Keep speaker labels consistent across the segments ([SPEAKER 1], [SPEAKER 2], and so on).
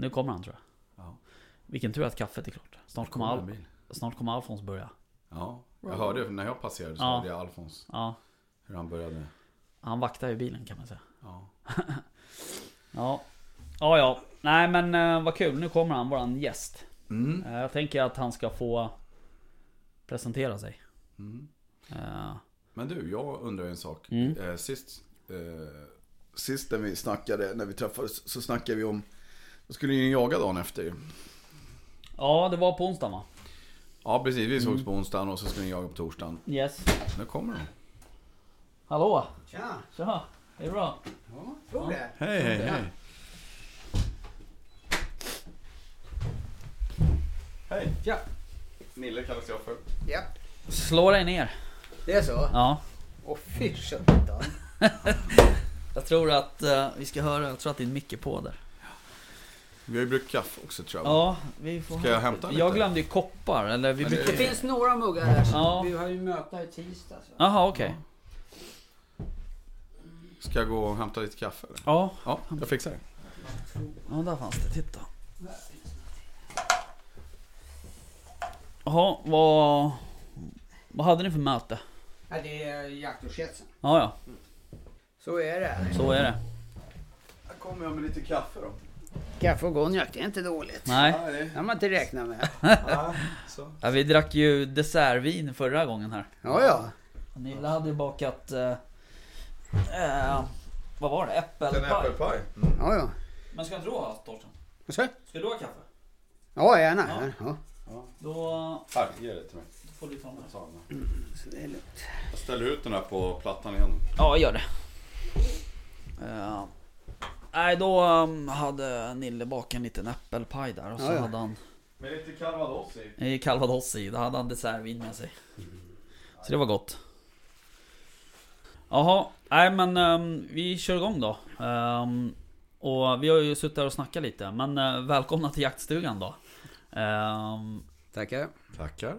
[SPEAKER 1] Nu kommer han tror jag.
[SPEAKER 2] Ja.
[SPEAKER 1] Vilken tur att kaffet är klart. Snart kommer, Al- snart kommer Alfons börja.
[SPEAKER 2] Ja, jag hörde när jag passerade så
[SPEAKER 1] Ja.
[SPEAKER 2] hörde jag Alfons.
[SPEAKER 1] Ja,
[SPEAKER 2] Hur han började.
[SPEAKER 1] han vaktar ju bilen kan man säga.
[SPEAKER 2] Ja.
[SPEAKER 1] Ja, ja, ja. Nej men eh, vad kul. Nu kommer han, våran gäst.
[SPEAKER 2] Mm.
[SPEAKER 1] Eh, jag tänker att han ska få presentera sig.
[SPEAKER 2] Mm.
[SPEAKER 1] Eh,
[SPEAKER 2] Men du, jag undrar en sak.
[SPEAKER 1] Mm.
[SPEAKER 2] Eh, sist, sist när vi snackade, när vi träffades, så snackade vi om... Då skulle ni jaga dagen efter.
[SPEAKER 1] ja, det var på onsdagen va?
[SPEAKER 2] Ja, precis. Vi
[SPEAKER 1] Mm.
[SPEAKER 2] sågs på onsdagen och så skulle ni jaga på torsdagen.
[SPEAKER 1] Yes.
[SPEAKER 2] Nu kommer de.
[SPEAKER 1] Hallå!
[SPEAKER 3] Tja!
[SPEAKER 1] Tja! Är det bra?
[SPEAKER 3] Ja, tror det.
[SPEAKER 2] Hej, hej, hej. Hej.
[SPEAKER 3] Tja!
[SPEAKER 2] Nille kallas jag för.
[SPEAKER 3] Ja,
[SPEAKER 1] Slå dig ner.
[SPEAKER 3] det är så?
[SPEAKER 1] Ja.
[SPEAKER 3] Åh fy sjutton.
[SPEAKER 1] Jag tror att eh, vi ska höra, jag tror att din mick är på där.
[SPEAKER 2] Vi har ju bryggt kaffe också tror jag.
[SPEAKER 1] Ja, vi får
[SPEAKER 2] Ska jag hämta lite?
[SPEAKER 1] Jag glömde ju koppar, eller vi brukar...
[SPEAKER 3] Det finns några muggar där. så
[SPEAKER 1] Ja.
[SPEAKER 3] Vi har ju möte i tisdags. va?
[SPEAKER 1] Jaha, okej.
[SPEAKER 2] Ska jag gå och hämta lite kaffe? Eller?
[SPEAKER 1] Ja,
[SPEAKER 2] Ja, jag fixar det.
[SPEAKER 1] ja, där fanns det. Titta. Jaha, vad... Vad hade ni för möte?
[SPEAKER 3] Ja, det är jaktorkestern.
[SPEAKER 1] Ja, ja,
[SPEAKER 3] Så är det.
[SPEAKER 1] så är det.
[SPEAKER 2] Här kommer jag med lite kaffe då.
[SPEAKER 3] Kaffe och konjak, det är inte dåligt.
[SPEAKER 1] Nej,
[SPEAKER 2] Ja, det...
[SPEAKER 3] Har man inte räknat med.
[SPEAKER 2] ja, så.
[SPEAKER 1] ja, vi drack ju dessertvin förra gången här.
[SPEAKER 3] Ja, ja.
[SPEAKER 1] Nilla hade ju bakat... Eh, eh, vad var det?
[SPEAKER 2] En
[SPEAKER 1] Äppelpaj.
[SPEAKER 2] Mm.
[SPEAKER 3] Ja, ja.
[SPEAKER 1] Men ska inte du ha Torsten?
[SPEAKER 3] Vad du?
[SPEAKER 1] Ska du ha kaffe?
[SPEAKER 3] Ja, gärna.
[SPEAKER 1] Ja.
[SPEAKER 3] Ja.
[SPEAKER 1] Då
[SPEAKER 2] Här, ge det till mig.
[SPEAKER 1] får du ta den
[SPEAKER 2] här.
[SPEAKER 3] Så det är lugnt.
[SPEAKER 2] Jag ställer ut den här på plattan igen.
[SPEAKER 1] Ja, gör det. Eh, nej, då um, hade Nille bakat en liten äppelpaj där och så
[SPEAKER 3] Ja, ja.
[SPEAKER 1] hade han
[SPEAKER 2] Med lite calvados i.
[SPEAKER 1] i calvados i. Då hade han dessertvin med sig. Så det var gott. Jaha, nej men ehm, vi kör igång då. Ehm, och vi har ju suttit här och snackat lite. Men eh, välkomna till jaktstugan då. Ehm,
[SPEAKER 3] Tackar.
[SPEAKER 2] Tackar.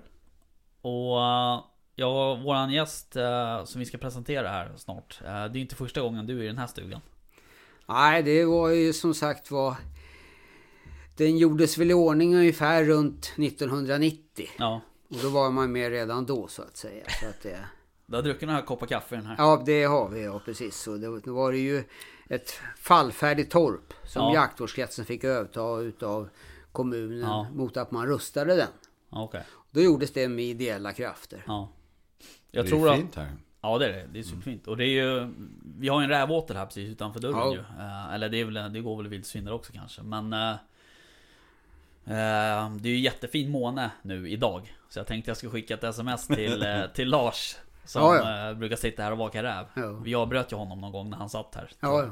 [SPEAKER 1] och uh, ja, våran gäst eh, som vi ska presentera här snart. eh, det är inte första gången du är i den här stugan.
[SPEAKER 3] Nej, det var ju som sagt var... Den gjordes väl i ordning ungefär runt 1990.
[SPEAKER 1] Ja,
[SPEAKER 3] Och då var man med redan då så att säga. Så att det...
[SPEAKER 1] du har druckit några koppar kaffe den här.
[SPEAKER 3] Ja, det har vi, ja precis. Så det, då var det ju ett fallfärdigt torp som
[SPEAKER 1] Ja.
[SPEAKER 3] jaktvårdskretsen fick överta utav kommunen
[SPEAKER 1] Ja.
[SPEAKER 3] mot att man rustade den.
[SPEAKER 1] Okej,
[SPEAKER 3] Då gjordes det med ideella krafter.
[SPEAKER 1] ja.
[SPEAKER 2] Det
[SPEAKER 1] Jag
[SPEAKER 2] är
[SPEAKER 1] tror att...
[SPEAKER 2] fint här.
[SPEAKER 1] Ja det är det, det är superfint. Och det är ju... Vi har ju en rävåtel här precis utanför dörren
[SPEAKER 3] Ja.
[SPEAKER 1] ju. Eh, eller det, är väl, det går väl vildsvin där också kanske. Men... eh, det är ju jättefin måne nu idag. Så jag tänkte jag skulle skicka ett sms till, till Lars. Som
[SPEAKER 3] Ja,
[SPEAKER 1] eh, brukar sitta här och vaka räv.
[SPEAKER 3] Ja.
[SPEAKER 1] Vi avbröt ju honom någon gång när han satt här.
[SPEAKER 3] Ja, ja.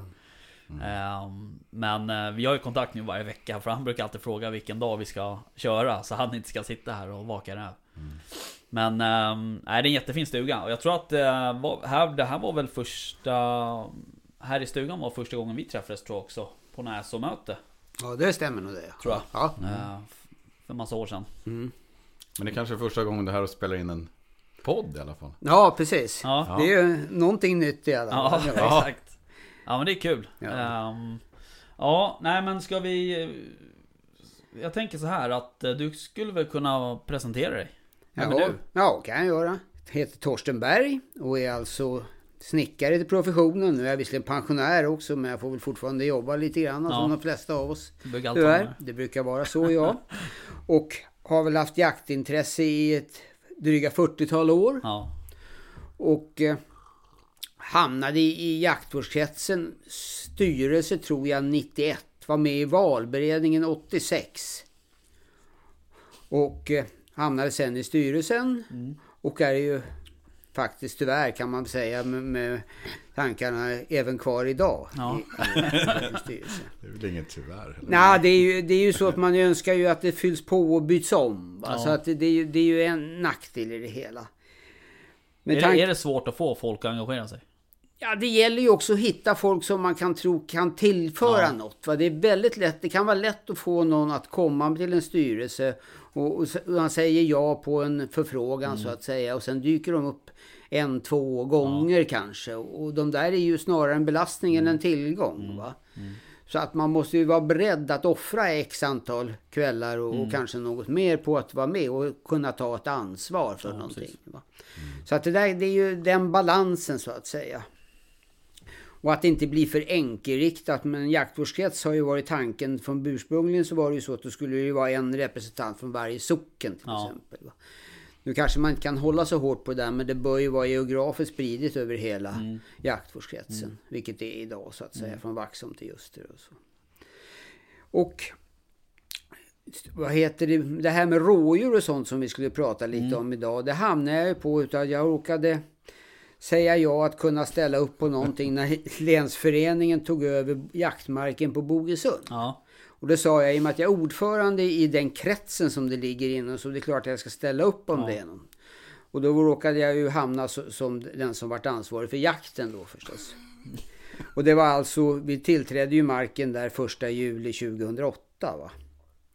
[SPEAKER 1] Eh, men vi har ju kontakt nu varje vecka. För han brukar alltid fråga vilken dag vi ska köra. Så han inte ska sitta här och vaka räv. Men nej, det är en jättefin stuga. Och jag tror att eh, var, här, det här var väl första... Här i stugan var första gången vi träffades tror jag också. På Näsåmöte.
[SPEAKER 3] ja det stämmer nog det.
[SPEAKER 1] Tror jag.
[SPEAKER 3] Ja.
[SPEAKER 1] Eh, för massa år sedan.
[SPEAKER 3] Mm.
[SPEAKER 2] Men det kanske är första gången det här och spelar in en podd i alla fall.
[SPEAKER 3] ja, precis.
[SPEAKER 1] Ja,
[SPEAKER 3] Det är ju någonting nytt i alla
[SPEAKER 1] ja,
[SPEAKER 3] fall.
[SPEAKER 1] exakt. Ja men det är kul.
[SPEAKER 3] Ja.
[SPEAKER 1] Ehm, ja, nej men ska vi... eh, Jag tänker så här att du skulle väl kunna presentera dig? Vem är
[SPEAKER 3] Ja,
[SPEAKER 1] du?
[SPEAKER 3] ja, kan jag göra. Jag heter Torsten Berg och är alltså snickare till professionen. Nu är jag visserligen pensionär också men jag får väl fortfarande jobba lite grann
[SPEAKER 1] Ja.
[SPEAKER 3] som de flesta av oss. Tyvärr, det brukar vara så ja. Och har väl haft jaktintresse i ett dryga 40-tal år.
[SPEAKER 1] Ja,
[SPEAKER 3] Och eh, hamnade i, i jaktvårdskretsen styrelse tror jag 91. Var med i valberedningen 86. Och eh, hamnade sen i styrelsen. Och är ju faktiskt tyvärr kan man säga med, med tankarna även kvar idag.
[SPEAKER 1] Ja.
[SPEAKER 3] I, i.
[SPEAKER 2] Det är väl inget tyvärr. Eller?
[SPEAKER 3] Nej, det är, ju, det är ju så att man önskar ju att det fylls på och byts om.
[SPEAKER 1] Ja.
[SPEAKER 3] Så att det, det, är ju, det är ju en nackdel i det hela.
[SPEAKER 1] Är, det, är det svårt att få folk att engagera sig?
[SPEAKER 3] Ja, det gäller ju också att hitta folk som man kan tro kan tillföra
[SPEAKER 1] Ja.
[SPEAKER 3] något. Va? Det är väldigt lätt, det kan vara lätt att få någon att komma till en styrelse och, och, och han säger ja på en förfrågan
[SPEAKER 1] Mm.
[SPEAKER 3] så att säga och sen dyker de upp en, två gånger kanske. Och de där är ju snarare en belastning
[SPEAKER 1] Mm.
[SPEAKER 3] än en tillgång. Va? Så att man måste ju vara beredd att offra x antal kvällar och,
[SPEAKER 1] Mm.
[SPEAKER 3] och kanske något mer på att vara med och kunna ta ett ansvar för
[SPEAKER 1] Ja,
[SPEAKER 3] någonting. Va? Så att det, där, det är ju den balansen så att säga. Och att det inte blir för enkelriktat. Men jaktvårdskrets har ju varit tanken från ursprungligen så var det ju så att det skulle ju vara en representant från varje socken till
[SPEAKER 1] Ja.
[SPEAKER 3] exempel. Nu kanske man inte kan hålla så hårt på det där men det bör ju vara geografiskt spridigt över hela
[SPEAKER 1] Mm.
[SPEAKER 3] jaktvårdskretsen. Vilket det är idag så att säga från Vaxholm till Ljuster och så. Och vad heter det, det här med rådjur och sånt som vi skulle prata lite
[SPEAKER 1] Mm.
[SPEAKER 3] om idag. Det hamnade jag ju på utav jag råkade säga ja att kunna ställa upp på någonting när länsföreningen tog över jaktmarken på Bogesund.
[SPEAKER 1] Ja.
[SPEAKER 3] Och det sa jag i och med att jag är ordförande i den kretsen som det ligger inom så det är klart att jag ska ställa upp om
[SPEAKER 1] Ja.
[SPEAKER 3] det. Någon. Och då råkade jag ju hamna så, som den som vart ansvarig för jakten då förstås. Och det var alltså, vi tillträdde ju marken där första juli 2008 va.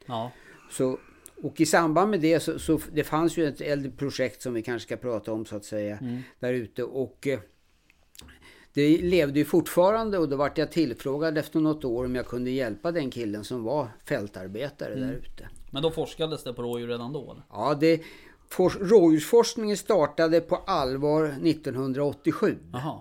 [SPEAKER 1] Ja.
[SPEAKER 3] Så, och i samband med det så, så det fanns ju ett äldre projekt som vi kanske ska prata om så att säga
[SPEAKER 1] Mm.
[SPEAKER 3] där ute och eh, det levde ju fortfarande och då vart jag tillfrågad efter något år om jag kunde hjälpa den killen som var fältarbetare där ute.
[SPEAKER 1] Men då forskades det på rådjur redan då? Eller?
[SPEAKER 3] Ja, det, for, rådjursforskningen startade på allvar 1987.
[SPEAKER 1] Jaha.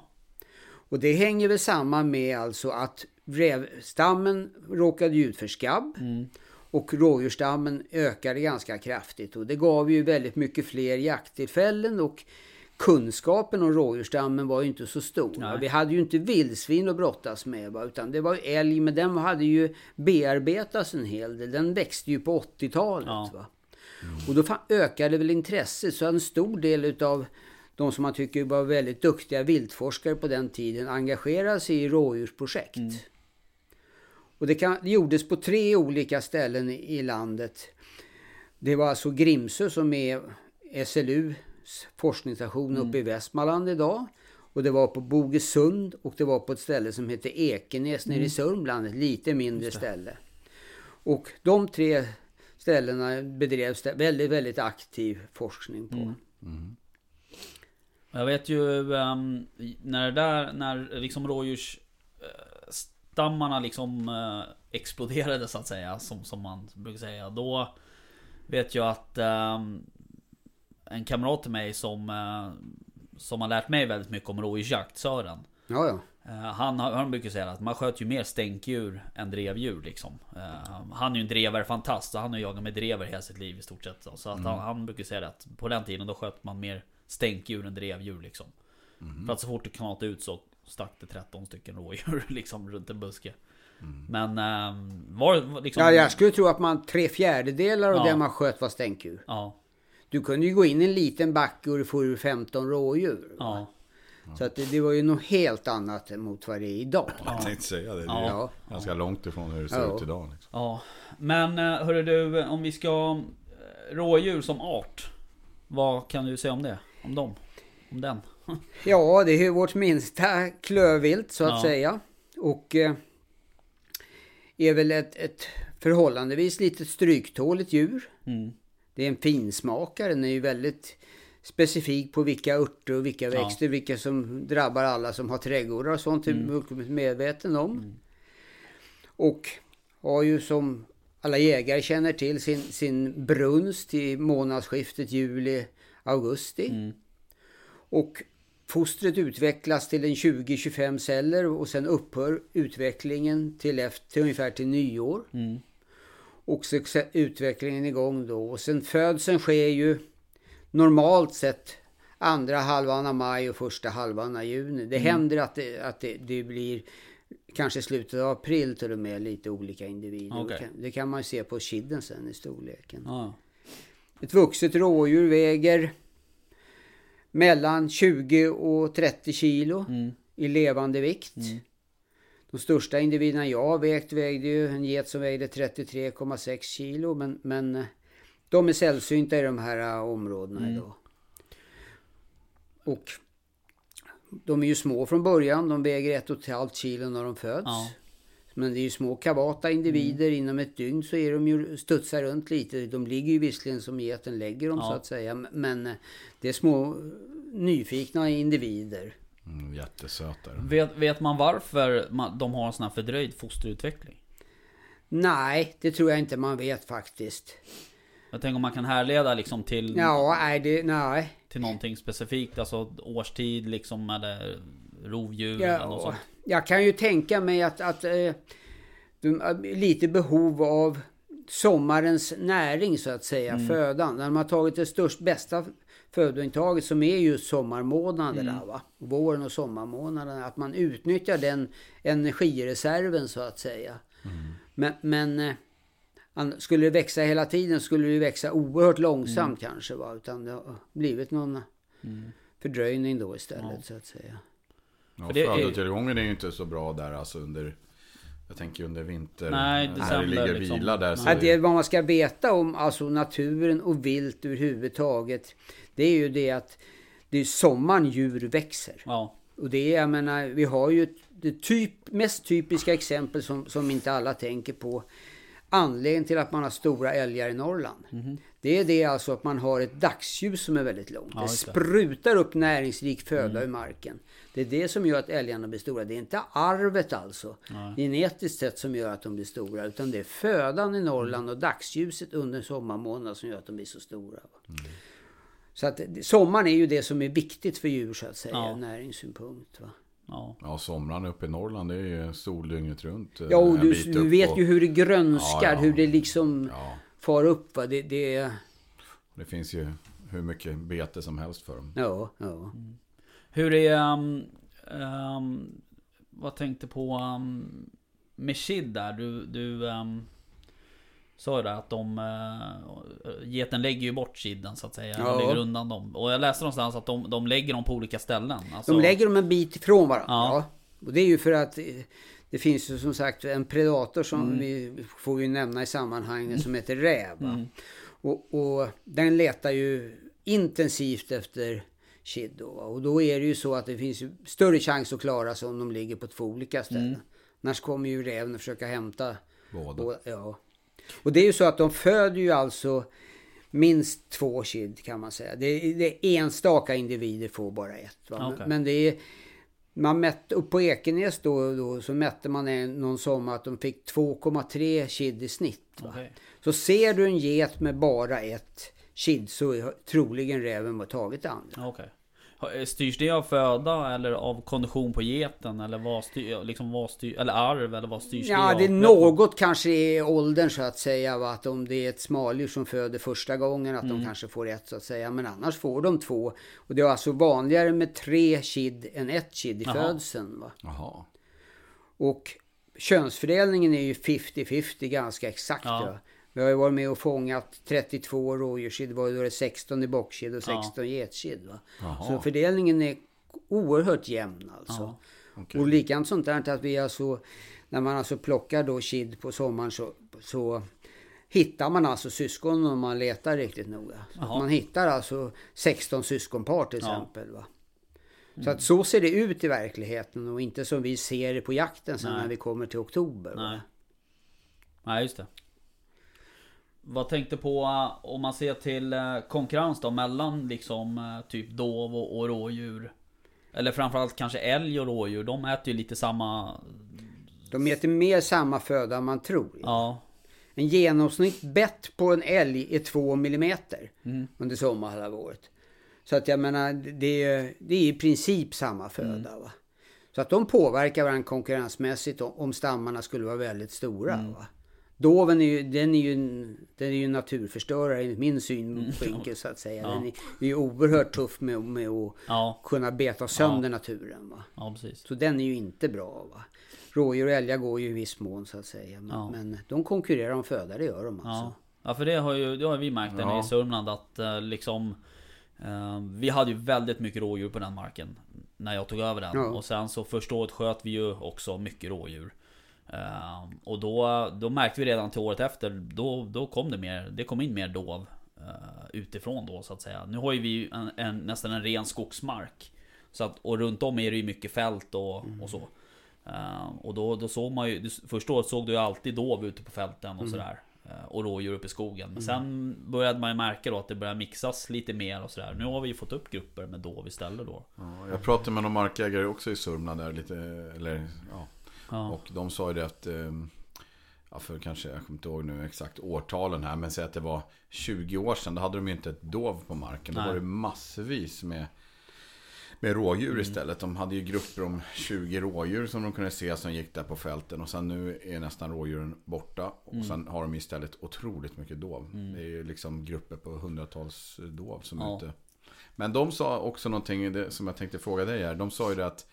[SPEAKER 3] Och det hänger väl samman med alltså att rävstammen råkade ut för skabb.
[SPEAKER 1] Mm.
[SPEAKER 3] Och rådjursstammen ökade ganska kraftigt och det gav ju väldigt mycket fler jakttillfällen och kunskapen om rådjursstammen var ju inte så stor.
[SPEAKER 1] Nej.
[SPEAKER 3] Vi hade ju inte vildsvin att brottas med va? utan det var ju älg men den hade ju bearbetats en hel del. Den växte ju på 80-talet.
[SPEAKER 1] Ja.
[SPEAKER 3] Va? Och då ökade väl intresset så en stor del utav de som man tycker var väldigt duktiga viltforskare på den tiden engagerade sig i rådjursprojekt. Och det, kan, det gjordes på tre olika ställen i, landet. Det var alltså Grimsö som är SLUs forskningsstation uppe i Västmanland idag. Och det var på Bogesund och det var på ett ställe som heter Ekenäs nere i Sörmland, ett lite mindre ställe. Och de tre ställena bedrevs det väldigt, väldigt aktiv forskning på.
[SPEAKER 1] Jag vet ju ehm, när det där, när liksom rådjursstammarna liksom eh, exploderade så att säga, som, som man brukar säga. Då vet jag att ehm, en kamrat till mig som, eh, som har lärt mig väldigt mycket om rådjursjakt, Sören.
[SPEAKER 3] Ja, ja.
[SPEAKER 1] Eh, Han, han brukar säga att man sköt ju mer stänkdjur än drevdjur liksom. Han är ju en drevare fantast så han har jagat med drever hela sitt liv i stort sett. Så att han, han brukar säga att på den tiden då sköt man mer stänkdjur än drevdjur liksom. För att så fort det knatade ut så stack det 13 stycken rådjur liksom runt en buske. Men ehm, var liksom...
[SPEAKER 3] ja, jag skulle tro att man tre fjärdedelar av
[SPEAKER 1] Ja.
[SPEAKER 3] det man sköt var stänktdjur.
[SPEAKER 1] Ja,
[SPEAKER 3] Du kunde ju gå in i en liten backe och får ur 15 rådjur.
[SPEAKER 1] ja.
[SPEAKER 3] Så att det, det var ju något helt annat mot vad det är idag.
[SPEAKER 4] Jag tänkte säga det. Det är
[SPEAKER 1] Ja.
[SPEAKER 4] ganska långt ifrån hur det ser
[SPEAKER 3] Ja.
[SPEAKER 4] ut idag. Liksom.
[SPEAKER 1] Ja, men eh, hörru du, om vi ska... eh, Rådjur som art. Vad kan du säga om det? Om dem? Om den?
[SPEAKER 3] Ja, det är ju vårt minsta klövvilt så att
[SPEAKER 1] Ja.
[SPEAKER 3] säga. Och eh, är väl ett, ett förhållandevis litet stryktåligt djur.
[SPEAKER 1] Mm.
[SPEAKER 3] Det är en finsmakare. Den är ju väldigt specifik på vilka örter och vilka
[SPEAKER 1] Ja.
[SPEAKER 3] växter, vilka som drabbar alla som har trädgårdar och sånt.
[SPEAKER 1] Mm.
[SPEAKER 3] är medveten om. Och har ju som alla jägare känner till sin, sin brunst i månadsskiftet juli-augusti.
[SPEAKER 1] Mm.
[SPEAKER 3] Och fostret utvecklas till en 20-25 celler och sen upphör utvecklingen till, efter, till ungefär till nyår.
[SPEAKER 1] Mm.
[SPEAKER 3] Och så är utvecklingen igång då. Och sen födseln sker ju normalt sett andra halvan av maj och första halvan av juni. Det händer att, det, att det, det blir kanske slutet av april till och med lite olika individer.
[SPEAKER 1] Okej.
[SPEAKER 3] Det, kan, det kan man ju se på kidden sen i storleken.
[SPEAKER 1] Ja.
[SPEAKER 3] Ett vuxet rådjur väger mellan 20 och 30 kilo
[SPEAKER 1] Mm.
[SPEAKER 3] i levande vikt.
[SPEAKER 1] Mm.
[SPEAKER 3] De största individerna jag har vägt vägde ju en get som vägde 33,6 kilo. Men, men eh, de är sällsynta i de här eh, områdena
[SPEAKER 1] Mm.
[SPEAKER 3] idag. Och de är ju små från början. De väger ett och ett halvt kilo när de föds.
[SPEAKER 1] Ja.
[SPEAKER 3] Men det är ju små kavata individer.
[SPEAKER 1] Mm.
[SPEAKER 3] Inom ett dygn så är de ju studsar runt lite. De ligger ju visserligen som geten lägger dem
[SPEAKER 1] Ja.
[SPEAKER 3] så att säga. Men eh, det är små eh, nyfikna individer.
[SPEAKER 4] Mm, jättesöta.
[SPEAKER 1] Vet, vet man varför man, de har en sån här fördröjd fosterutveckling?
[SPEAKER 3] Nej, det tror jag inte man vet faktiskt.
[SPEAKER 1] Jag tänker om man kan härleda liksom till,
[SPEAKER 3] Ja, nej, det, nej.
[SPEAKER 1] till någonting specifikt, alltså årstid liksom eller rovdjur eller något
[SPEAKER 3] Ja,
[SPEAKER 1] sånt.
[SPEAKER 3] Jag kan ju tänka mig att, att eh, har lite behov av sommarens näring så att säga,
[SPEAKER 1] Mm.
[SPEAKER 3] födan. När de har tagit det störst, bästa födointaget som är just sommarmånaderna.
[SPEAKER 1] Mm.
[SPEAKER 3] Va? Våren och sommarmånaderna. Att man utnyttjar den energireserven så att säga.
[SPEAKER 1] Mm.
[SPEAKER 3] Men, men eh, skulle det växa hela tiden skulle det växa oerhört långsamt
[SPEAKER 1] Mm.
[SPEAKER 3] kanske. Va? Utan det har blivit någon fördröjning då istället
[SPEAKER 1] Ja.
[SPEAKER 3] så att säga.
[SPEAKER 4] Ja,
[SPEAKER 1] För
[SPEAKER 4] Födotillgången är ju inte så bra där alltså under Jag tänker under vinter
[SPEAKER 1] Nej,
[SPEAKER 4] När
[SPEAKER 1] december
[SPEAKER 4] det ligger
[SPEAKER 1] liksom.
[SPEAKER 4] vila där så
[SPEAKER 3] Ja, det vad man ska veta om alltså naturen och vilt överhuvudtaget. Det är ju det att det är sommaren djur växer.
[SPEAKER 1] Ja.
[SPEAKER 3] Och det är, jag menar, vi har ju det typ, mest typiska exempel som, som inte alla tänker på. Anledningen till att man har stora älgar i Norrland. Det är det alltså att man har ett dagsljus som är väldigt långt.
[SPEAKER 1] Ja,
[SPEAKER 3] det sprutar upp näringsrik föda ur marken. Det är det som gör att älgarna blir stora. Det är inte arvet alltså, genetiskt sett som gör att de blir stora. Utan det är födan i Norrland och dagsljuset under sommarmånaderna som gör att de blir så stora. va. Så att sommaren är ju det som är viktigt för djur så att säga,
[SPEAKER 1] Ja.
[SPEAKER 3] näringssynpunkt. Va?
[SPEAKER 1] Ja.
[SPEAKER 4] Ja, somrarna uppe i Norrland det är ju sol dygnet runt eh,
[SPEAKER 3] Ja, och
[SPEAKER 4] en
[SPEAKER 3] du, du vet
[SPEAKER 4] och-
[SPEAKER 3] ju hur det grönskar,
[SPEAKER 4] Ja, ja.
[SPEAKER 3] hur det liksom
[SPEAKER 4] Ja,
[SPEAKER 3] far upp. Va? Det, det,
[SPEAKER 4] det finns ju hur mycket bete som helst för dem
[SPEAKER 3] ja, ja.
[SPEAKER 1] Hur är... Um, um, vad tänkte på um, med Kid där? Du, du um, sa ju där att de... Uh, geten lägger ju bort Kidden så att säga.
[SPEAKER 3] Ja.
[SPEAKER 1] Lägger undan dem. Och jag läste någonstans att de, de lägger dem på olika ställen. Alltså,
[SPEAKER 3] De lägger dem en bit ifrån varandra.
[SPEAKER 1] Ja.
[SPEAKER 3] Ja. Och det är ju för att eh, det finns ju som sagt en predator som
[SPEAKER 1] Mm.
[SPEAKER 3] vi får ju nämna i sammanhanget som heter räv. va. Och, och den letar ju intensivt efter kid då. Och då är det ju så att det finns större chans att klara sig om de ligger på två olika ställen.
[SPEAKER 1] Mm.
[SPEAKER 3] Annars kommer ju räven att försöka hämta
[SPEAKER 4] båda.
[SPEAKER 3] båda. Ja. Och det är ju så att de föder ju alltså minst två kid kan man säga. Det det är enstaka individer får bara ett. Va? Men- det är... Man mätte upp på Ekenäs då, då så mätte man en, någon sommar att de fick 2,3 kid i snitt.
[SPEAKER 1] Okej.
[SPEAKER 3] Så ser du en get med bara ett kid så troligen räven har tagit det andra.
[SPEAKER 1] Okej. Ha- Styrs det av föda eller av kondition på geten? Eller vad styr, liksom vad styr, eller arv eller vad styrs
[SPEAKER 3] Ja,
[SPEAKER 1] det
[SPEAKER 3] det är
[SPEAKER 1] av?
[SPEAKER 3] något kanske i åldern så att säga. Va? Att om det är ett smaldjur som föder första gången att de kanske får ett så att säga. Men annars får de två. Och det är alltså vanligare med tre kid än ett kid i
[SPEAKER 1] Jaha.
[SPEAKER 3] födseln. Va?
[SPEAKER 4] Jaha.
[SPEAKER 3] Och könsfördelningen är ju 50-50 ganska exakt.
[SPEAKER 1] Ja.
[SPEAKER 3] Vi har ju varit med och fångat 32 rådjurskid. Det var ju då det 16 i bockskid och
[SPEAKER 1] Ja.
[SPEAKER 3] 16 getkid. Va?
[SPEAKER 4] Jaha.
[SPEAKER 3] Så fördelningen är oerhört jämn alltså.
[SPEAKER 1] Ja.
[SPEAKER 4] Okej.
[SPEAKER 3] Och likadant sånt där att vi alltså, när man alltså plockar då kid på sommaren så, så hittar man alltså syskon om man letar riktigt noga. Man hittar alltså 16 syskonpar till
[SPEAKER 1] Ja. Mm.
[SPEAKER 3] exempel. Så att så ser det ut i verkligheten och inte som vi ser det på jakten sen
[SPEAKER 1] Nej.
[SPEAKER 3] när vi kommer till oktober.
[SPEAKER 1] Nej. Nej, just det. Vad tänkte på eh, om man ser till eh, konkurrens då mellan liksom eh, typ dov och, och rådjur? Eller framförallt kanske älg och rådjur. De äter ju lite samma...
[SPEAKER 3] De äter mer samma föda än man tror.
[SPEAKER 1] Ja.
[SPEAKER 3] En genomsnitt bett på en älg är 2 millimeter
[SPEAKER 1] Mm.
[SPEAKER 3] under sommarhalvåret. Så att jag menar, det är, det är i princip samma föda.
[SPEAKER 1] Mm.
[SPEAKER 3] Va? Så att de påverkar varandra konkurrensmässigt om, om stammarna skulle vara väldigt stora.
[SPEAKER 1] Mm.
[SPEAKER 3] Va? Doven är ju, den är ju, en- den är ju en naturförstörare enligt min synvinkel så att säga.
[SPEAKER 1] Mm. Ja.
[SPEAKER 3] Den är, är ju oerhört tuff med, med att
[SPEAKER 1] Ja.
[SPEAKER 3] kunna beta sönder naturen. Va?
[SPEAKER 1] Ja, precis.
[SPEAKER 3] Så den är ju inte bra. Va? Rådjur och älgar går ju i viss mån så att säga. Men,
[SPEAKER 1] Ja.
[SPEAKER 3] men de konkurrerar om föda, det gör de alltså.
[SPEAKER 1] Ja. ja, för det har ju det har vi märkt nere i
[SPEAKER 4] Ja.
[SPEAKER 1] Sörmland att eh, liksom eh, Vi hade ju väldigt mycket rådjur på den marken När jag tog över den
[SPEAKER 3] Ja.
[SPEAKER 1] och sen så första året sköt vi ju också mycket rådjur Eh, Och då, då märkte vi redan till året efter Då, då kom det mer, det kom in mer dov eh, Utifrån då så att säga Nu har ju vi en, en, nästan en ren skogsmark så att, Och runt om är det ju mycket fält och, och så Eh, och då, då såg man ju, första året såg du ju alltid dov ute på fälten och sådär. eh, och rådjur uppe i skogen. Men sen började man ju märka då att det började mixas lite mer och sådär. Nu har vi ju fått upp grupper med dov istället då.
[SPEAKER 4] Ja, jag pratade med någon markägare också i Sörmland där lite, eller ja.
[SPEAKER 1] Ja.
[SPEAKER 4] Och de sa ju det att, ehm, ja för kanske, jag kommer inte ihåg nu exakt årtalen här, men säg att det var 20 år sedan, då hade de ju inte ett dov på marken. Då
[SPEAKER 1] Nej.
[SPEAKER 4] var det massvis med, med rådjur istället. De hade ju grupper om 20 rådjur som de kunde se som gick där på fälten. Och sen nu är nästan rådjuren borta. Och sen har de istället otroligt mycket dov. Det är ju liksom grupper på hundratals dov som är
[SPEAKER 1] Ja.
[SPEAKER 4] ute. Men de sa också någonting som jag tänkte fråga dig här. De sa ju det att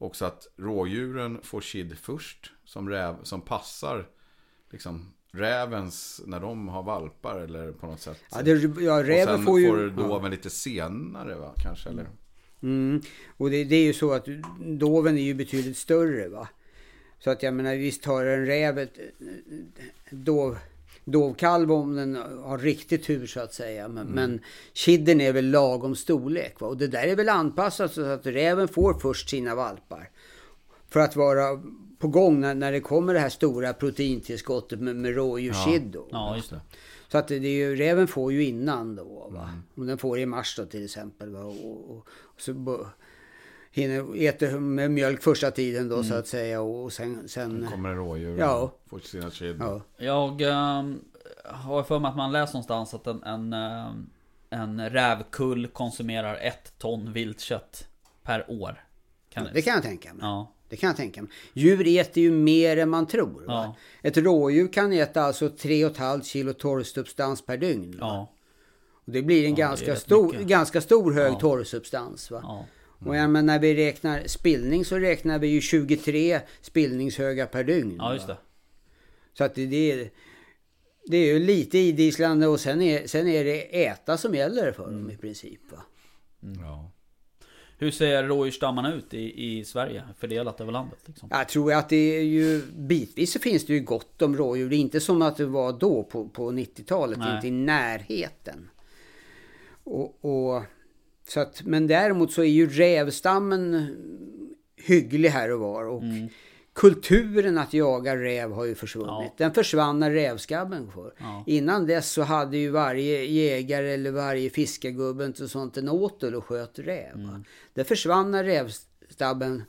[SPEAKER 4] också att rådjuren får kid först som, räv, som passar liksom rävens när de har valpar eller på något sätt.
[SPEAKER 3] Ja, det, ja
[SPEAKER 4] och
[SPEAKER 3] räven
[SPEAKER 4] sen
[SPEAKER 3] får ju...
[SPEAKER 4] får
[SPEAKER 3] ja.
[SPEAKER 4] doven lite senare va, kanske eller?
[SPEAKER 3] Mm. Och det, det är ju så att doven är ju betydligt större va. Så att jag menar visst har en räv ett dov, dovkalv om den har riktigt tur så att säga. Men, men kidden är väl lagom storlek va. Och det där är väl anpassat så att räven får först sina valpar. För att vara på gång när, när det kommer det här stora proteintillskottet med, med rådjurskid.
[SPEAKER 1] Ja, just det.
[SPEAKER 3] Så att det är ju, räven får ju innan då. Va? Om den får i mars då till exempel. Va? Och, och, och så hinner äter med mjölk första tiden då så att säga. Och sen... sen
[SPEAKER 4] Kommer en rådjur
[SPEAKER 3] Ja.
[SPEAKER 4] och får sina kid.
[SPEAKER 3] ja.
[SPEAKER 1] Jag ehm, har för mig att man läst någonstans att en, en, ehm, en rävkull konsumerar ett ton viltkött per år. Kan
[SPEAKER 3] Det kan jag tänka mig.
[SPEAKER 1] Ja,
[SPEAKER 3] Det kan jag tänka mig. Djur äter ju mer än man tror. Va?
[SPEAKER 1] Ja.
[SPEAKER 3] Ett rådjur kan äta alltså 3,5 kilo torrsubstans per dygn.
[SPEAKER 1] Ja,
[SPEAKER 3] Och det blir en
[SPEAKER 1] Ja,
[SPEAKER 3] ganska, stor,
[SPEAKER 1] mycket.
[SPEAKER 3] ganska stor hög
[SPEAKER 1] Ja.
[SPEAKER 3] torrsubstans. Va? Och ja, men när vi räknar spillning så räknar vi ju 23 spillningshögar per dygn.
[SPEAKER 1] Ja, just
[SPEAKER 3] va?
[SPEAKER 1] det.
[SPEAKER 3] Så att det, det, är, det är ju lite idisslande och sen är, sen är det äta som gäller för
[SPEAKER 1] Mm.
[SPEAKER 3] dem i princip. Va?
[SPEAKER 4] Ja.
[SPEAKER 1] Hur ser rådjursstammarna ut i, i Sverige? Fördelat över landet liksom?
[SPEAKER 3] Jag tror att det är ju bitvis så finns det ju gott om rådjur. Det är inte som att det var då på, på 90-talet,
[SPEAKER 1] Nej.
[SPEAKER 3] inte i närheten. Och, och, så att, men däremot så är ju rävstammen hygglig här och var. Och
[SPEAKER 1] Mm.
[SPEAKER 3] kulturen att jaga räv har ju försvunnit.
[SPEAKER 1] Ja.
[SPEAKER 3] Den försvann när rävskabben för.
[SPEAKER 1] Ja.
[SPEAKER 3] Innan dess så hade ju varje jägare eller varje fiskargubbe och sånt en åtel och sköt räv.
[SPEAKER 1] Mm.
[SPEAKER 3] Det försvann när rävstabben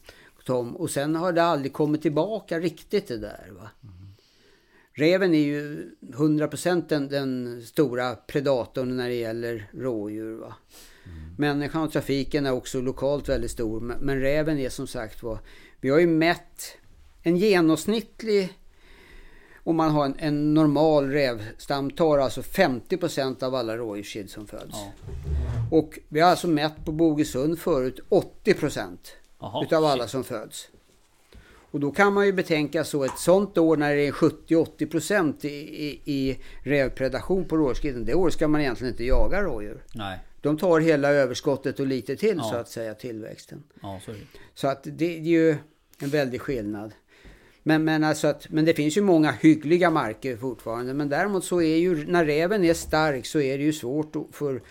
[SPEAKER 3] kom och sen har det aldrig kommit tillbaka riktigt det där. Va? Räven är ju 100% den, den stora predatorn när det gäller rådjur. Va? Människan och trafiken är också lokalt väldigt stor. Men, räven är som sagt var, vi har ju mätt en genomsnittlig om man har en, en normal rävstam tar alltså 50% av alla rådjurskid som föds.
[SPEAKER 1] Ja.
[SPEAKER 3] Och vi har alltså mätt på Bogesund förut 80%
[SPEAKER 1] Jaha,
[SPEAKER 3] utav alla
[SPEAKER 1] shit.
[SPEAKER 3] som föds. Och då kan man ju betänka så ett sånt år när det är 70-80% i, i, i rävpredation på rådjurskiden. Det året ska man egentligen inte jaga rådjur.
[SPEAKER 1] Nej,
[SPEAKER 3] De tar hela överskottet och lite till
[SPEAKER 1] Ja.
[SPEAKER 3] så att säga tillväxten.
[SPEAKER 1] ja så
[SPEAKER 3] att det är ju en väldig skillnad. Men, men, alltså att, men det finns ju många hyggliga marker fortfarande. Men däremot så är ju när räven är stark så är det ju svårt för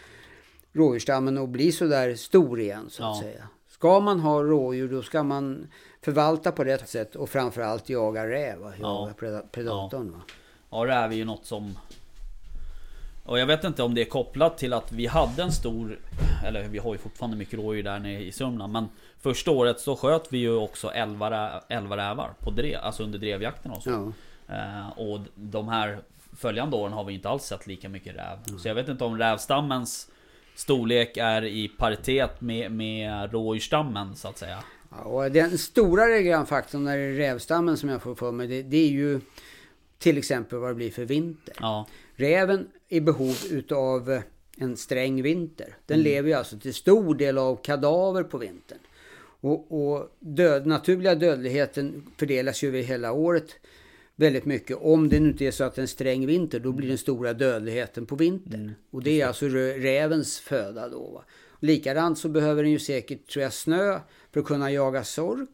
[SPEAKER 3] rådjursstammen att bli så där stor igen så att
[SPEAKER 1] Ja.
[SPEAKER 3] säga. Ska man ha rådjur då ska man förvalta på rätt sätt och framförallt jaga räv, va? jaga
[SPEAKER 1] Ja.
[SPEAKER 3] preda- predatorn. Va?
[SPEAKER 1] Ja, räv är ju något som... Och jag vet inte om det är kopplat till att vi hade en stor... Eller vi har ju fortfarande mycket rådjur där nere i Sörmland. Men första året så sköt vi ju också 11, rä, 11 rävar på drev, alltså under drevjakten och så.
[SPEAKER 3] Ja.
[SPEAKER 1] Eh, och de här följande åren har vi inte alls sett lika mycket räv. Så jag vet inte om rävstammens storlek är i paritet med, med rådjursstammen så att säga.
[SPEAKER 3] Ja, och den stora regionfaktorn när det är rävstammen som jag får för mig det, det är ju till exempel vad det blir för vinter.
[SPEAKER 1] Ja,
[SPEAKER 3] Räven i behov utav en sträng vinter. Den lever ju alltså till stor del av kadaver på vintern. Och, och död, naturliga dödligheten fördelas ju över hela året väldigt mycket. Om det nu inte är så att det är en sträng vinter, då blir den stora dödligheten på vintern. Och det är alltså rävens föda då. Va? Likadant så behöver den ju säkert, tror jag, snö för att kunna jaga sork.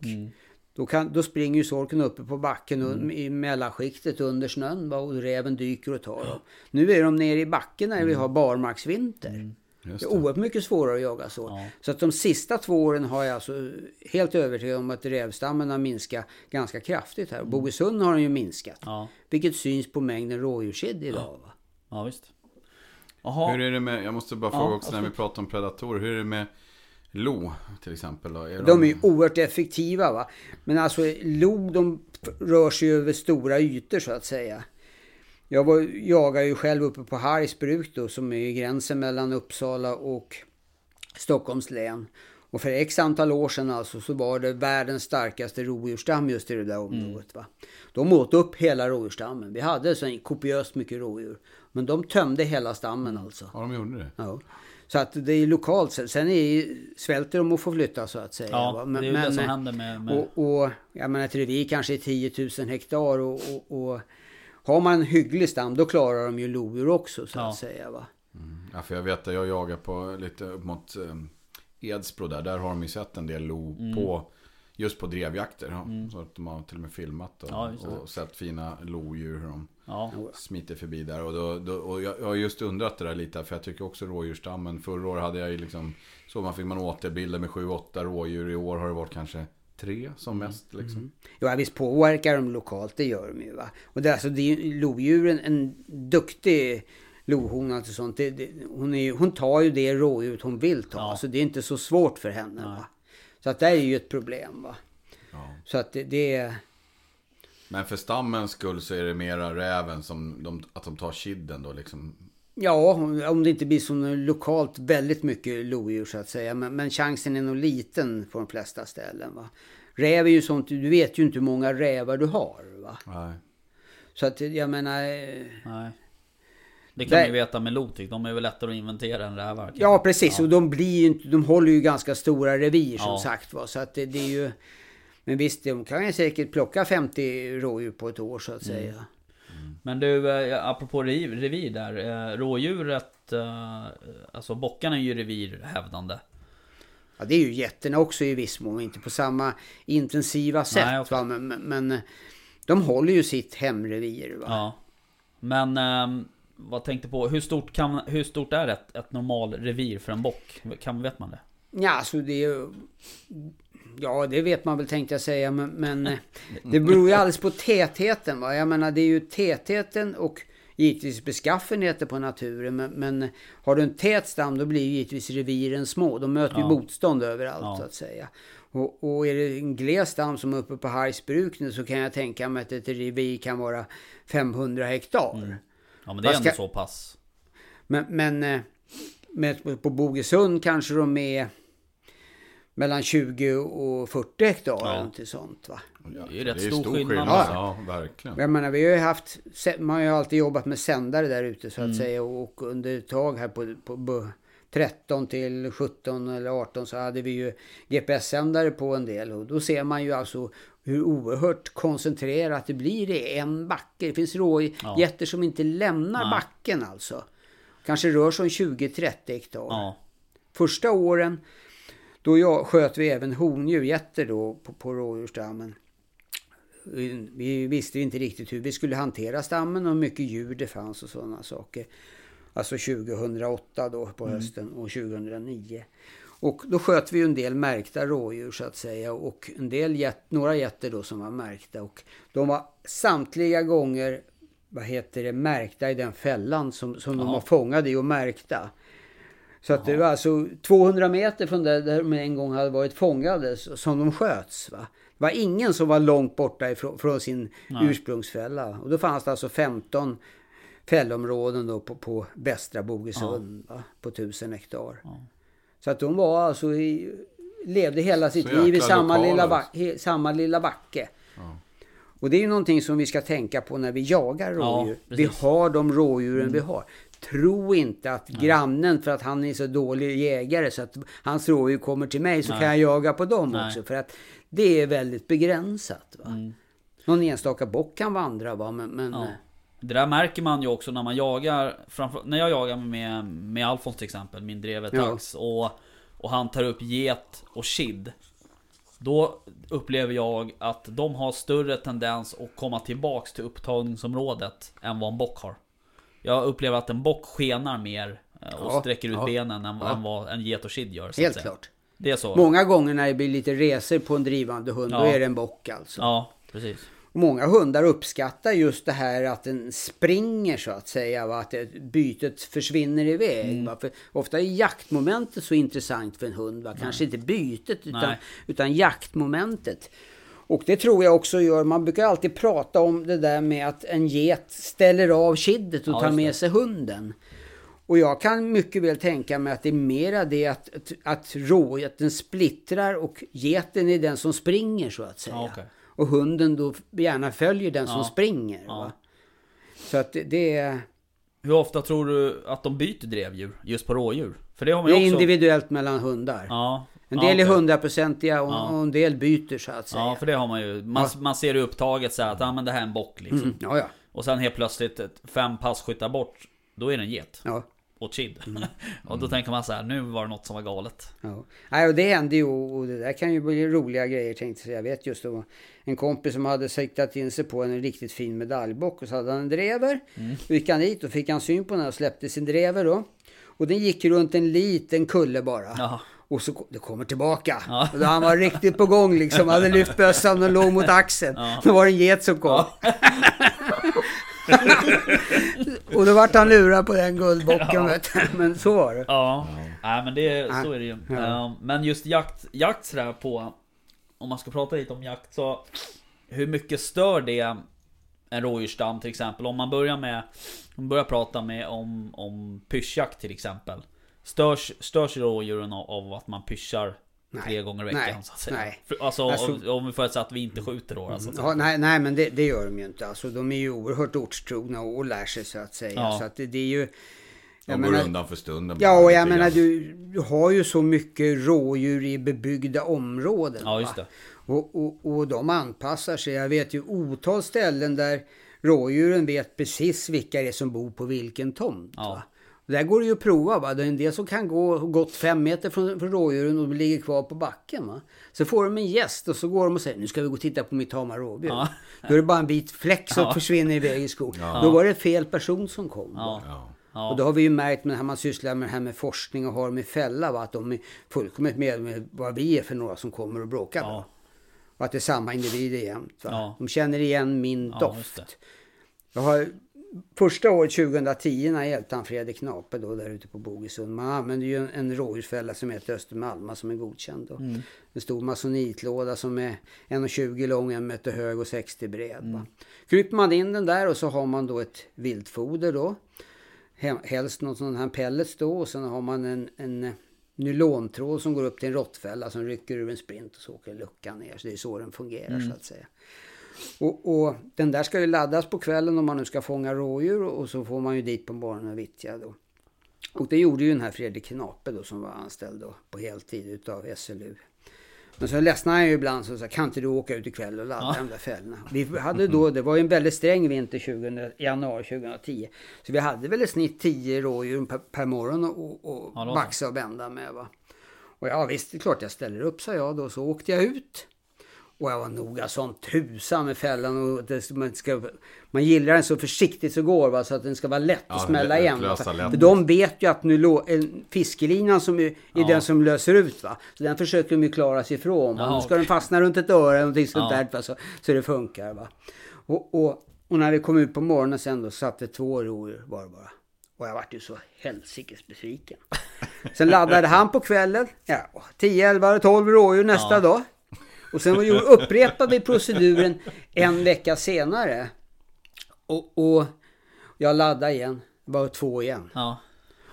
[SPEAKER 3] Då, kan, då springer ju sorken uppe på backen och i mellanskiktet under snön va, och räven dyker och tar dem. Nu är de nere i backen när vi har barmarksvinter. Det är oerhört mycket svårare att jaga så.
[SPEAKER 1] Ja.
[SPEAKER 3] Så att de sista två åren har jag alltså helt övertygad om att rävstammen har minskat ganska kraftigt här. Och Bogesund har den ju minskat.
[SPEAKER 1] Ja,
[SPEAKER 3] Vilket syns på mängden rådjurskid idag. Va?
[SPEAKER 1] ja visst. Jaha.
[SPEAKER 4] Hur är det med, jag måste bara
[SPEAKER 1] Ja,
[SPEAKER 4] fråga också när vi pratar om predatorer. Hur är det med lo till exempel? Då? Är
[SPEAKER 3] De är ju oerhört effektiva va. Men alltså lo de rör sig över stora ytor så att säga. Jag var, jagar ju själv uppe på Hargs bruk då som är gränsen mellan Uppsala och Stockholms län. Och för x antal år sedan alltså så var det världens starkaste rovdjursstam just i det där området. Va? De åt upp hela rovdjursstammen. Vi hade så kopiöst mycket rovdjur. Men de tömde hela stammen alltså.
[SPEAKER 4] Ja, de gjorde det.
[SPEAKER 3] Ja. Så att det är lokalt. Sen- Sen är ju, svälter de och får flytta så att säga.
[SPEAKER 1] Ja,
[SPEAKER 3] va?
[SPEAKER 1] det är ju det som händer med... med...
[SPEAKER 3] Och, och jag menar ett revir kanske är 10 000 hektar och, och, och har man en hygglig stam då klarar de ju lodjur också så
[SPEAKER 1] Ja.
[SPEAKER 3] att säga. Va?
[SPEAKER 4] Ja, för jag vet att jag jagar på lite upp mot eh, Edsbro där. Där har de ju sett en del lo
[SPEAKER 1] Mm.
[SPEAKER 4] på Just på drevjakter. Ja. Så att de har till och med filmat och,
[SPEAKER 1] Ja,
[SPEAKER 4] och sett fina lodjur hur de
[SPEAKER 1] Ja,
[SPEAKER 4] smiter förbi där. Och, då, då, och jag, jag har just undrat det där lite. För jag tycker också rådjursstammen. Förra året hade jag ju liksom. Så man fick man återbilder med 7-8 rådjur. I år har det varit kanske tre som
[SPEAKER 1] Mm.
[SPEAKER 4] mest. Liksom.
[SPEAKER 3] Ja visst påverkar de lokalt, det gör de ju. Va? Och det, alltså, det är ju lodjuren, en duktig lohona och sånt. Det, det, hon, är, hon tar ju det rådjuret hon vill ta.
[SPEAKER 1] Ja.
[SPEAKER 3] Så det är inte så svårt för henne.
[SPEAKER 1] Nej.
[SPEAKER 3] Så att det är ju ett problem. Va?
[SPEAKER 4] Ja.
[SPEAKER 3] Så att det, det är...
[SPEAKER 4] Men för stammens skull så är det mera räven som de, att de tar kidden då liksom.
[SPEAKER 3] Ja, om det inte blir så lokalt väldigt mycket lodjur så att säga. Men, men chansen är nog liten på de flesta ställen. Va? Räv är ju sånt, du vet ju inte hur många rävar du har. Va?
[SPEAKER 4] Nej.
[SPEAKER 3] Så att jag menar... eh,
[SPEAKER 1] nej. Det kan man ju veta med lotik. De är väl lättare att inventera än rävar.
[SPEAKER 3] Ja precis, och de blir ju inte, de håller ju ganska stora revir som
[SPEAKER 1] Ja.
[SPEAKER 3] sagt va. Så att det, det är ju... Men visst, de kan ju säkert plocka 50 rådjur på ett år så att
[SPEAKER 1] Mm.
[SPEAKER 3] säga.
[SPEAKER 1] Men du, eh, apropå rev, revir där. eh, Rådjuret, eh, alltså bockarna är ju revirhävdande.
[SPEAKER 3] Ja, det är ju getterna också i viss mån, inte på samma intensiva sätt.
[SPEAKER 1] Nej?
[SPEAKER 3] Men, men, men de håller ju sitt hemrevir. Va?
[SPEAKER 1] Ja. Men ehm, vad tänkte på, hur stort, kan, hur stort är ett, ett normal revir för en bock? Kan, vet man det?
[SPEAKER 3] Ja, alltså det är ju... Ja, det vet man väl tänkte jag säga, men, men eh, det beror ju alldeles på tätheten. Va? Jag menar, det är ju tätheten och givetvis beskaffenheter på naturen. Men, men har du en tät stam, då blir ju givetvis reviren små. De möter ju
[SPEAKER 1] Ja.
[SPEAKER 3] motstånd överallt,
[SPEAKER 1] Ja.
[SPEAKER 3] så att säga. Och, och är det en gles stam som är uppe på Hargs bruk nu, så kan jag tänka mig att ett revir kan vara 500 hektar.
[SPEAKER 1] Ja men det är
[SPEAKER 3] Vad
[SPEAKER 1] ändå
[SPEAKER 3] ska-
[SPEAKER 1] så pass.
[SPEAKER 3] Men, men eh, med, på Bogesund kanske de är mellan 20 och 40 hektar
[SPEAKER 1] Ja.
[SPEAKER 3] eller något sånt va.
[SPEAKER 1] Det är ju rätt stor skillnad,
[SPEAKER 3] alltså.
[SPEAKER 4] Ja, verkligen.
[SPEAKER 3] Jag menar vi har ju haft, man har ju alltid jobbat med sändare där ute så att
[SPEAKER 1] Mm.
[SPEAKER 3] säga och under ett tag här på, på, på 13 till 17 eller 18 så hade vi ju GPS-sändare på en del och då ser man ju alltså hur oerhört koncentrerat det blir i en backe. Det finns rågetter som inte lämnar
[SPEAKER 1] Nej.
[SPEAKER 3] backen alltså. Kanske rör sig om 20-30 hektar.
[SPEAKER 1] Ja.
[SPEAKER 3] Första åren då jag, sköt vi även hondjurgetter då på, på rådjursstammen. Vi, vi visste inte riktigt hur vi skulle hantera stammen och hur mycket djur det fanns och sådana saker. Alltså 2008 då på hösten och 2009. Och då sköt vi ju en del märkta rådjur så att säga och en del get, några getter då som var märkta och de var samtliga gånger vad heter det, märkta i den fällan som, som de
[SPEAKER 1] Jaha.
[SPEAKER 3] var fångade i och märkta. Så att det var alltså 200 meter från där, där de en gång hade varit fångade som de sköts. Va? Det var ingen som var långt borta ifrån, från sin
[SPEAKER 1] Nej.
[SPEAKER 3] ursprungsfälla. Och då fanns det alltså 15 fällområden då på, på västra Bogesund va? på 1000 hektar.
[SPEAKER 1] Ja.
[SPEAKER 3] Så att de var alltså i, levde hela sitt liv i samma lilla,
[SPEAKER 4] alltså.
[SPEAKER 3] samma lilla backe. Och det är ju någonting som vi ska tänka på när vi jagar
[SPEAKER 1] Ja,
[SPEAKER 3] rådjur. vi.
[SPEAKER 1] Mm.
[SPEAKER 3] har de rådjuren vi har. Tro inte att grannen, för att han är så dålig jägare så att hans rådjur kommer till mig så
[SPEAKER 1] Nej.
[SPEAKER 3] kan jag jaga på dem
[SPEAKER 1] Nej.
[SPEAKER 3] också. För att det är väldigt begränsat. Va?
[SPEAKER 1] Mm.
[SPEAKER 3] Någon enstaka bock kan vandra va, men... men
[SPEAKER 1] Ja. Det där märker man ju också när man jagar framför, När jag jagar med, med Alfons till exempel, min drevet
[SPEAKER 3] Ja.
[SPEAKER 1] och, och han tar upp get och kid Då upplever jag att de har större tendens att komma tillbaks till upptagningsområdet än vad en bock har Jag upplever att en bock skenar mer eh, och
[SPEAKER 3] Ja,
[SPEAKER 1] sträcker ut
[SPEAKER 3] ja,
[SPEAKER 1] benen än,
[SPEAKER 3] ja.
[SPEAKER 1] än vad en get och kid gör. Så
[SPEAKER 3] Helt klart.
[SPEAKER 1] Det är så?
[SPEAKER 3] Många gånger när det blir lite resor på en drivande hund, då
[SPEAKER 1] Ja.
[SPEAKER 3] är det en bock alltså.
[SPEAKER 1] Ja, precis.
[SPEAKER 3] Många hundar uppskattar just det här att den springer så att säga. Va? Att bytet försvinner iväg.
[SPEAKER 1] Mm.
[SPEAKER 3] Ofta är jaktmomentet så intressant för en hund. Va? Kanske inte bytet utan,
[SPEAKER 1] Nej.
[SPEAKER 3] utan jaktmomentet. Och det tror jag också gör, man brukar alltid prata om det där med att en get ställer av kiddet och
[SPEAKER 1] Ja,
[SPEAKER 3] tar med sig hunden. Och jag kan mycket väl tänka mig att det är mera det att, att, att rågeten splittrar och geten är den som springer så att säga.
[SPEAKER 1] Ja, okej.
[SPEAKER 3] Och hunden då gärna följer den som
[SPEAKER 1] Ja.
[SPEAKER 3] springer.
[SPEAKER 1] Ja.
[SPEAKER 3] Så att det, det är,
[SPEAKER 1] Hur ofta tror du att de byter drevdjur? Just på rådjur? För det har man
[SPEAKER 3] det är
[SPEAKER 1] också...
[SPEAKER 3] individuellt mellan hundar.
[SPEAKER 1] Ja.
[SPEAKER 3] En
[SPEAKER 1] ja,
[SPEAKER 3] del är hundraprocentiga och,
[SPEAKER 1] Ja.
[SPEAKER 3] och en del byter så att säga.
[SPEAKER 1] Ja, för det har man ju. Man, man ser i upptaget så här att ah, men det här är en bock liksom.
[SPEAKER 3] Mm, ja, ja.
[SPEAKER 1] Och sen helt plötsligt fem passkyttar bort. Då är det en get.
[SPEAKER 3] ja.
[SPEAKER 1] Och kid.
[SPEAKER 3] Mm.
[SPEAKER 1] och då tänker man så här, nu var det något som var galet.
[SPEAKER 3] Ja. Nej, och det händer ju och det där kan ju bli roliga grejer tänkte jag. Jag vet just då en kompis som hade siktat in sig på en riktigt fin medaljbock och så hade han en drever.
[SPEAKER 1] Mm.
[SPEAKER 3] Då gick han dit och fick han syn på den och släppte sin drever då. Och den gick runt en liten kulle bara.
[SPEAKER 1] Ja.
[SPEAKER 3] Och så det kommer tillbaka.
[SPEAKER 1] Ja.
[SPEAKER 3] Och då han var riktigt på gång liksom. Hade lyft bössan och låg mot axeln.
[SPEAKER 1] Ja.
[SPEAKER 3] Då var det en get som kom. och då vart han lurad på den guldbocken. vet du. Men så var det.
[SPEAKER 1] Ja, Nej, men det, så
[SPEAKER 3] Ja.
[SPEAKER 1] är det ju.
[SPEAKER 3] Ja.
[SPEAKER 1] Men just jakt, jakt sådär på... Om man ska prata lite om jakt så... Hur mycket stör det en rådjursstam till exempel? Om man börjar med... Om man börjar prata med om, om pyschjakt till exempel. Störs, störs rådjuren av, av att man pyschar. Tre gånger i veckan
[SPEAKER 3] Nej.
[SPEAKER 1] så att säga?
[SPEAKER 3] Nej.
[SPEAKER 1] För, alltså,
[SPEAKER 3] Alltså-
[SPEAKER 1] om, vi förutsätter att vi inte skjuter då alltså.
[SPEAKER 3] Ja, nej, nej, men det, det gör de ju inte. Alltså, de är ju oerhört ortstrogna och, och lär sig så att säga.
[SPEAKER 1] Ja.
[SPEAKER 3] Så att det, det är ju...
[SPEAKER 4] De
[SPEAKER 3] Jag
[SPEAKER 4] går
[SPEAKER 3] menar-
[SPEAKER 4] undan för stunden.
[SPEAKER 3] Ja, och jag menar du, du har ju så mycket rådjur i bebyggda områden.
[SPEAKER 1] Ja, just det.
[SPEAKER 3] Och, och, och de anpassar sig. Jag vet ju otal ställen där rådjuren vet precis vilka det är som bor på vilken tomt.
[SPEAKER 1] Ja.
[SPEAKER 3] Där går det ju att prova. Va? Det är en del som kan gå gått fem meter från, från rådjuren och ligger kvar på backen. Va? Så får de en gäst och så går de och säger nu ska vi gå och titta på mitt tama rådjur.
[SPEAKER 1] Ja.
[SPEAKER 3] Då är det bara en vit fläck som
[SPEAKER 1] Ja.
[SPEAKER 3] försvinner iväg i skogen. Då var det fel person som kom.
[SPEAKER 1] Ja.
[SPEAKER 4] Ja.
[SPEAKER 1] Ja.
[SPEAKER 3] Och då har vi ju märkt med när man sysslar med det här med forskning och har dem i fälla, va? att de är fullkomligt med, med vad vi är för några som kommer och bråkar. Va?
[SPEAKER 1] Ja.
[SPEAKER 3] Och att det är samma individer jämt. Va?
[SPEAKER 1] Ja.
[SPEAKER 3] De känner igen min
[SPEAKER 1] Ja,
[SPEAKER 3] doft. Jag har, första året 2010 när hjälpte han Fredrik Knape då där ute på Bogesund. Man använder ju en, en rådjursfälla som heter Östermalma som är godkänd. Då.
[SPEAKER 1] Mm.
[SPEAKER 3] En stor masonitlåda som är 1,20 lång, en meter hög och 60 bred.
[SPEAKER 1] Mm.
[SPEAKER 3] Va? Kryper man in den där och så har man då ett viltfoder då. Helst någon sån här pellets då och sen har man en, en nylontråd som går upp till en råttfälla som rycker ur en sprint och så åker luckan ner. Så det är så den fungerar så att säga. Och, och den där ska ju laddas på kvällen om man nu ska fånga rådjur och så får man ju dit på morgonen och vittja då. Och det gjorde ju den här Fredrik Knape då som var anställd då på heltid utav SLU. Men så ledsnade han ju ibland så sa kan inte du åka ut ikväll och ladda de där fällorna. Vi hade då, det var ju en väldigt sträng vinter 2000, januari 2010. Så vi hade väl i snitt 10 rådjur per, per morgon och, och
[SPEAKER 1] Ja,
[SPEAKER 3] baxa och vända med va. Och ja visst, det är klart jag ställer upp sa jag då. Så åkte jag ut. Och jag var noga som tusan med fällan och det, man, ska, man gillar den så försiktigt så går va, så att den ska vara lätt att
[SPEAKER 4] Ja,
[SPEAKER 3] smälla
[SPEAKER 4] lätt-
[SPEAKER 3] igen. För, för de vet ju att nu lå, en fiskelinan som är, är
[SPEAKER 1] Ja.
[SPEAKER 3] den som löser ut va. Så den försöker de ju klara sig ifrån.
[SPEAKER 1] Jaha,
[SPEAKER 3] nu ska
[SPEAKER 1] okej.
[SPEAKER 3] den fastna runt ett öra eller någonting sånt
[SPEAKER 1] Ja.
[SPEAKER 3] där va? Så, så det funkar va. Och, och, och när vi kom ut på morgonen sen då satt det två rådjur var det bara. Och jag vart ju så helsikes besviken. Sen laddade han på kvällen. Ja, 10, 11, 12 rådjur nästa
[SPEAKER 1] Ja.
[SPEAKER 3] dag. Och sen upprepade vi proceduren en vecka senare. Och, och jag laddade igen. Det var två igen.
[SPEAKER 1] Ja.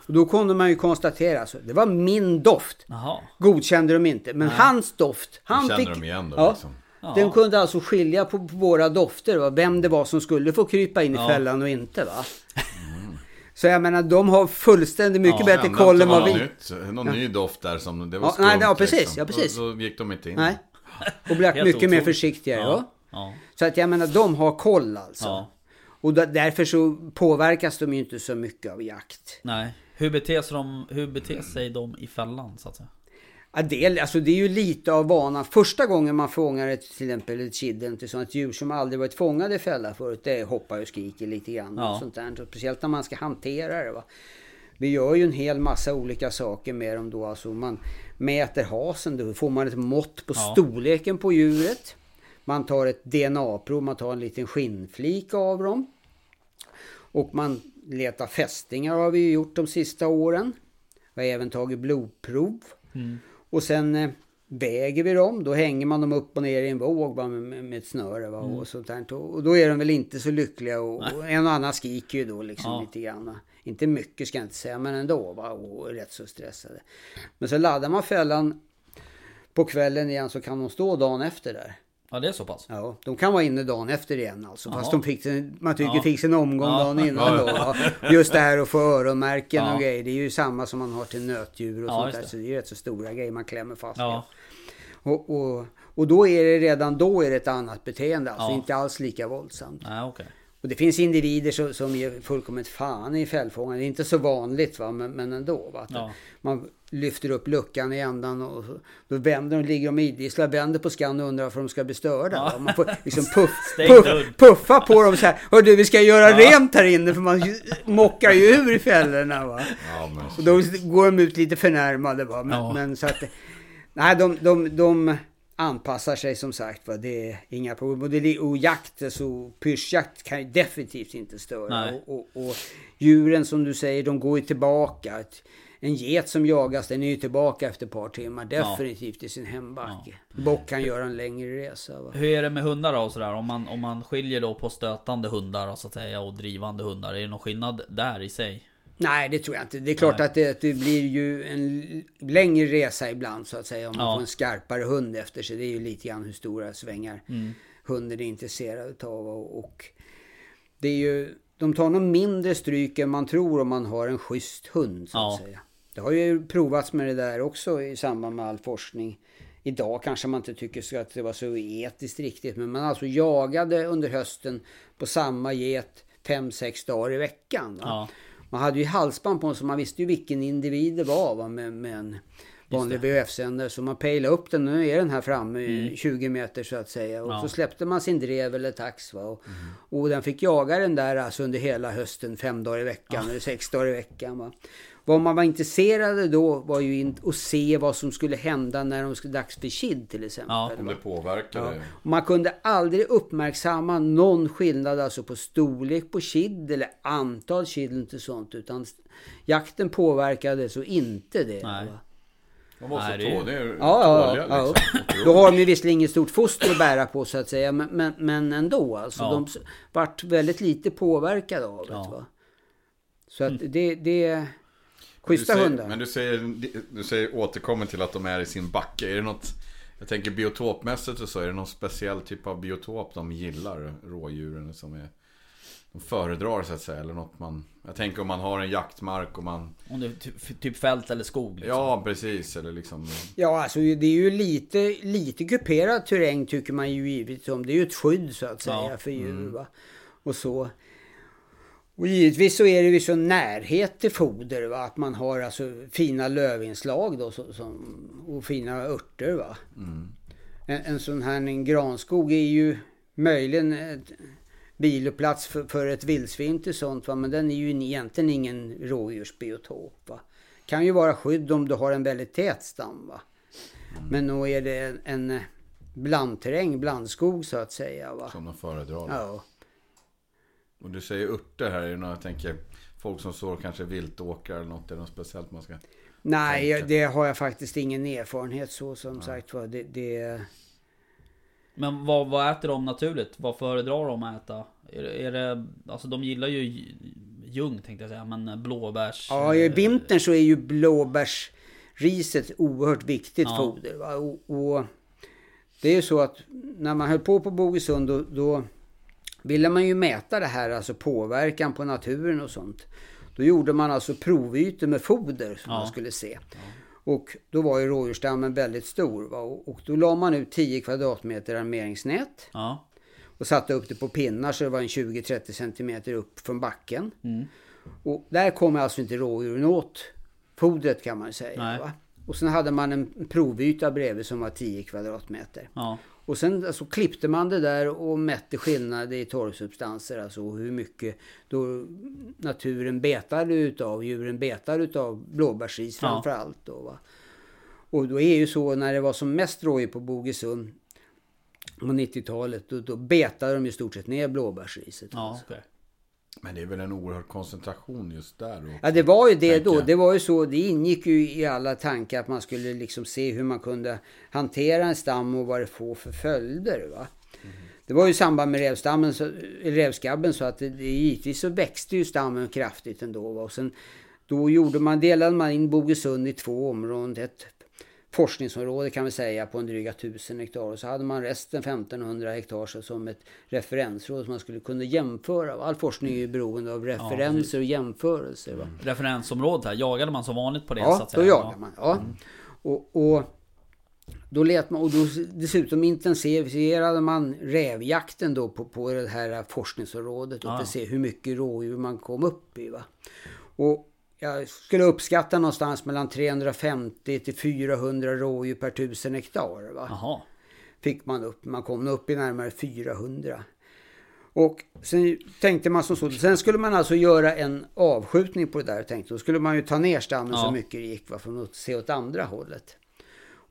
[SPEAKER 3] Och då kunde man ju konstatera, alltså, det var min doft.
[SPEAKER 1] Jaha.
[SPEAKER 3] Godkände de inte. Men hans doft, han
[SPEAKER 4] kände
[SPEAKER 3] fick...
[SPEAKER 4] de igen då,
[SPEAKER 3] ja,
[SPEAKER 4] liksom.
[SPEAKER 3] Den kunde alltså skilja på, på våra dofter, va? vem det var som skulle få krypa in i
[SPEAKER 1] Ja.
[SPEAKER 3] fällan och inte. va. Så jag menar, de har fullständigt mycket
[SPEAKER 1] Ja,
[SPEAKER 3] bättre koll
[SPEAKER 4] att
[SPEAKER 3] än vad vi...
[SPEAKER 4] Nytt, någon ny doft där som det var
[SPEAKER 3] Ja,
[SPEAKER 4] skumt,
[SPEAKER 3] nej, ja, precis,
[SPEAKER 4] liksom.
[SPEAKER 3] ja, precis.
[SPEAKER 4] Då, då gick de inte in.
[SPEAKER 3] Nej. Och blev
[SPEAKER 1] Helt
[SPEAKER 3] mycket mer
[SPEAKER 1] otroligt.
[SPEAKER 3] försiktiga. Ja.
[SPEAKER 1] Ja.
[SPEAKER 3] Så att jag menar, de har koll alltså.
[SPEAKER 1] Ja.
[SPEAKER 3] Och därför så påverkas de ju inte så mycket av jakt.
[SPEAKER 1] Nej. Hur beter, sig de, hur beter sig de i fällan så att säga?
[SPEAKER 3] Ja, det, alltså det är ju lite av vanan. Första gången man fångar ett, till exempel ett kidden till sånt djur som aldrig varit fångade i fälla förut, det hoppar och skriker lite grann.
[SPEAKER 1] Ja.
[SPEAKER 3] Och sånt där. Så speciellt när man ska hantera det. Va? Vi gör ju en hel massa olika saker med dem då. Alltså man mäter hasen, då får man ett mått på
[SPEAKER 1] Ja.
[SPEAKER 3] storleken på djuret. Man tar ett DNA-prov, man tar en liten skinnflik av dem. Och man letar fästingar har vi gjort de sista åren. Vi har även tagit blodprov.
[SPEAKER 1] Mm.
[SPEAKER 3] Och sen eh, väger vi dem. Då hänger man dem upp och ner i en våg va, med, med, ett snöre. Va,
[SPEAKER 1] Mm.
[SPEAKER 3] och, sånt där. och då är de väl inte så lyckliga. Och, och en och annan skriker ju då liksom
[SPEAKER 1] Ja.
[SPEAKER 3] lite grann. Inte mycket ska jag inte säga, men ändå. Va, och rätt så stressade. Men så laddar man fällan på kvällen igen så kan de stå dagen efter där.
[SPEAKER 1] Ja, det är så pass.
[SPEAKER 3] Ja, de kan vara inne dagen efter igen alltså.
[SPEAKER 1] Jaha.
[SPEAKER 3] Fast de fick sin, man tycker
[SPEAKER 1] Ja.
[SPEAKER 3] fick sin omgång
[SPEAKER 1] Ja.
[SPEAKER 3] dagen innan då. va. Just det här att få öronmärken
[SPEAKER 1] Ja.
[SPEAKER 3] och grejer. Det är ju samma som man har till nötdjur och
[SPEAKER 1] Ja,
[SPEAKER 3] sånt där.
[SPEAKER 1] det.
[SPEAKER 3] Så det är ju rätt så stora grejer man klämmer fast
[SPEAKER 1] Ja.
[SPEAKER 3] med. Och, och, och då är det redan då är det ett annat beteende. Alltså
[SPEAKER 1] Ja.
[SPEAKER 3] inte alls lika våldsamt.
[SPEAKER 1] Nej, okej.
[SPEAKER 3] Och det finns individer som, som ger fullkomligt fan i fällfångaren. Det är inte så vanligt va, men, men ändå. Va? Att
[SPEAKER 1] Ja.
[SPEAKER 3] Man lyfter upp luckan i ändan och då vänder de, ligger de idisslar, vänder på skan och undrar varför de ska bli störda.
[SPEAKER 1] Ja.
[SPEAKER 3] Man får liksom puff, puff, puffa på dem så här. Hör du, vi ska göra
[SPEAKER 1] Ja.
[SPEAKER 3] rent här inne för man mockar ju ur i fällorna. Va?
[SPEAKER 4] Ja, men
[SPEAKER 3] Och då går de ut lite förnärmade. Va? Men,
[SPEAKER 1] Ja.
[SPEAKER 3] men så att, nej, de, de, de anpassar sig som sagt. Va? Det är inga problem. Och, det, och jakt, alltså pyrschjakt kan ju definitivt inte störa. Och, och, och djuren som du säger, de går ju tillbaka. En get som jagas, den är ju tillbaka efter ett par timmar. Definitivt i sin hembacke. Bock kan göra en längre resa. Va?
[SPEAKER 1] Hur är det med hundar och sådär? Om man, om man skiljer då på stötande hundar så att säga och drivande hundar. Är det någon skillnad där i sig?
[SPEAKER 3] Nej, det tror jag inte. Det är klart att det, att det blir ju en längre resa ibland så att säga. Om man
[SPEAKER 1] Ja.
[SPEAKER 3] får en skarpare hund efter sig. Det är ju lite grann hur stora svängar
[SPEAKER 1] Mm.
[SPEAKER 3] hunden är intresserad av. Och, och det är ju, de tar nog mindre stryk än man tror om man har en schysst hund så att
[SPEAKER 1] Ja.
[SPEAKER 3] säga. Det har ju provats med det där också i samband med all forskning. Idag kanske man inte tycker så att det var så etiskt riktigt. Men man alltså jagade under hösten på samma get fem sex dagar i veckan.
[SPEAKER 1] Ja.
[SPEAKER 3] Man hade ju halsband på så man visste ju vilken individ det var va? Med, med en vanlig VHF-sändare. Så man pejlade upp den, nu är den här framme i 20 meter så att säga. Och
[SPEAKER 1] Mm. Ja.
[SPEAKER 3] så släppte man sin drev eller tax. Va? Och, och den fick jaga den där alltså under hela hösten, fem dagar i veckan eller sex dagar i veckan. Va? Vad man var intresserad då var ju in, att se vad som skulle hända när de skulle dags för kid till exempel.
[SPEAKER 1] Ja,
[SPEAKER 4] om det påverkar
[SPEAKER 3] Ja. Och Man kunde aldrig uppmärksamma någon skillnad alltså på storlek på kid eller antal kid eller inte sånt. Utan jakten påverkade så inte det.
[SPEAKER 1] Nej.
[SPEAKER 3] va?
[SPEAKER 4] De var så
[SPEAKER 1] Nej, det är ju-
[SPEAKER 4] tåliga.
[SPEAKER 3] Ja, ja, ja,
[SPEAKER 4] liksom.
[SPEAKER 3] ja. Då har de ju visserligen inget stort foster att bära på så att säga. Men, men, men ändå alltså.
[SPEAKER 1] Ja.
[SPEAKER 3] De vart väldigt lite påverkade av det.
[SPEAKER 1] Ja.
[SPEAKER 3] Va? Så att det, det schyssta
[SPEAKER 4] säger,
[SPEAKER 3] hundar.
[SPEAKER 4] Men du säger, du säger återkommer till att de är i sin backe. Är det något, jag tänker biotopmässigt och så, är det någon speciell typ av biotop de gillar, rådjuren som är, de föredrar så att säga? Eller något man, jag tänker om man har en jaktmark och man,
[SPEAKER 1] Om det är typ, fält eller skog liksom.
[SPEAKER 4] ja precis, eller liksom,
[SPEAKER 3] Ja, alltså det är ju lite, lite kuperad terräng tycker man ju givetvis om. Det är ju ett skydd så att säga
[SPEAKER 1] Ja.
[SPEAKER 3] för djur. Va? Och så. Och givetvis så är det ju så närhet till foder. Va? Att man har alltså fina lövinslag då så, som, och fina örter. Va? En, en sån här en granskog är ju möjligen ett viloplats för, för ett vildsvin till sånt. Va? Men den är ju egentligen ingen rådjursbiotop. Va? Kan ju vara skydd om du har en väldigt tät stam. Va? Men nog är det en, en blandterräng, blandskog så att säga. Va?
[SPEAKER 4] som de föredrar.
[SPEAKER 3] Ja.
[SPEAKER 4] Och du säger örter här, är det några, jag tänker, folk som står kanske viltåkrar eller något, är det något speciellt man ska?
[SPEAKER 3] Nej,
[SPEAKER 4] Tänka.
[SPEAKER 3] det har jag faktiskt ingen erfarenhet så som sagt var. Det, det,
[SPEAKER 1] Men vad, vad äter de naturligt? Vad föredrar de att äta? Är, är det, alltså de gillar ju ljung tänkte jag säga, men blåbärs...
[SPEAKER 3] ja, i vintern så är ju blåbärsriset oerhört viktigt
[SPEAKER 1] Ja.
[SPEAKER 3] foder. Och, och det är ju så att när man höll på på Bogesund då, då ville man ju mäta det här, alltså påverkan på naturen och sånt. Då gjorde man alltså provytor med foder som
[SPEAKER 1] Ja.
[SPEAKER 3] man skulle se. Och då var ju rådjursstammen väldigt stor. Va? Och, då la man ut 10 kvadratmeter armeringsnät.
[SPEAKER 1] Ja.
[SPEAKER 3] Och satte upp det på pinnar så det var en 20-30 centimeter upp från backen.
[SPEAKER 1] Mm.
[SPEAKER 3] Och där kommer alltså inte rådjuren åt fodret kan man säga. Och sen hade man en provyta bredvid som var 10 kvadratmeter.
[SPEAKER 1] Ja.
[SPEAKER 3] Och sen alltså, klippte man det där och mätte skillnader i torrsubstanser. Alltså hur mycket då naturen betade utav, djuren betade utav blåbärsris
[SPEAKER 1] Ja.
[SPEAKER 3] Då, va? Och då är ju så när det var som mest rådjur på Bogesund på 90-talet. Då, då betade de i stort sett ner blåbärsriset.
[SPEAKER 1] Ja,
[SPEAKER 3] alltså.
[SPEAKER 1] okej.
[SPEAKER 4] Men det är väl en oerhörd koncentration just där?
[SPEAKER 3] Ja det var ju det
[SPEAKER 4] tänker
[SPEAKER 3] då. Det var ju så. Det ingick ju i alla tankar att man skulle liksom se hur man kunde hantera en stam och vad det får för följder. Va? Det var ju i samband med så, revskabben så att det, det, givetvis så växte ju stammen kraftigt ändå. Va? Och sen, då gjorde man, delade man in Bogesund i två områden. Ett forskningsområde kan vi säga på en dryga tusen hektar. Och så hade man resten 1500 hektar så som ett referensråd som man skulle kunna jämföra. All forskning är ju beroende av referenser och jämförelser. Va?
[SPEAKER 1] Referensområdet här, jagade man som vanligt på det så
[SPEAKER 3] Ja,
[SPEAKER 1] att säga?
[SPEAKER 3] då jagar man. Ja. Och, och då lät man, och då dessutom intensifierade man rävjakten då på, på det här forskningsområdet och
[SPEAKER 1] Ja.
[SPEAKER 3] för att se hur mycket rådjur man kom upp i. Va? Och jag skulle uppskatta någonstans mellan 350 till 400 rådjur per tusen hektar. Va?
[SPEAKER 1] Jaha.
[SPEAKER 3] fick man upp. Man kom upp i närmare 400. Och sen tänkte man som så. Sen skulle man alltså göra en avskjutning på det där. Tänkte. Då skulle man ju ta ner stammen
[SPEAKER 1] Ja.
[SPEAKER 3] så mycket det gick. Va, för att se åt andra hållet.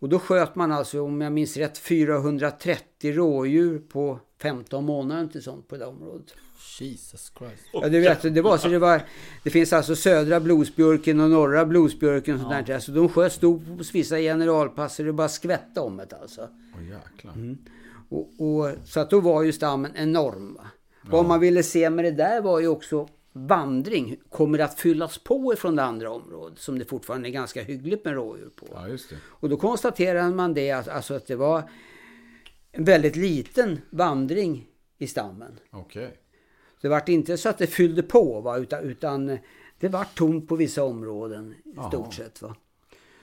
[SPEAKER 3] Och då sköt man alltså, om jag minns rätt, 430 rådjur på 15 månader till sånt på det området.
[SPEAKER 1] Jesus Christ.
[SPEAKER 3] Ja, du vet, det var så det var. Det finns alltså södra blosbjörken och norra blosbjörken. Och sånt där. Alltså de sköt stod på vissa generalpass så det bara skvätte om det alltså.
[SPEAKER 4] Åh jäklar.
[SPEAKER 3] Mm. Och, och, så att då var ju stammen enorm. Va? Vad man ville se med det där var ju också vandring. Kommer det att fyllas på ifrån det andra området som det fortfarande är ganska hyggligt med rådjur på.
[SPEAKER 4] Ja, just det.
[SPEAKER 3] Och då konstaterade man det att, alltså att det var en väldigt liten vandring i stammen.
[SPEAKER 4] Okej.
[SPEAKER 3] Det var inte så att det fyllde på va? Utan, utan det var tomt på vissa områden i
[SPEAKER 4] Jaha.
[SPEAKER 3] stort sett. Va?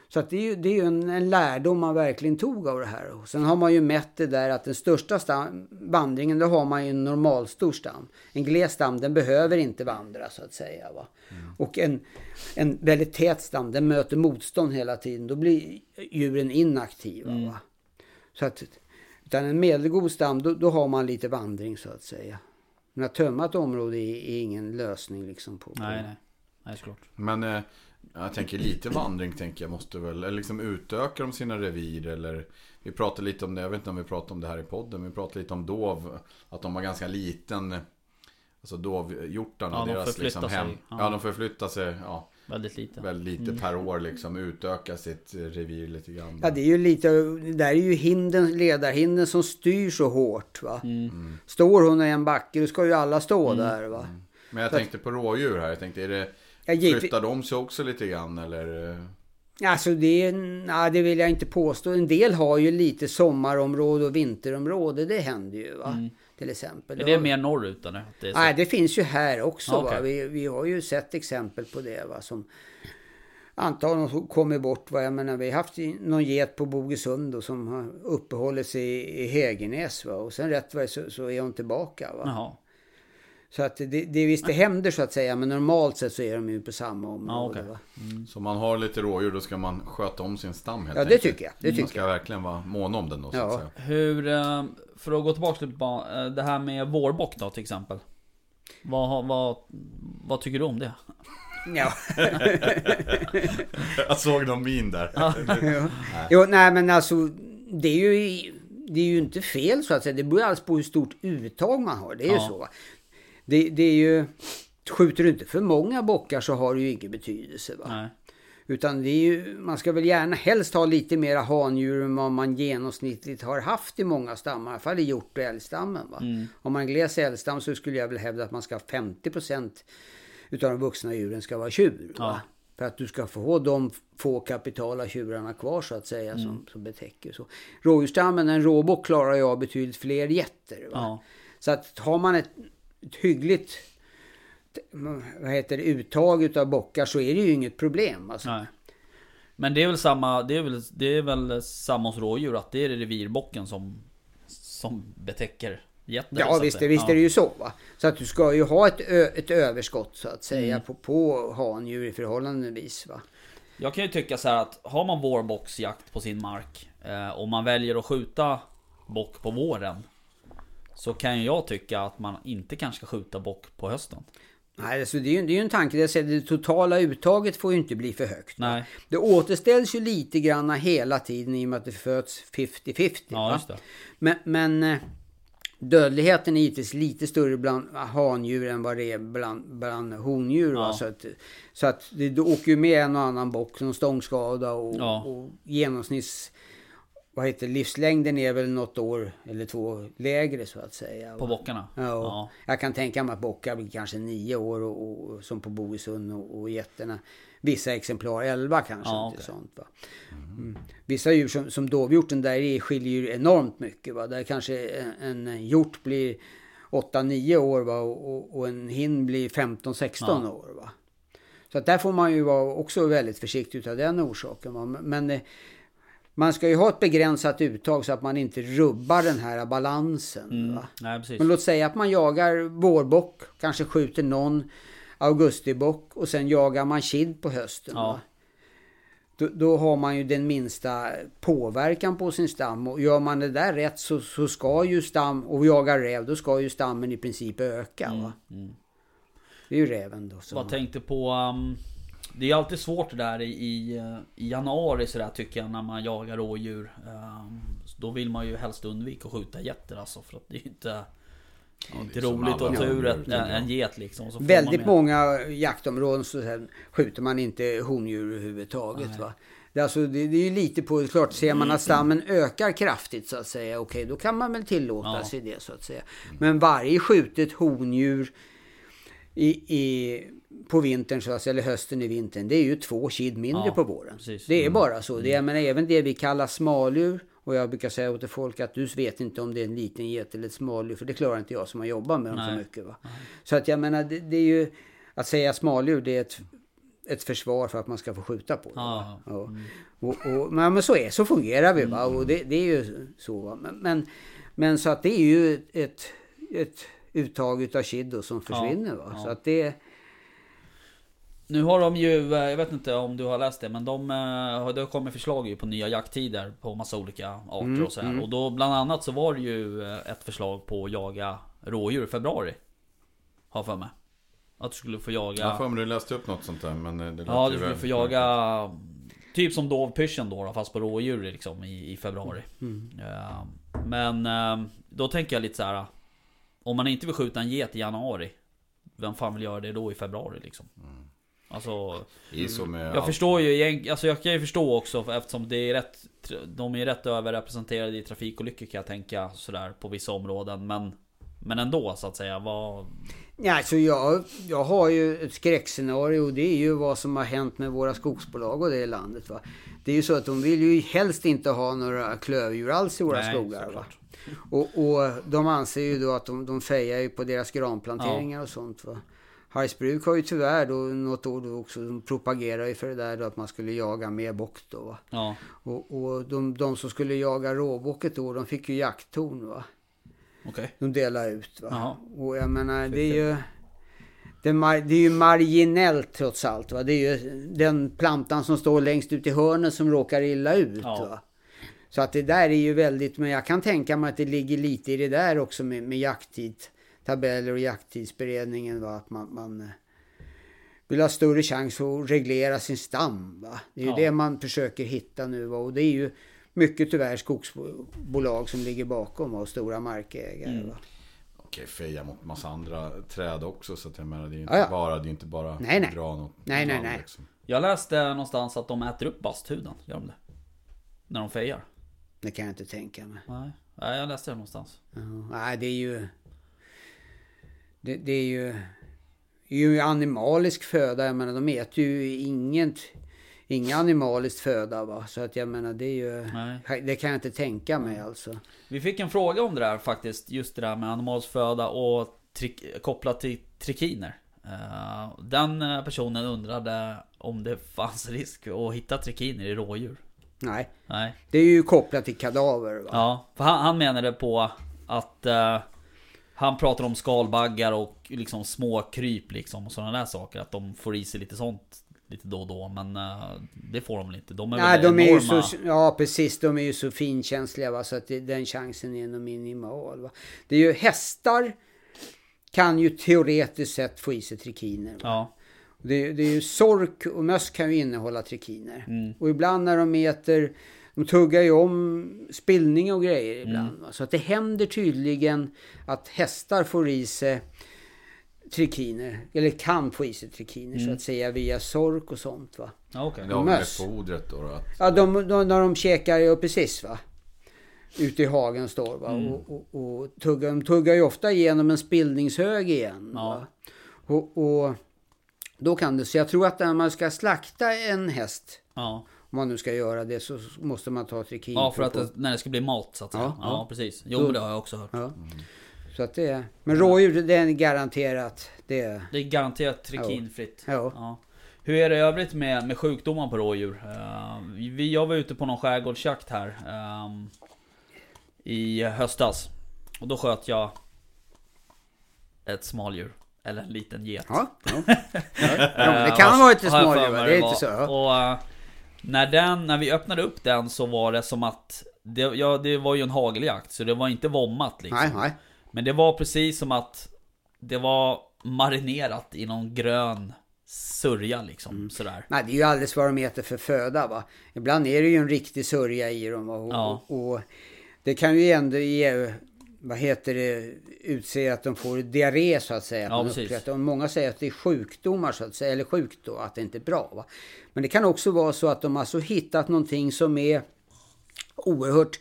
[SPEAKER 3] Så att det är ju, det är ju en, en lärdom man verkligen tog av det här. Och sen har man ju mätt det där att den största stam, vandringen, då har man ju en normalstor stam. En gles stam, den behöver inte vandra så att säga. Va? Och en, en väldigt tät stam, den möter motstånd hela tiden. Då blir djuren inaktiva. Va? Så att, utan en medelgod stam, då, då har man lite vandring så att säga. Men att tömma ett område är, är ingen lösning liksom på... på
[SPEAKER 1] Nej, nej. Nej, såklart.
[SPEAKER 4] Men eh, jag tänker lite vandring tänker jag måste väl, eller liksom utökar de sina revir eller Vi pratade lite om det, jag vet inte om vi pratade om det här i podden, men vi pratade lite om dov Att de har ganska liten Alltså dovhjortarna,
[SPEAKER 1] Ja, de
[SPEAKER 4] deras
[SPEAKER 1] förflyttar
[SPEAKER 4] liksom
[SPEAKER 1] sig.
[SPEAKER 4] hem
[SPEAKER 1] Ja.
[SPEAKER 4] Ja, de förflyttar sig, ja
[SPEAKER 1] Väldigt lite.
[SPEAKER 4] Väldigt lite per år liksom, utöka sitt revir lite grann
[SPEAKER 3] Ja, det är ju lite, det där är ju hinden, ledarhinden som styr så hårt va.
[SPEAKER 1] Mm.
[SPEAKER 3] Står hon i en backe, då ska ju alla stå där va.
[SPEAKER 4] Men jag tänkte på rådjur här, jag tänkte är det
[SPEAKER 3] Ja, givetvis-
[SPEAKER 4] Flyttar de sig också lite grann eller?
[SPEAKER 3] Alltså det, nej, det vill jag inte påstå. En del har ju lite sommarområde och vinterområde. Det händer ju va. Till exempel.
[SPEAKER 1] Är det mer norrut eller? Det är så?
[SPEAKER 3] Nej, det finns ju här också. Va?
[SPEAKER 1] okej.
[SPEAKER 3] Vi, vi har ju sett exempel på det. Va? Som antagligen kommit bort. Va? Jag menar, vi har haft någon get på Bogesund och som har uppehållit sig i, i Hägernäs. Va? Och sen rätt vad det så, så är hon tillbaka. Va?
[SPEAKER 1] Jaha.
[SPEAKER 3] Så att det, det visst det händer så att säga. Men normalt sett så är de ju på samma område.
[SPEAKER 1] okej.
[SPEAKER 3] va?
[SPEAKER 4] Så om man har lite rådjur då ska man sköta om sin stam helt
[SPEAKER 3] Ja, det
[SPEAKER 4] enkelt.
[SPEAKER 3] tycker jag. Det
[SPEAKER 4] Man
[SPEAKER 3] tycker
[SPEAKER 4] ska
[SPEAKER 3] jag.
[SPEAKER 4] verkligen vara mån om den då så
[SPEAKER 3] Ja.
[SPEAKER 4] att säga.
[SPEAKER 1] Hur, eh, för att gå tillbaka till eh, det här med vårbock då till exempel. Vad, vad, vad tycker du om det?
[SPEAKER 3] Ja.
[SPEAKER 4] Jag såg någon min där.
[SPEAKER 3] Ja. Jo, nej men alltså det är ju det är ju inte fel så att säga. Det beror alls på hur stort uttag man har. Det är ju
[SPEAKER 1] Ja.
[SPEAKER 3] så. Det, det är ju... Skjuter du inte för många bockar så har det ju ingen betydelse. Va?
[SPEAKER 1] Nej.
[SPEAKER 3] Utan det är ju, man ska väl gärna helst ha lite mera handjur än vad man genomsnittligt har haft i många stammar. I alla fall i hjort och älgstammen. Va? Om man gles älgstam så skulle jag väl hävda att man ska ha 50% utav de vuxna djuren ska vara tjur.
[SPEAKER 1] Ja.
[SPEAKER 3] För att du ska få de få kapitala tjurarna kvar så att säga som, som betäcker. Så. Rådjursstammen, en råbock klarar ju av betydligt fler getter.
[SPEAKER 1] Ja.
[SPEAKER 3] Så att har man ett, ett hyggligt vad heter det, uttag utav bockar så är det ju inget problem. Alltså.
[SPEAKER 1] Nej. Men det är väl samma, det är väl, det är väl samma hos rådjur att det är revirbocken som, som betäcker getter.
[SPEAKER 3] Ja visst,
[SPEAKER 1] säga.
[SPEAKER 3] visst är det ju så. Va? Så att du ska ju ha ett, ö, ett överskott så att säga
[SPEAKER 1] Mm.
[SPEAKER 3] på, på handjur i förhållandevis. Va?
[SPEAKER 1] Jag kan ju tycka så här att har man vårboxjakt på sin mark eh, och man väljer att skjuta bock på våren. Så kan jag tycka att man inte kanske ska skjuta bock på hösten.
[SPEAKER 3] Nej, alltså det, är ju, det är ju en tanke. Det, det totala uttaget får ju inte bli för högt.
[SPEAKER 1] Nej.
[SPEAKER 3] Det återställs ju lite grann hela tiden i och med att det föds 50-50.
[SPEAKER 1] Ja.
[SPEAKER 3] Men, men eh, dödligheten är givetvis lite större bland handjur än vad det är bland, bland hondjur.
[SPEAKER 1] Ja.
[SPEAKER 3] Så att, så att det, det åker ju med en och annan bock, någon stångskada och,
[SPEAKER 1] Ja.
[SPEAKER 3] och genomsnitts... Vad heter livslängden är väl något år eller två lägre så att säga.
[SPEAKER 1] På bockarna?
[SPEAKER 3] Ja,
[SPEAKER 1] Ja.
[SPEAKER 3] Jag kan tänka mig att bockar blir kanske nio år och, och, som på Bogesund och, och getterna. Vissa exemplar 11 kanske.
[SPEAKER 1] Ja, okej.
[SPEAKER 3] sånt, va? Mm. Vissa djur som, som dovhjorten där i skiljer ju enormt mycket. Va? Där kanske en, en hjort blir 8-9 år va? Och, och, en hinn blir 15-16
[SPEAKER 1] Ja.
[SPEAKER 3] år. Va? Så att där får man ju vara också väldigt försiktig utav den orsaken. Va? Men eh, man ska ju ha ett begränsat uttag så att man inte rubbar den här balansen.
[SPEAKER 1] Mm. Nej.
[SPEAKER 3] Men låt säga att man jagar vårbock, kanske skjuter någon augustibock och sen jagar man kid på hösten.
[SPEAKER 1] Ja.
[SPEAKER 3] Då, då har man ju den minsta påverkan på sin stam och gör man det där rätt så, så ska ju stam, och jagar räv, då ska ju stammen i princip öka. Va?
[SPEAKER 1] mm.
[SPEAKER 3] Det är ju räven då.
[SPEAKER 1] Bara tänkte på... Um, det är alltid svårt det där i, i, eh, i januari sådär tycker jag när man jagar rådjur. Um, då vill man ju helst undvika att skjuta getter alltså för att det är inte... Det är inte roligt att ta ur en, en get liksom. Så får man
[SPEAKER 3] Väldigt många jaktområden så här, skjuter man inte hondjur överhuvudtaget. Va? Det, är alltså, det, det är ju lite på, klart ser man att stammen ökar kraftigt så att säga, okej då kan man väl tillåta
[SPEAKER 1] Ja.
[SPEAKER 3] sig det så att säga. Men varje skjutet hondjur i, i, på vintern så att säga, eller hösten i vintern, det är ju två kid mindre
[SPEAKER 1] Ja,
[SPEAKER 3] på våren.
[SPEAKER 1] precis.
[SPEAKER 3] Det är bara så. Det är, men även det vi kallar smaldjur, och jag brukar säga åt folk att du vet inte om det är en liten get eller ett smaldjur, för det klarar inte jag som har jobbat med dem så
[SPEAKER 1] Nej.
[SPEAKER 3] mycket. Va? Så att jag menar, det, det är ju... Att säga smaldjur, det är ett, ett försvar för att man ska få skjuta på det.
[SPEAKER 1] Ja?
[SPEAKER 3] Ja. Och, och, men, men så är så fungerar vi. Va? Och det, det är ju så. Va? Men, men, men så att det är ju ett, ett uttag utav kid då som försvinner. Va?
[SPEAKER 1] ja.
[SPEAKER 3] Så att det...
[SPEAKER 1] Nu har de ju, eh, jag vet inte om du har läst det, men de, eh, har- det har kommit förslag ju på nya jakttider på massa olika arter
[SPEAKER 3] Mm,
[SPEAKER 1] och så här. Och då bland annat så var det ju eh, ett förslag på att jaga rådjur i februari. Har jag för mig. Att du skulle få jaga...
[SPEAKER 4] Jag får mig du läste upp något sånt där men det lät
[SPEAKER 1] Ja, du skulle få jaga Typ som dovpyrschen då, då fast på rådjur liksom i, i februari Ja, Men då tänker jag lite så här. Om man inte vill skjuta en get i januari Vem fan vill göra det då i februari liksom? Alltså
[SPEAKER 4] Det är så med
[SPEAKER 1] Jag
[SPEAKER 4] allt.
[SPEAKER 1] förstår ju alltså jag kan ju förstå också eftersom det är rätt De är rätt överrepresenterade i trafikolyckor kan jag tänka sådär på vissa områden men Men ändå så att säga vad
[SPEAKER 3] Ja, alltså jag, jag har ju ett skräckscenario och det är ju vad som har hänt med våra skogsbolag och det i landet. Va? Det är ju så att de vill ju helst inte ha några klövdjur alls i våra
[SPEAKER 1] Nej,
[SPEAKER 3] skogar. Va? Och, och de anser ju då att de, de fejar ju på deras granplanteringar och sånt. Va? Hargsbruk har ju tyvärr då något år då också, de propagerar ju för det där då att man skulle jaga mer bock då. Va?
[SPEAKER 1] Ja
[SPEAKER 3] Och, och de, de som skulle jaga råbocket då, de fick ju jakttorn va.
[SPEAKER 1] okej
[SPEAKER 3] De delar ut va.
[SPEAKER 1] Jaha.
[SPEAKER 3] Och jag menar det är ju... Det är, mar- det är ju marginellt trots allt va. Det är ju den plantan som står längst ut i hörnet som råkar illa ut
[SPEAKER 1] Ja.
[SPEAKER 3] Så att det där är ju väldigt, men jag kan tänka mig att det ligger lite i det där också med, med jakttidtabeller och jakttidsberedningen va. Att man, man eh, vill ha större chans att reglera sin stam va. Det är ju
[SPEAKER 1] Ja.
[SPEAKER 3] det man försöker hitta nu va. Och det är ju mycket tyvärr skogsbolag som ligger bakom va? och stora markägare
[SPEAKER 1] Mm.
[SPEAKER 3] va.
[SPEAKER 4] Okej, feja mot massa andra träd också så att jag menar det är ju inte
[SPEAKER 3] Ja, ja.
[SPEAKER 4] bara, det är inte bara
[SPEAKER 3] Nej, nej.
[SPEAKER 4] dra något
[SPEAKER 3] Nej, nej, nej.
[SPEAKER 4] Liksom.
[SPEAKER 1] Jag läste någonstans att de äter upp basthuden, gör de det? När de fejar?
[SPEAKER 3] Det kan jag inte tänka mig.
[SPEAKER 1] Nej, Nej jag läste det någonstans
[SPEAKER 3] Ja, nej, det är ju... Det, det är ju... Det är ju animalisk föda. Jag menar, de äter ju inget... Inga animaliskt föda va. Så att jag menar, det är ju...
[SPEAKER 1] Nej.
[SPEAKER 3] Det kan jag inte tänka mig alltså.
[SPEAKER 1] Vi fick en fråga om det där faktiskt, just det där med animalsföda och tri- kopplat till trikiner. Eh, Den eh, personen undrade om det fanns risk att hitta trikiner i rådjur.
[SPEAKER 3] Nej.
[SPEAKER 1] Nej.
[SPEAKER 3] Det är ju kopplat till kadaver va.
[SPEAKER 1] Ja, för han, han menade på att eh, han pratar om skalbaggar och liksom små kryp liksom och sådana där saker. Att de får i sig lite sånt lite då och då. Men eh, det får de väl inte. De är
[SPEAKER 3] Nej,
[SPEAKER 1] väl
[SPEAKER 3] de är
[SPEAKER 1] enorma.
[SPEAKER 3] så, ja precis, de är ju så finkänsliga va, så att det, den chansen är nog minimal. Va. Det är ju hästar kan ju teoretiskt sett få i sig trikiner.
[SPEAKER 1] Ja,
[SPEAKER 3] Det, det är ju sork och möss kan ju innehålla trikiner.
[SPEAKER 1] Mm.
[SPEAKER 3] Och ibland när de äter, de tuggar ju om spillning och grejer ibland.
[SPEAKER 1] Mm.
[SPEAKER 3] Så att det händer tydligen att hästar får i sig trikiner, eller kan få i sig trikiner
[SPEAKER 1] Mm.
[SPEAKER 3] så att säga via sork och sånt va.
[SPEAKER 1] ja okej.
[SPEAKER 4] Det har med fodret då. då att,
[SPEAKER 3] Ja, de, de, när de käkar, ja precis va. Ute i hagen står va.
[SPEAKER 1] Mm.
[SPEAKER 3] Och, och, och tuggar, de tuggar ju ofta igenom en spillningshög igen.
[SPEAKER 1] Ja.
[SPEAKER 3] Va? Och, och då kan det, så jag tror att när man ska slakta en häst,
[SPEAKER 1] Ja.
[SPEAKER 3] om man nu ska göra det, så måste man ta trikin.
[SPEAKER 1] ja, för att det, när det ska bli mat så att säga.
[SPEAKER 3] Ja,
[SPEAKER 1] Ja,
[SPEAKER 3] ja.
[SPEAKER 1] precis. Jo, men det har jag också hört.
[SPEAKER 3] Ja. Så att det är, men rådjur, det är garanterat. Det är,
[SPEAKER 1] Det är garanterat trikinfritt.
[SPEAKER 3] ja.
[SPEAKER 1] Ja. Hur är det i övrigt med, med sjukdomar på rådjur? Eh, vi, jag var ute på någon skärgårdsjakt här ehm, I höstas Och då sköt jag Ett smaldjur Eller en liten get
[SPEAKER 3] Ja, ja. ja. det kan
[SPEAKER 1] Eh,
[SPEAKER 3] vara lite
[SPEAKER 1] har jag för
[SPEAKER 3] smådjur,
[SPEAKER 1] mig
[SPEAKER 3] va? det är inte så. Ja.
[SPEAKER 1] Och eh, när, den, när vi öppnade upp den så var det som att det, ja, det var ju en hageljakt så det var inte vommat liksom
[SPEAKER 3] Nej, nej.
[SPEAKER 1] Men det var precis som att Det var marinerat i någon grön sörja liksom
[SPEAKER 3] Mm.
[SPEAKER 1] sådär
[SPEAKER 3] Nej, det är ju alldeles vad de äter för föda va. Ibland är det ju en riktig sörja i dem. Och,
[SPEAKER 1] Ja.
[SPEAKER 3] och, och det kan ju ändå ge, vad heter det, utse att de får diarré så att säga.
[SPEAKER 1] Ja, precis.
[SPEAKER 3] och många säger att det är sjukdomar så att säga, eller sjukt då, att det inte är bra. Va? Men det kan också vara så att de har så hittat någonting som är oerhört,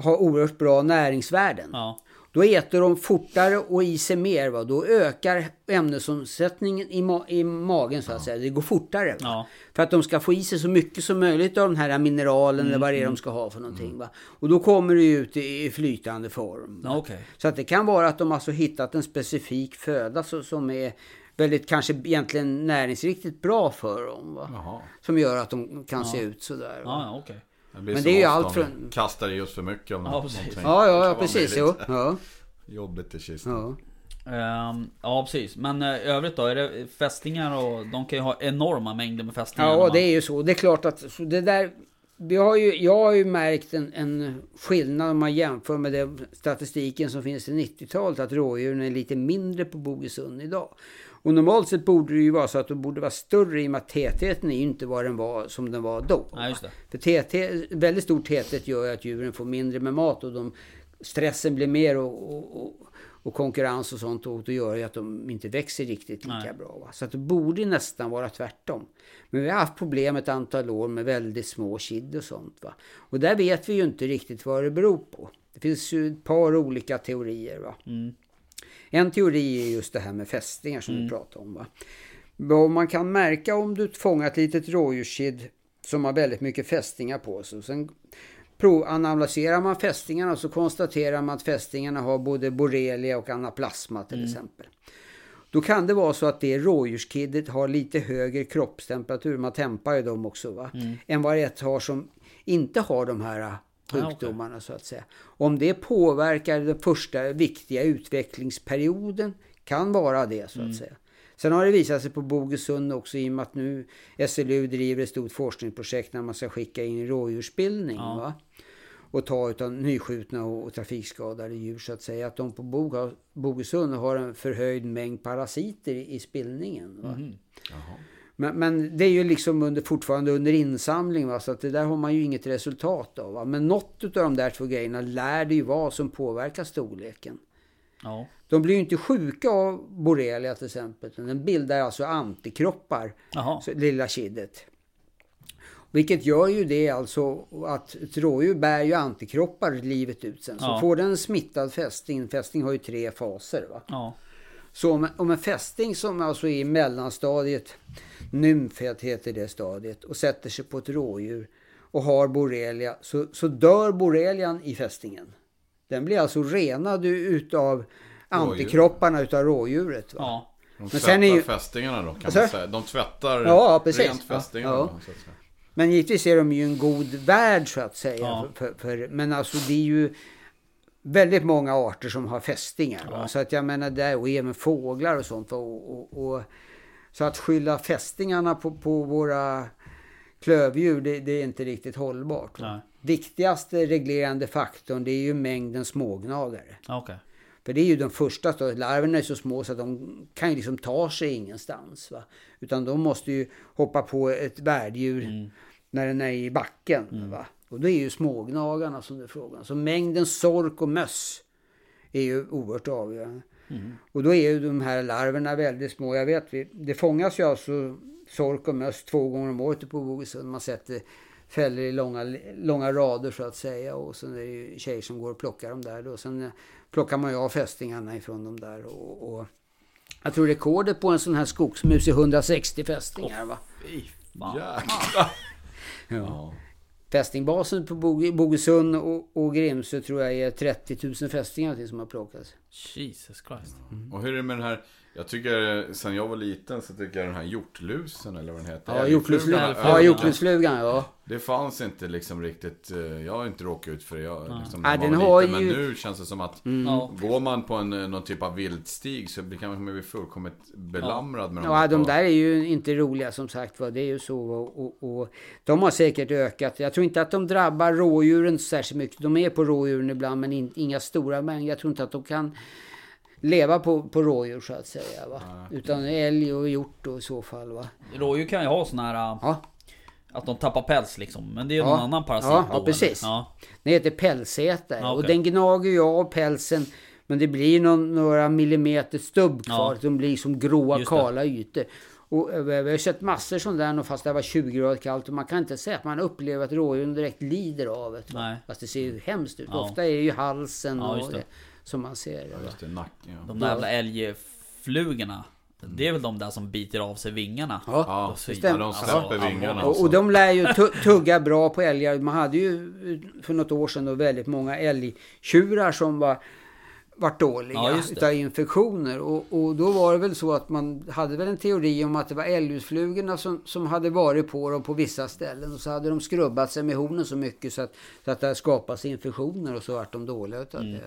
[SPEAKER 3] har oerhört bra näringsvärden.
[SPEAKER 1] Ja,
[SPEAKER 3] Då äter de fortare och i sig mer. Va? Då ökar ämnesomsättningen i, ma- i magen så att säga. Det går fortare.
[SPEAKER 1] Ja.
[SPEAKER 3] För att de ska få i sig så mycket som möjligt av den här mineralen eller vad det är de ska ha för någonting. Va? Och då kommer det ut i, flytande form.
[SPEAKER 1] Ja okej
[SPEAKER 3] Så att det kan vara att de alltså hittat en specifik föda så, som är väldigt kanske egentligen näringsriktigt bra för dem. Som gör att de kan se ut sådär. Va?
[SPEAKER 1] Ja, ja okej
[SPEAKER 4] Det
[SPEAKER 3] Men det är ju allt
[SPEAKER 4] om
[SPEAKER 3] från-
[SPEAKER 4] Kastar oss för mycket av
[SPEAKER 1] Ja,
[SPEAKER 4] någonting.
[SPEAKER 1] precis.
[SPEAKER 3] Ja, ja, ja precis. Jo. Ja,
[SPEAKER 4] Jobbigt i kistan.
[SPEAKER 3] ja.
[SPEAKER 1] Ehm, Ja precis, men i övrigt då? Är det fästingar och de kan ju ha enorma mängder med fästingar
[SPEAKER 3] Ja,
[SPEAKER 1] man-
[SPEAKER 3] det är ju så. Det är klart att så det där... Vi har ju, jag har ju märkt en, en skillnad om man jämför med den statistiken som finns i 90-talet. Att rådjuren är lite mindre på Bogesund idag. Och normalt sett borde det ju vara så att de borde vara större i och med att tätheten är ju inte vad den var som den var då.
[SPEAKER 1] Ja, just det.
[SPEAKER 3] För täthet, väldigt stor täthet gör ju att djuren får mindre med mat och de, stressen blir mer och, och, och, och konkurrens och sånt och då gör ju att de inte växer riktigt lika
[SPEAKER 1] Nej.
[SPEAKER 3] bra. Va? Så att det borde nästan vara tvärtom. Men vi har haft problem ett antal år med väldigt små kid och sånt. Va? Och där vet vi ju inte riktigt vad det beror på. Det finns ju ett par olika teorier. Va?
[SPEAKER 1] Mm.
[SPEAKER 3] En teori är just det här med fästingar som vi pratade om. Va? Vad man kan märka om du fångar ett litet rådjurskid som har väldigt mycket fästingar på sig. Sen analyserar man fästingarna så konstaterar man att fästingarna har både borrelia och anaplasma till exempel. Då kan det vara så att det rådjurskiddet har lite högre kroppstemperatur, man tempar ju dem också va, än vad ett har som inte har de här sjukdomarna så att säga. Om det påverkar den första viktiga utvecklingsperioden kan vara det så att säga. Sen har det visat sig på Bogesund också i och med att nu SLU driver ett stort forskningsprojekt när man ska skicka in rådjursbildning.
[SPEAKER 1] Ja.
[SPEAKER 3] Va? Och ta utav nyskjutna och, och trafikskadade djur så att säga. Att de på Bogesund har en förhöjd mängd parasiter i, i spillningen. Va? Men, men det är ju liksom under, fortfarande under insamling va? så att det där har man ju inget resultat av. Va? Men något av de där två grejerna lär det ju vara som påverkar storleken.
[SPEAKER 1] Ja,
[SPEAKER 3] De blir ju inte sjuka av borrelia till exempel. Den bildar alltså antikroppar,
[SPEAKER 1] jaha
[SPEAKER 3] så, lilla kiddet. Vilket gör ju det alltså att ett rådjur bär ju antikroppar livet ut sen. Så
[SPEAKER 1] Ja.
[SPEAKER 3] får den en smittad fästing, fästing har ju tre faser va.
[SPEAKER 1] Ja,
[SPEAKER 3] Så om, om en fästing som alltså är i mellanstadiet, nymfet heter det stadiet, och sätter sig på ett rådjur och har borrelia så, så dör borrelian i fästingen. Den blir alltså renad utav antikropparna utav rådjuret. Va?
[SPEAKER 1] ja
[SPEAKER 4] De
[SPEAKER 3] Men
[SPEAKER 4] tvättar
[SPEAKER 3] sen är ju-
[SPEAKER 4] fästingarna då kan
[SPEAKER 3] Alltså?
[SPEAKER 4] man säga. De tvättar
[SPEAKER 3] Ja, precis.
[SPEAKER 4] rent fästingarna
[SPEAKER 3] Ja.
[SPEAKER 4] då.
[SPEAKER 3] Men givetvis är de ju en god värld så att säga.
[SPEAKER 1] Ja.
[SPEAKER 3] För, för, men alltså det är ju väldigt många arter som har fästingar. Va? Så att jag menar där och även fåglar och sånt. Och, och, och, Så att skylla fästingarna på, på våra klövdjur, det, det är inte riktigt hållbart.
[SPEAKER 1] Nej.
[SPEAKER 3] Viktigaste reglerande faktorn det är ju mängden smågnagare.
[SPEAKER 1] Okej.
[SPEAKER 3] För det är ju de första, då. larverna är så små så att de kan ju liksom ta sig ingenstans. Va? Utan de måste ju hoppa på ett värddjur när den är i backen. Va? Och det är ju smågnagarna som det är frågan. Så mängden sork och möss är ju oerhört avgörande. Och då är ju de här larverna väldigt små. Jag vet, det fångas ju alltså sork och möss två gånger om året på Bogesund. Man sätter fällor i långa, långa rader så att säga. Och sen är det ju tjejer som går och plockar dem där. Då. Sen eh, plockar man ju av fästingarna ifrån dem där. Och, och jag tror rekordet på en sån här skogsmus är 160 fästingar. Va?
[SPEAKER 1] Fy fan.
[SPEAKER 4] Jäklar.
[SPEAKER 3] Ja. Fästingbasen på Bo- Bogesund och, och Grimsö tror jag är 30 000 fästingar som har plockats.
[SPEAKER 1] Jesus Christ.
[SPEAKER 4] Och hur är det med den här, jag tycker, sen jag var liten så tycker jag den här hjortlusen eller vad den heter.
[SPEAKER 3] Ja, hjortlusflugan. Ja, hjortlusflugan ja.
[SPEAKER 4] Det fanns inte liksom riktigt, eh, jag har inte råkat ut för det. Jag, liksom,
[SPEAKER 3] Nej,
[SPEAKER 4] när
[SPEAKER 3] den har
[SPEAKER 4] liten,
[SPEAKER 3] ju-
[SPEAKER 4] Men nu känns det som att
[SPEAKER 1] Ja.
[SPEAKER 4] Går man på en, eh, någon typ av viltstig så blir- kan man bli fullkomligt belamrad med dem.
[SPEAKER 3] Ja, de där är ju inte roliga som sagt var. Det är ju så. Och, och, och de har säkert ökat. Jag tror inte att de drabbar rådjuren särskilt mycket. De är på rådjuren ibland men in, inga stora mängder. Jag tror inte att de kan leva på, på rådjur så att säga. Va? Utan älg och hjort då i så fall. Va?
[SPEAKER 1] Rådjur kan ju ha sån här... äh,
[SPEAKER 3] Ja,
[SPEAKER 1] Att de tappar päls liksom. Men det är ju
[SPEAKER 3] Ja.
[SPEAKER 1] någon annan parasit
[SPEAKER 3] Ja,
[SPEAKER 1] då,
[SPEAKER 3] ja, precis.
[SPEAKER 1] eller? Ja.
[SPEAKER 3] det heter pälsätare.
[SPEAKER 1] Ja,
[SPEAKER 3] Och
[SPEAKER 1] okej.
[SPEAKER 3] den gnager ju av pälsen. Men det blir någon, några millimeter stubb kvar.
[SPEAKER 1] Ja.
[SPEAKER 3] De blir som gråa kala ytor. Och eh, vi har sett massor sånt där fast det var 20 grader kallt. Och man kan inte säga att man upplever att rådjuren direkt lider av det. Fast det ser ju hemskt ut.
[SPEAKER 1] Ja.
[SPEAKER 3] Ofta är det ju halsen
[SPEAKER 1] Ja,
[SPEAKER 3] och
[SPEAKER 1] det.
[SPEAKER 3] Som man ser. va?
[SPEAKER 4] Just det, nacken. Ja.
[SPEAKER 1] De där jävla älgflugorna. Det är väl de där som biter av sig vingarna.
[SPEAKER 3] Ja,
[SPEAKER 4] Ja, ja, de släpper
[SPEAKER 1] Alltså,
[SPEAKER 4] vingarna.
[SPEAKER 3] Och, och de lär ju tu- tugga bra på älgar. Man hade ju eh, för något år sedan då väldigt många älgtjurar som var vart dåliga
[SPEAKER 1] Ja,
[SPEAKER 3] utav infektioner. Och, och då var det väl så att man hade väl en teori om att det var älgljusflugorna som, som hade varit på dem på vissa ställen. Och så hade de skrubbat sig med hornen så mycket så att, så att det skapats infektioner och så vart de dåliga utav
[SPEAKER 1] Mm.
[SPEAKER 3] det.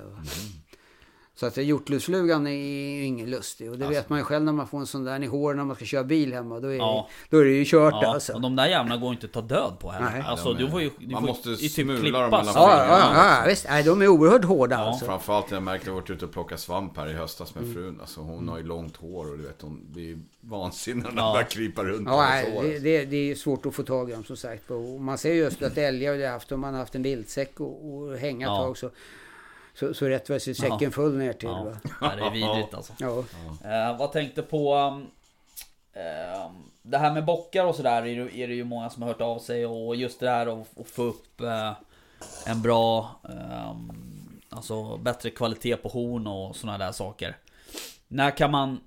[SPEAKER 3] Så att hjortlusflugan är ju ingen lustig. Och det vet man ju själv när man får en sån där i håret när man ska köra bil hemma. Då är,
[SPEAKER 1] Ja.
[SPEAKER 3] då är det ju kört
[SPEAKER 1] Ja,
[SPEAKER 3] alltså.
[SPEAKER 1] och de där jävlarna går inte att ta död på heller.
[SPEAKER 3] Nej.
[SPEAKER 1] Alltså du får ju... Du
[SPEAKER 4] man
[SPEAKER 1] får
[SPEAKER 4] måste
[SPEAKER 1] ju typ
[SPEAKER 4] smula dem
[SPEAKER 1] klippas.
[SPEAKER 4] mellan
[SPEAKER 3] Ja, ja, ja, visst. Nej, de är oerhört hårda
[SPEAKER 1] Ja.
[SPEAKER 3] alltså.
[SPEAKER 4] Framförallt när jag märkte att jag varit ute och plockat svamp här i höstas
[SPEAKER 3] Mm.
[SPEAKER 4] med frun. Alltså hon har ju långt hår och du vet hon blir vansinnig när
[SPEAKER 1] Ja.
[SPEAKER 4] börjar krypa runt
[SPEAKER 3] Ja, nej,
[SPEAKER 4] hår.
[SPEAKER 3] det, det, det är svårt att få tag i dem som sagt. Och man ser just att älgar, har haft, om man har haft en viltsäck och, och hänga
[SPEAKER 1] Ja.
[SPEAKER 3] tag så, så, så rätt vad sig säcken
[SPEAKER 1] Ja.
[SPEAKER 3] full ner till.
[SPEAKER 1] Ja.
[SPEAKER 3] Va?
[SPEAKER 1] Ja, det är vidrigt alltså.
[SPEAKER 3] Ja.
[SPEAKER 1] Eh, vad tänkte på... Um, ehm, det här med bockar och sådär är, det- är det ju många som har hört av sig och just det här att, få upp eh, en bra... ehm, alltså bättre kvalitet på horn och sådana där saker. När kan man...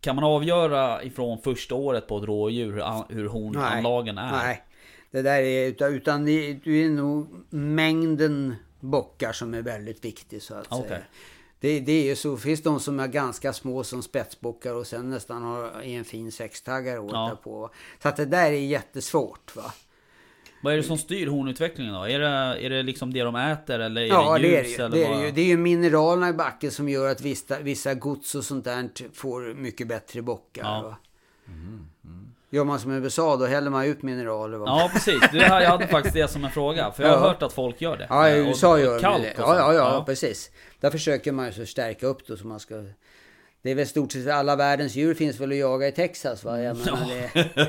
[SPEAKER 1] Kan man avgöra ifrån första året på ett rådjur hur, an- hur hornanlagen är?
[SPEAKER 3] Nej, det där är utan, utan det, det är nog mängden bockar som är väldigt viktig så att
[SPEAKER 1] Okej.
[SPEAKER 3] säga. Det, det är ju så, finns de som är ganska små som spetsbockar och sen nästan har en fin sextaggare åt
[SPEAKER 1] Ja.
[SPEAKER 3] där på. Så att det där är jättesvårt va.
[SPEAKER 1] Vad är det som styr hornutvecklingen då? Är det, är det liksom det de äter eller är
[SPEAKER 3] Ja,
[SPEAKER 1] det
[SPEAKER 3] det är
[SPEAKER 1] ljus?
[SPEAKER 3] det ju.
[SPEAKER 1] eller
[SPEAKER 3] Det är, ju. det är ju mineralerna i backen som gör att vissa, vissa gods och sånt där får mycket bättre bockar.
[SPEAKER 1] Ja.
[SPEAKER 3] Va? Gör man som i USA då häller man ut mineraler. Va?
[SPEAKER 1] Ja precis, det här, jag hade faktiskt det som en fråga. För jag har
[SPEAKER 3] Ja.
[SPEAKER 1] hört att folk gör det.
[SPEAKER 3] Ja, i
[SPEAKER 1] Och-
[SPEAKER 3] USA
[SPEAKER 1] och
[SPEAKER 3] gör de
[SPEAKER 1] kalk
[SPEAKER 3] det.
[SPEAKER 1] och
[SPEAKER 3] Ja, ja, ja, precis. Där försöker man ju stärka upp det så man ska... Det är väl stort sett alla världens djur finns väl att jaga i Texas va? Jag menar, det...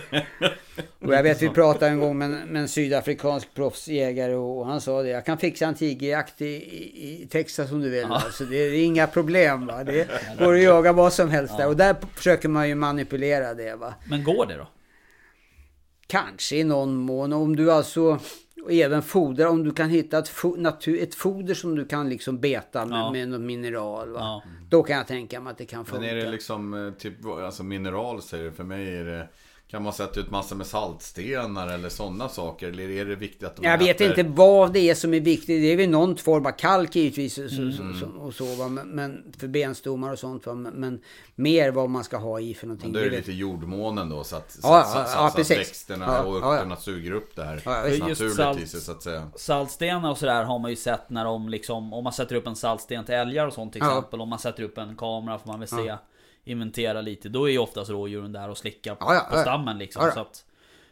[SPEAKER 3] Och jag vet vi pratade en gång med, en- med en sydafrikansk proffsjägare och han sa det. Jag kan fixa en tigerjakt i, i, i Texas om du vill. Va? Så det är inga problem va. Det går att jaga vad som helst där. Och där försöker man ju manipulera det va.
[SPEAKER 1] Men går det då?
[SPEAKER 3] Kanske i någon mån. Om du alltså och även foder, om du kan hitta ett, fo natur, ett foder som du kan liksom beta med,
[SPEAKER 1] Ja.
[SPEAKER 3] med något mineral. Va?
[SPEAKER 1] Ja.
[SPEAKER 3] Då kan jag tänka mig att det kan funka.
[SPEAKER 4] Men är det liksom eh, typ, alltså mineral säger du, för mig är det kan man sätta ut massor med saltstenar eller sådana saker? Eller är det viktigt att de
[SPEAKER 3] jag vet
[SPEAKER 4] äter-
[SPEAKER 3] inte vad det är som är viktigt. Det är väl någon form av kalk givetvis. Så,
[SPEAKER 1] Mm.
[SPEAKER 3] så, så, och så, va? Men, men för benstommar och sånt. Va? Men, men mer vad man ska ha i för någonting.
[SPEAKER 4] Då är det
[SPEAKER 3] det vet-
[SPEAKER 4] lite jordmånen då så att, så,
[SPEAKER 3] Ja,
[SPEAKER 4] så,
[SPEAKER 3] ja,
[SPEAKER 4] så,
[SPEAKER 3] ja,
[SPEAKER 4] så
[SPEAKER 3] precis.
[SPEAKER 4] att växterna och örterna suger upp det här
[SPEAKER 3] Ja,
[SPEAKER 4] naturligt
[SPEAKER 1] salt-
[SPEAKER 4] i sig så att säga.
[SPEAKER 1] Saltstenar och sådär har man ju sett när de liksom Om man sätter upp en saltsten till älgar och sånt till
[SPEAKER 3] Ja.
[SPEAKER 1] exempel Om man sätter upp en kamera får man väl se inventera lite, då är ju oftast rådjuren där och slickar på,
[SPEAKER 3] Ja, ja, ja.
[SPEAKER 1] stammen liksom.
[SPEAKER 3] Ja, ja.
[SPEAKER 1] Så att,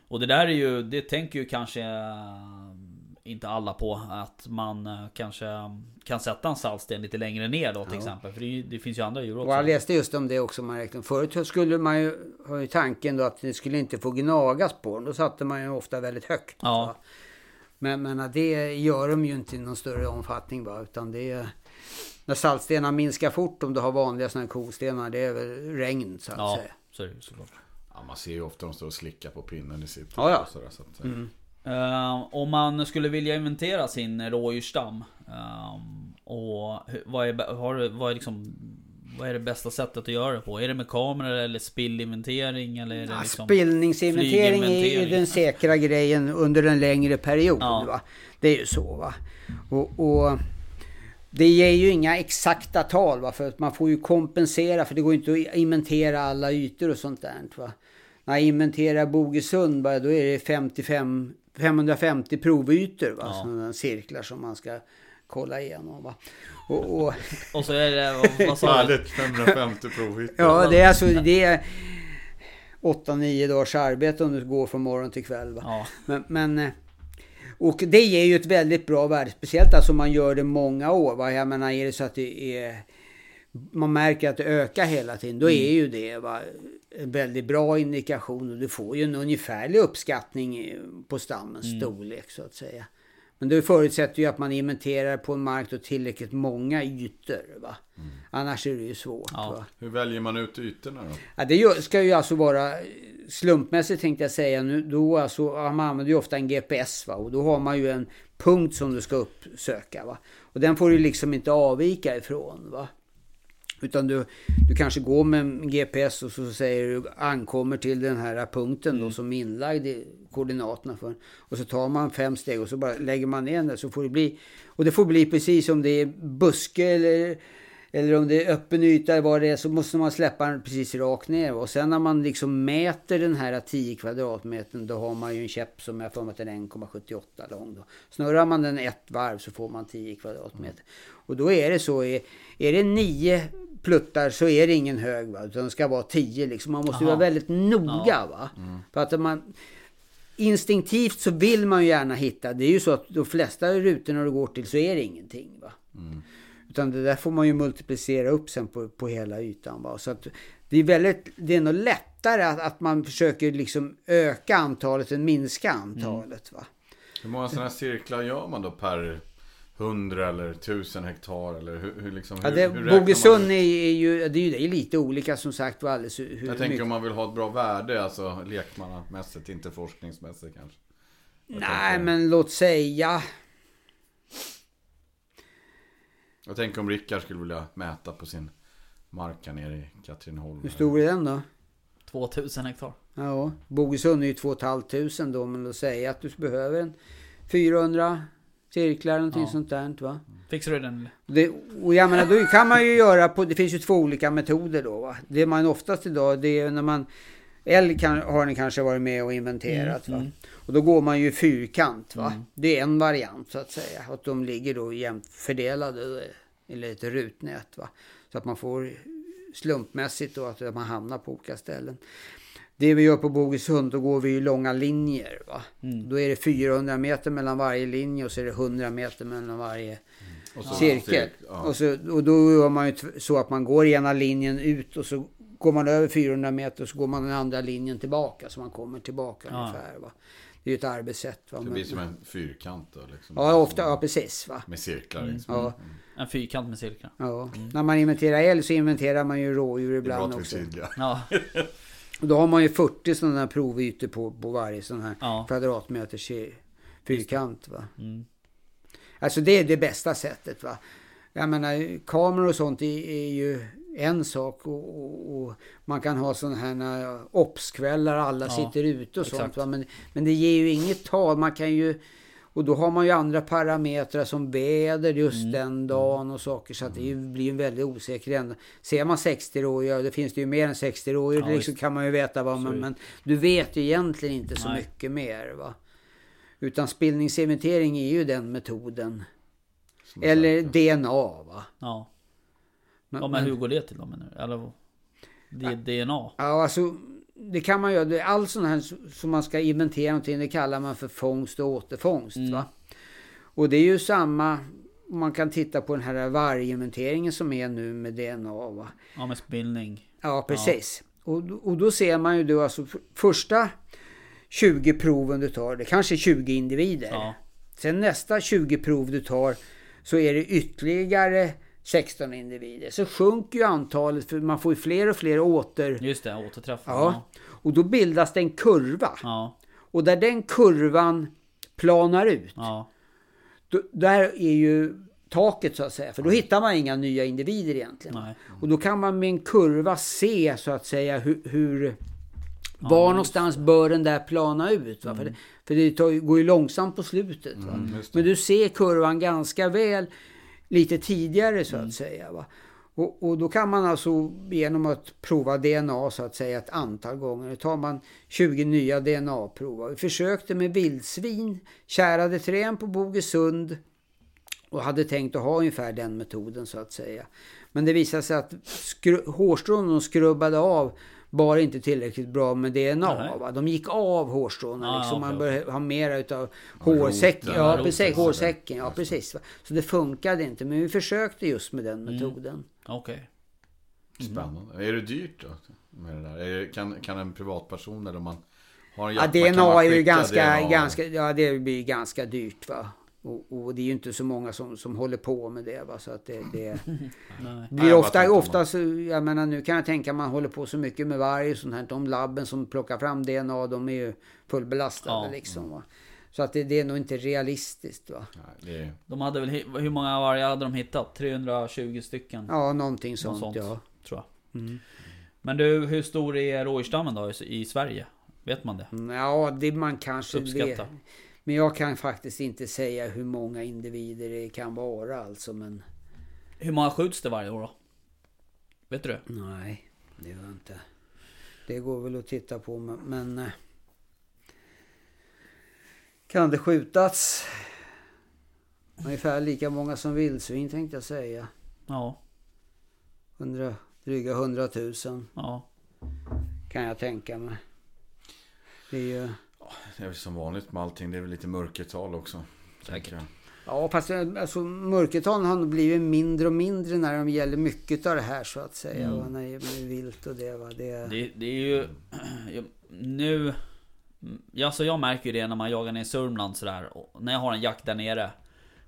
[SPEAKER 1] och det där är ju, det tänker ju kanske eh, inte alla på att man eh, kanske kan sätta en saltsten lite längre ner då till exempel. För det, det finns ju andra djur också.
[SPEAKER 3] Och jag läste just om det också. Man räknade. Förut skulle man ju ha ju tanken då att det skulle inte få gnagas på den. Då satte man ju ofta väldigt högt.
[SPEAKER 1] Ja.
[SPEAKER 3] Men, men det gör de ju inte i någon större omfattning. Va? Utan det är, när saltstenar minskar fort om du har vanliga sådana här kostenar. Det är väl regn så att
[SPEAKER 1] Ja,
[SPEAKER 3] säga.
[SPEAKER 1] så är det såklart.
[SPEAKER 4] Ja, man ser ju ofta de står och slickar på pinnen i sitt
[SPEAKER 3] Ja, ja.
[SPEAKER 4] och sådär, så att, eh,
[SPEAKER 1] Eh, om man skulle vilja inventera sin rådjursstam eh, Och vad är, har, vad, är liksom, vad är det bästa sättet att göra det på? Är det med kameror eller spillinventering? Eller är det
[SPEAKER 3] Ja,
[SPEAKER 1] liksom
[SPEAKER 3] Spillningsinventering är ju den säkra grejen under en längre period.
[SPEAKER 1] Ja.
[SPEAKER 3] Va? Det är ju så. va. Och, och Det ger ju inga exakta tal va? för att man får ju kompensera för det går inte att inventera alla ytor och sånt där. Va? När jag inventerar Bogesund va, då är det 55, 550 provytor, va?
[SPEAKER 1] Ja.
[SPEAKER 3] sådana cirklar som man ska kolla igenom. Va? Och, och,
[SPEAKER 1] Och så är det, vad, sa du?
[SPEAKER 4] Härligt, 550 provytor.
[SPEAKER 3] ja, det är alltså det är 8-9 dagars arbete om du går från morgon till kväll. Va?
[SPEAKER 1] Ja,
[SPEAKER 3] Men, men eh, och det ger ju ett väldigt bra värde, speciellt alltså om man gör det många år. Va? Jag menar är det så att det är man märker att det ökar hela tiden, då är ju det va, en väldigt bra indikation och du får ju en ungefärlig uppskattning eh, på stammens storlek så att säga. Men det förutsätter ju att man inventerar på en mark då tillräckligt många ytor. Va? Annars är det ju svårt.
[SPEAKER 1] Ja.
[SPEAKER 3] Va?
[SPEAKER 4] Hur väljer man ut ytorna då?
[SPEAKER 3] Ja, det ska ju alltså vara slumpmässigt tänkte jag säga. Nu, då alltså, man använder ju ofta en GPS va? och då har man ju en punkt som du ska uppsöka. Va? Och den får du liksom inte avvika ifrån. Va? Utan du, du kanske går med en GPS och så säger du ankommer till den här punkten då som är inlagd i koordinaterna för. Och så tar man fem steg och så bara lägger man ner den så får det bli. Och det får bli precis om det är buske eller, eller om det är öppen yta eller vad det är så måste man släppa den precis rakt ner. Och sen när man liksom mäter den här 10 kvadratmetern då har man ju en käpp som jag för mig är 1,78 lång. Då. Snurrar man den ett varv så får man 10 kvadratmeter. Och då är det så, är, är det 9 pluttar så är det ingen hög va, utan det ska vara 10 liksom. Man måste
[SPEAKER 1] Aha.
[SPEAKER 3] vara väldigt noga va. För att man instinktivt så vill man ju gärna hitta. Det är ju så att de flesta rutorna du går till så är det ingenting va. Utan det där får man ju multiplicera upp sen på, på hela ytan va. Så att det är väldigt, det är nog lättare att, att man försöker liksom öka antalet än minska antalet va.
[SPEAKER 4] Hur många sådana här cirklar gör man då per 100 eller 1000 hektar? Eller hur, hur, liksom,
[SPEAKER 3] Ja,
[SPEAKER 4] hur,
[SPEAKER 3] det,
[SPEAKER 4] hur
[SPEAKER 3] Bogesund är, är ju, det är ju det är lite olika som sagt var alldeles hur,
[SPEAKER 4] Jag tänker
[SPEAKER 3] mycket-
[SPEAKER 4] om man vill ha ett bra värde, alltså lekmannamässigt, inte forskningsmässigt kanske. Jag
[SPEAKER 3] Nej
[SPEAKER 4] tänker-
[SPEAKER 3] men låt säga
[SPEAKER 4] Jag tänker om Rickard skulle vilja mäta på sin mark här nere i Katrineholm.
[SPEAKER 3] Hur stor är den då?
[SPEAKER 1] 2000 hektar.
[SPEAKER 3] Ja, Bogesund är ju 2 500 då, men låt säga att du behöver en 400 cirklar, någonting
[SPEAKER 1] Ja.
[SPEAKER 3] sånt där. Va?
[SPEAKER 1] Fixar du den?
[SPEAKER 3] Det, och jag menar, då kan man ju göra på, det finns ju två olika metoder då. Va? Det man oftast idag, det är när man, älg kan, har ni kanske varit med och inventerat.
[SPEAKER 1] Mm,
[SPEAKER 3] va?
[SPEAKER 1] mm.
[SPEAKER 3] Och då går man ju fyrkant. Va?
[SPEAKER 1] Mm.
[SPEAKER 3] Det är en variant så att säga. Att de ligger då jämnt fördelade eller ett rutnät. Va? Så att man får slumpmässigt då att man hamnar på olika ställen. Det vi gör på Bogesund, då går vi ju långa linjer. Va?
[SPEAKER 1] Mm.
[SPEAKER 3] Då är det 400 meter mellan varje linje och så är det 100 meter mellan varje
[SPEAKER 4] Och så-
[SPEAKER 3] cirkel.
[SPEAKER 4] Ja.
[SPEAKER 3] Och, så, och då gör man ju så att man går ena linjen ut och så går man över 400 meter så går man den andra linjen tillbaka. Så man kommer tillbaka
[SPEAKER 1] Ja.
[SPEAKER 3] ungefär. Va? Det är ju ett arbetssätt. Va?
[SPEAKER 4] Det blir som en fyrkant då liksom.
[SPEAKER 3] Ja, ofta, ja precis. Va?
[SPEAKER 4] Med cirklar
[SPEAKER 1] Mm.
[SPEAKER 4] liksom.
[SPEAKER 3] Ja,
[SPEAKER 1] En fyrkant med cirklar.
[SPEAKER 3] ja. När man inventerar älg så inventerar man ju rådjur
[SPEAKER 4] Det är bra
[SPEAKER 3] ibland också.
[SPEAKER 4] är tydliga.
[SPEAKER 1] Ja,
[SPEAKER 3] Och då har man ju 40 sådana här provytor på, på varje sån här
[SPEAKER 1] ja.
[SPEAKER 3] kvadratmeter ci- fyrkant. Va?
[SPEAKER 1] Mm.
[SPEAKER 3] Alltså det är det bästa sättet. va. Jag menar kameror och sånt är, är ju en sak och, och, och man kan ha sådana här obskvällar alla
[SPEAKER 1] Ja,
[SPEAKER 3] sitter ute och
[SPEAKER 1] exakt.
[SPEAKER 3] sånt. Men, men det ger ju inget tal. Man kan ju och då har man ju andra parametrar som väder just
[SPEAKER 1] Mm.
[SPEAKER 3] den dagen och saker så att det ju blir en väldigt osäker ändå. Ser man 60 rådjur, det finns det ju mer än 60 rådjur,
[SPEAKER 1] Ja,
[SPEAKER 3] liksom kan man ju veta vad
[SPEAKER 1] är
[SPEAKER 3] men, du vet ju egentligen inte så
[SPEAKER 1] Nej.
[SPEAKER 3] mycket mer. va. Utan spillningsinventering är ju den metoden. Eller. DNA va.
[SPEAKER 1] Ja.
[SPEAKER 3] Men,
[SPEAKER 1] ja men hur går det till då menar du? Eller vad? D- DNA?
[SPEAKER 3] Ja, alltså det kan man göra. Det- Allt sånt här som man ska inventera någonting, det kallar man för fångst och återfångst.
[SPEAKER 1] Mm.
[SPEAKER 3] Va? Och det är ju samma, man kan titta på den här varginventeringen som är nu med DNA. Va?
[SPEAKER 1] Ja, med spillning.
[SPEAKER 3] Ja, precis. Och, och då ser man ju då alltså första 20 proven du tar, det kanske är 20 individer.
[SPEAKER 1] Ja.
[SPEAKER 3] Sen nästa 20 prov du tar så är det ytterligare 16 individer. Så sjunker ju antalet för man får ju fler och fler åter...
[SPEAKER 1] Just det, återträffar.
[SPEAKER 3] Ja. Och då bildas det en kurva.
[SPEAKER 1] Ja.
[SPEAKER 3] Och där den kurvan planar ut,
[SPEAKER 1] Ja.
[SPEAKER 3] då, där är ju taket så att säga. För då hittar man inga nya individer egentligen.
[SPEAKER 1] Nej.
[SPEAKER 3] Och då kan man med en kurva se så att säga hur, hur var någonstans bör den där plana ut. Va? För, det, för det tar, går ju långsamt på slutet.
[SPEAKER 4] Mm.
[SPEAKER 3] Men du ser kurvan ganska väl lite tidigare så att säga. Va? Och, och då kan man alltså genom att prova DNA så att säga ett antal gånger. Då tar man 20 nya DNA-prov. Vi försökte med vildsvin, kärade trän på Bogesund och hade tänkt att ha ungefär den metoden så att säga. Men det visade sig att hårstrån de skrubbade av bar inte tillräckligt bra med DNA. Va? De gick av hårstråna.
[SPEAKER 1] Ah,
[SPEAKER 3] liksom. Man bör ha mera utav hårsäcken. Ja, precis. Hårsäcken. Ja, precis. va. Så det funkade inte. Men vi försökte just med den
[SPEAKER 1] Mm.
[SPEAKER 3] metoden.
[SPEAKER 1] Okej.
[SPEAKER 4] Spännande. Är det dyrt då? Med det där? Kan, kan en privatperson eller om man har en
[SPEAKER 3] Ja,
[SPEAKER 4] jaktmark, kan
[SPEAKER 3] DNA är ju ganska,
[SPEAKER 4] DNA?
[SPEAKER 3] ganska, ja det blir ganska dyrt va. Och, och det är ju inte så många som, som håller på med det va. Så att det, det blir ofta,
[SPEAKER 4] tänkte om
[SPEAKER 3] ofta så, jag menar nu kan jag tänka man håller på så mycket med varg och sånt här. De labben som plockar fram DNA de är ju fullbelastade
[SPEAKER 1] Ja.
[SPEAKER 3] liksom va. Så att det, det är nog inte realistiskt va.
[SPEAKER 4] Nej, det är,
[SPEAKER 1] De hade väl, hur många vargar hade de hittat? 320 stycken?
[SPEAKER 3] Ja, någonting sånt,
[SPEAKER 1] sånt.
[SPEAKER 3] ja.
[SPEAKER 1] Tror jag.
[SPEAKER 3] Mm.
[SPEAKER 1] Men du, hur stor är rådjursstammen då i Sverige? Vet man det?
[SPEAKER 3] Mm, Ja, det man kanske vet. Men jag kan faktiskt inte säga hur många individer det kan vara alltså. Men
[SPEAKER 1] Hur många skjuts det varje år då? Vet du det?
[SPEAKER 3] nej, det gör jag inte. Det går väl att titta på men... eh, kan det skjutas ungefär lika många som vildsvin tänkte jag säga.
[SPEAKER 1] Ja.
[SPEAKER 3] 100, dryga 100 000
[SPEAKER 1] Ja.
[SPEAKER 3] kan jag tänka mig. Det är ju...
[SPEAKER 4] det är väl som vanligt med allting. Det är väl lite mörkertal också. jag.
[SPEAKER 3] Ja, fast eh, alltså, mörkertalen har blivit mindre och mindre när de gäller mycket av det här så att säga.
[SPEAKER 1] Mm.
[SPEAKER 3] Va? När det gäller vilt och det. Va? det
[SPEAKER 1] Det, det är ju... Nu... Ja, så jag märker ju det när man jagar ner i Sörmland sådär. Och när jag har en jakt där nere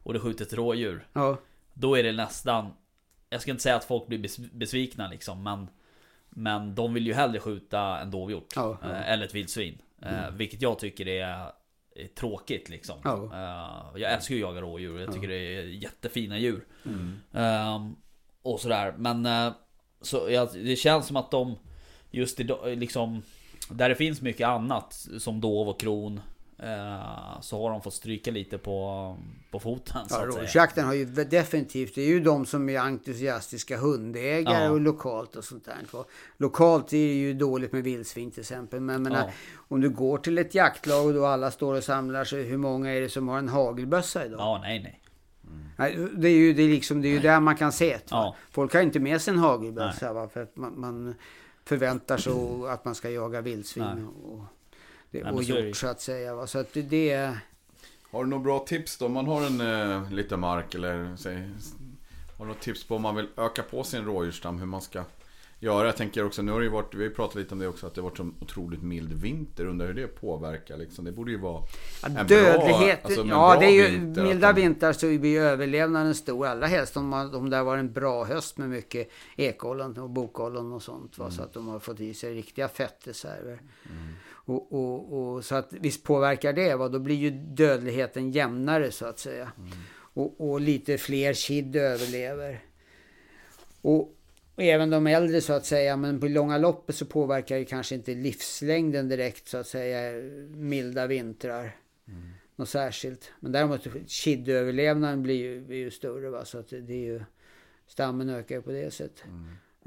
[SPEAKER 1] och det skjuter ett rådjur.
[SPEAKER 3] ja,
[SPEAKER 1] Då är det nästan... Jag ska inte säga att folk blir bes- besvikna liksom, men... Men de vill ju hellre skjuta en dovhjort.
[SPEAKER 3] Ja, ja.
[SPEAKER 1] eh, Eller ett vildsvin. Eh, Vilket jag tycker är, tråkigt liksom.
[SPEAKER 3] Ja.
[SPEAKER 1] Eh, Jag älskar ju att jaga rådjur. Jag tycker det är jättefina djur.
[SPEAKER 3] Mm.
[SPEAKER 1] Ehm, och sådär. Men eh, så, ja, det känns som att de just idag, liksom där det finns mycket annat som dov och kron så har de fått stryka lite på, på foten så
[SPEAKER 3] ja
[SPEAKER 1] att säga.
[SPEAKER 3] rådjursjakten har ju definitivt, det är ju de som är entusiastiska hundägare
[SPEAKER 1] Ja.
[SPEAKER 3] och lokalt och sånt där. Lokalt är det ju dåligt med vildsvin till exempel. Men menar,
[SPEAKER 1] Ja.
[SPEAKER 3] om du går till ett jaktlag och då alla står och samlar sig, hur många är det som har en hagelbössa idag?
[SPEAKER 1] Ja, nej nej.
[SPEAKER 3] Nej, Det är ju, det är liksom, det är ju där man kan se det.
[SPEAKER 1] Ja.
[SPEAKER 3] Folk har inte med sig en hagelbössa va? för att man, man förväntar sig att man ska jaga vildsvin och, det,
[SPEAKER 1] Nej,
[SPEAKER 3] och
[SPEAKER 1] så ju.
[SPEAKER 3] hjort så att säga. Va? Så att det.
[SPEAKER 4] Har du några bra tips då? Om man har en eh, liten mark eller säg, Har du något tips på om man vill öka på sin rådjursstam hur man ska göra? Jag tänker också, nu har det ju varit, vi har ju pratat lite om det också, att det har varit så otroligt mild vinter. Undrar hur det påverkar liksom. Det borde ju vara
[SPEAKER 3] Ja,
[SPEAKER 4] en bra-
[SPEAKER 3] dödligheten,
[SPEAKER 4] alltså, en
[SPEAKER 3] ja
[SPEAKER 4] bra
[SPEAKER 3] det är ju
[SPEAKER 4] vinter,
[SPEAKER 3] milda
[SPEAKER 4] man-
[SPEAKER 3] vintrar så blir överlevnaden stor. Allra helst om, man, om det har varit en bra höst med mycket ekollon och bokollon och sånt. Va?
[SPEAKER 4] Mm.
[SPEAKER 3] Så att de har fått i sig riktiga fettreserver. Och, och, och, så att visst påverkar det. Va? Då blir ju dödligheten jämnare så att säga.
[SPEAKER 4] Mm.
[SPEAKER 3] Och, och lite fler kid överlever. Och, även de äldre så att säga, men på långa loppet så påverkar ju kanske inte livslängden direkt så att säga milda vintrar. Något särskilt. Men däremot kidöverlevnaden blir ju, blir ju större va, så att det, det är ju stammen ökar på det sättet.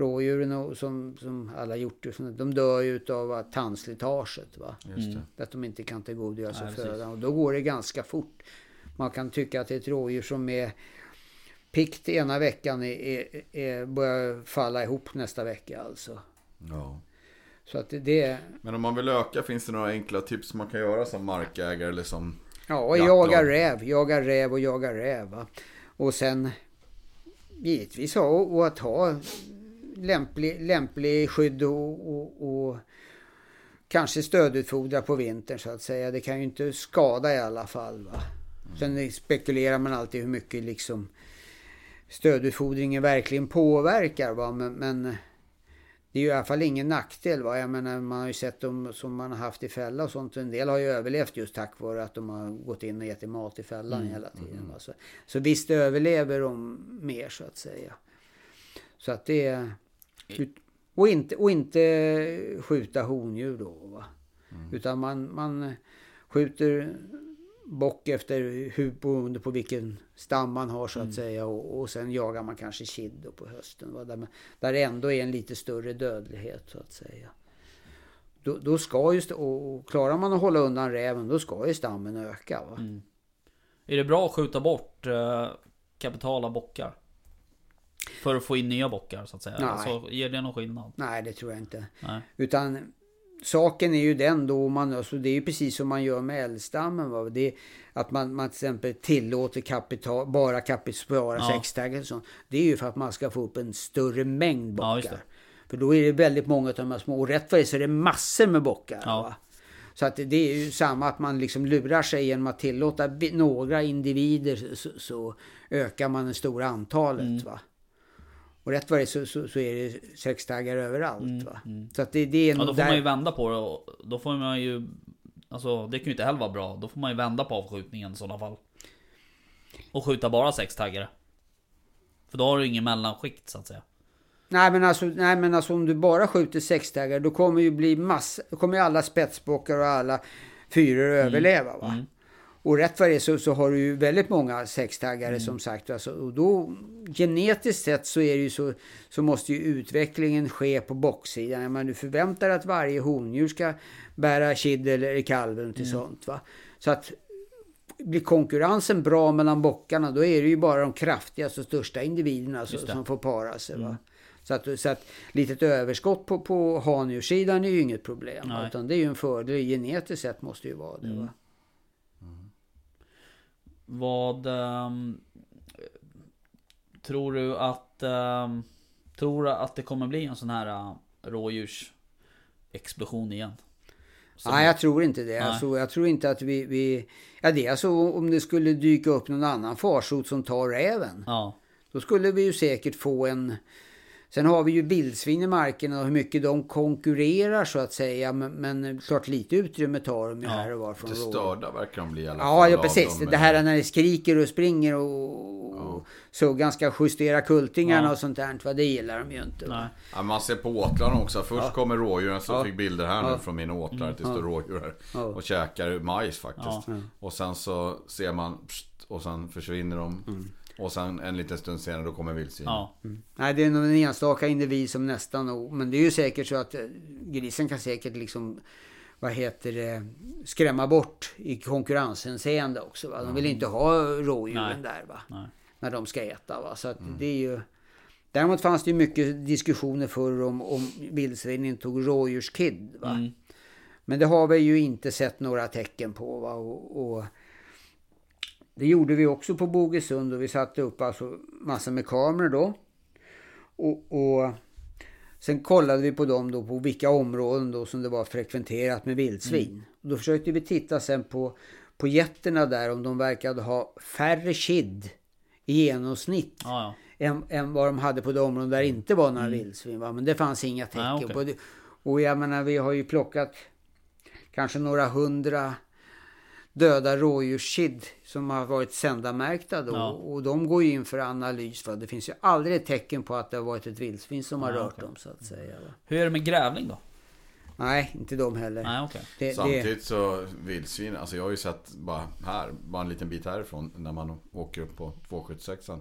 [SPEAKER 3] Rådjuren och, som, som alla hjortdjur, de dör ju utav tandslitaget va.
[SPEAKER 4] Just det.
[SPEAKER 3] Att de inte kan tillgodogöra sig födan. Och då går det ganska fort. Man kan tycka att det är ett rådjur som är pikt ena veckan är, är, är, börjar falla ihop nästa vecka alltså.
[SPEAKER 4] Ja.
[SPEAKER 3] Så att det- det...
[SPEAKER 4] Men om man vill öka, finns det några enkla tips man kan göra som markägare eller som...
[SPEAKER 3] Ja, jaga räv, jaga räv och jaga räv. Va? Och sen givetvis ha och att ha lämplig, lämplig skydd och, och, och kanske stödutfodra på vintern så att säga. Det kan ju inte skada i alla fall. Va? Sen spekulerar man alltid hur mycket liksom stödutfodringen verkligen påverkar. Va? Men, men det är ju i alla fall ingen nackdel. Va? Jag menar, man har ju sett dem som man har haft i fälla och sånt. En del har ju överlevt just tack vare att de har gått in och gett mat i fällan hela tiden. Va? Så, så visst överlever de mer så att säga. Så att det är... Och inte, och inte skjuta hondjur då. Va? Utan man, man skjuter bock efter hur beroende på vilken stam man har så att säga. Och, och sen jagar man kanske kid på hösten. Va? Där, man, där ändå är en lite större dödlighet så att säga. Då, då ska ju, och klarar man att hålla undan räven då ska ju stammen öka. Va?
[SPEAKER 1] Är det bra att skjuta bort eh, kapitala bockar? För att få in nya bockar så att säga?
[SPEAKER 3] Nej.
[SPEAKER 1] Alltså, ger det någon skillnad?
[SPEAKER 3] Nej det tror jag inte.
[SPEAKER 1] Nej.
[SPEAKER 3] Utan saken är ju den då, man, alltså det är ju precis som man gör med älgstammen. Va? Det att man, man till exempel tillåter kapital, bara kapital,
[SPEAKER 1] Ja.
[SPEAKER 3] sextaggar och sånt. Det är ju för att man ska få upp en större mängd bockar.
[SPEAKER 1] Ja.
[SPEAKER 3] För då är det väldigt många av de här små. Och rätt vad det så är det massor med bockar.
[SPEAKER 1] Ja.
[SPEAKER 3] Så att det är ju samma att man liksom lurar sig genom att tillåta några individer så, så ökar man det stora antalet.
[SPEAKER 1] Mm.
[SPEAKER 3] Va? Och rätt vad det är så, så, så är det sextaggar överallt. Va? Så att det, det är
[SPEAKER 1] Mm, Ja då får
[SPEAKER 3] där...
[SPEAKER 1] man ju vända på det och då får man ju Alltså det kan ju inte heller vara bra. Då får man ju vända på avskjutningen i sådana fall. Och skjuta bara sex taggare. För då har du ingen mellanskikt så att säga.
[SPEAKER 3] Nej men, alltså, nej men alltså om du bara skjuter sextaggar då kommer ju bli massa, då kommer ju alla spetsbockar och alla fyror att överleva. Va? Och rätt vad det är så, så har du ju väldigt många sextaggare som sagt. Alltså, och då genetiskt sett så är det ju så, så måste ju utvecklingen ske på bocksidan. Menar, du förväntar dig att varje hondjur ska bära kid eller kalven till sånt. Va? Så att blir konkurrensen bra mellan bockarna då är det ju bara de kraftigaste och största individerna
[SPEAKER 1] det.
[SPEAKER 3] som får para sig. Va? Så att, så att litet överskott på, på handjurssidan är ju inget problem.
[SPEAKER 1] Nej.
[SPEAKER 3] Utan det är ju en fördel. Genetiskt sett måste ju vara det. Va?
[SPEAKER 1] Vad... ehm, tror du att... ehm, tror du att det kommer bli en sån här uh, rådjursexplosion igen? Som-
[SPEAKER 3] Nej, jag tror inte det. Alltså, jag tror inte att vi... vi ja, det är alltså om det skulle dyka upp någon annan farsot som tar räven.
[SPEAKER 1] Ja.
[SPEAKER 3] Då skulle vi ju säkert få en... Sen har vi ju vildsvin i marken och hur mycket de konkurrerar så att säga. Men, men klart lite utrymme tar de ju
[SPEAKER 1] Ja,
[SPEAKER 3] här och var från
[SPEAKER 4] störda verkar de bli i alla
[SPEAKER 3] Ja,
[SPEAKER 4] fall
[SPEAKER 3] ja precis. Det här när det skriker och springer och, och suggan ska justera kultingarna
[SPEAKER 1] Ja.
[SPEAKER 3] och sånt där. Va? Det gillar de ju inte.
[SPEAKER 1] Nej.
[SPEAKER 4] Ja, man ser på åtlarna också. Först kommer rådjuren, så
[SPEAKER 3] Ja.
[SPEAKER 4] fick bilder här nu
[SPEAKER 3] Ja.
[SPEAKER 4] från mina åtlar. Att det står rådjur här.
[SPEAKER 3] Ja.
[SPEAKER 4] Och käkar majs faktiskt.
[SPEAKER 1] Ja.
[SPEAKER 4] Och sen så ser man, och sen försvinner de. Och sen en liten stund senare då kommer vildsvin.
[SPEAKER 1] Ja.
[SPEAKER 3] Nej, det är nog en enstaka individ som nästan nog... Men det är ju säkert så att eh, grisen kan säkert liksom... Vad heter det? Skrämma bort i konkurrenshänseende också. Va? De vill inte ha rådjuren
[SPEAKER 1] Nej.
[SPEAKER 3] där va.
[SPEAKER 1] Nej.
[SPEAKER 3] När de ska äta va. Så att det är ju... Däremot fanns det ju mycket diskussioner förr om, om vildsvinen tog rådjurskid. Va?
[SPEAKER 1] Mm.
[SPEAKER 3] Men det har vi ju inte sett några tecken på. Va? Och, och det gjorde vi också på Bogesund och vi satte upp alltså massor med kameror då. Och, och sen kollade vi på dem då på vilka områden då som det var frekventerat med vildsvin. Och då försökte vi titta sen på, på getterna där om de verkade ha färre kid i genomsnitt
[SPEAKER 1] Ja,
[SPEAKER 3] än, än vad de hade på de områden där det inte var några vildsvin. Va? Men det fanns inga tecken
[SPEAKER 1] Nej, okej.
[SPEAKER 3] på det. Och jag menar vi har ju plockat kanske några hundra döda rådjurskid som har varit sändamärkta då.
[SPEAKER 1] Ja.
[SPEAKER 3] Och de går ju in för analys. Va? Det finns ju aldrig ett tecken på att det har varit ett vildsvin som har
[SPEAKER 1] Nej,
[SPEAKER 3] rört
[SPEAKER 1] okej.
[SPEAKER 3] dem så att säga. Va?
[SPEAKER 1] Hur är det med grävling då?
[SPEAKER 3] Nej, inte de heller.
[SPEAKER 1] Nej okej.
[SPEAKER 3] Det, det,
[SPEAKER 4] Samtidigt så vildsvin, alltså jag har ju sett bara här, bara en liten bit härifrån när man åker upp på 276an.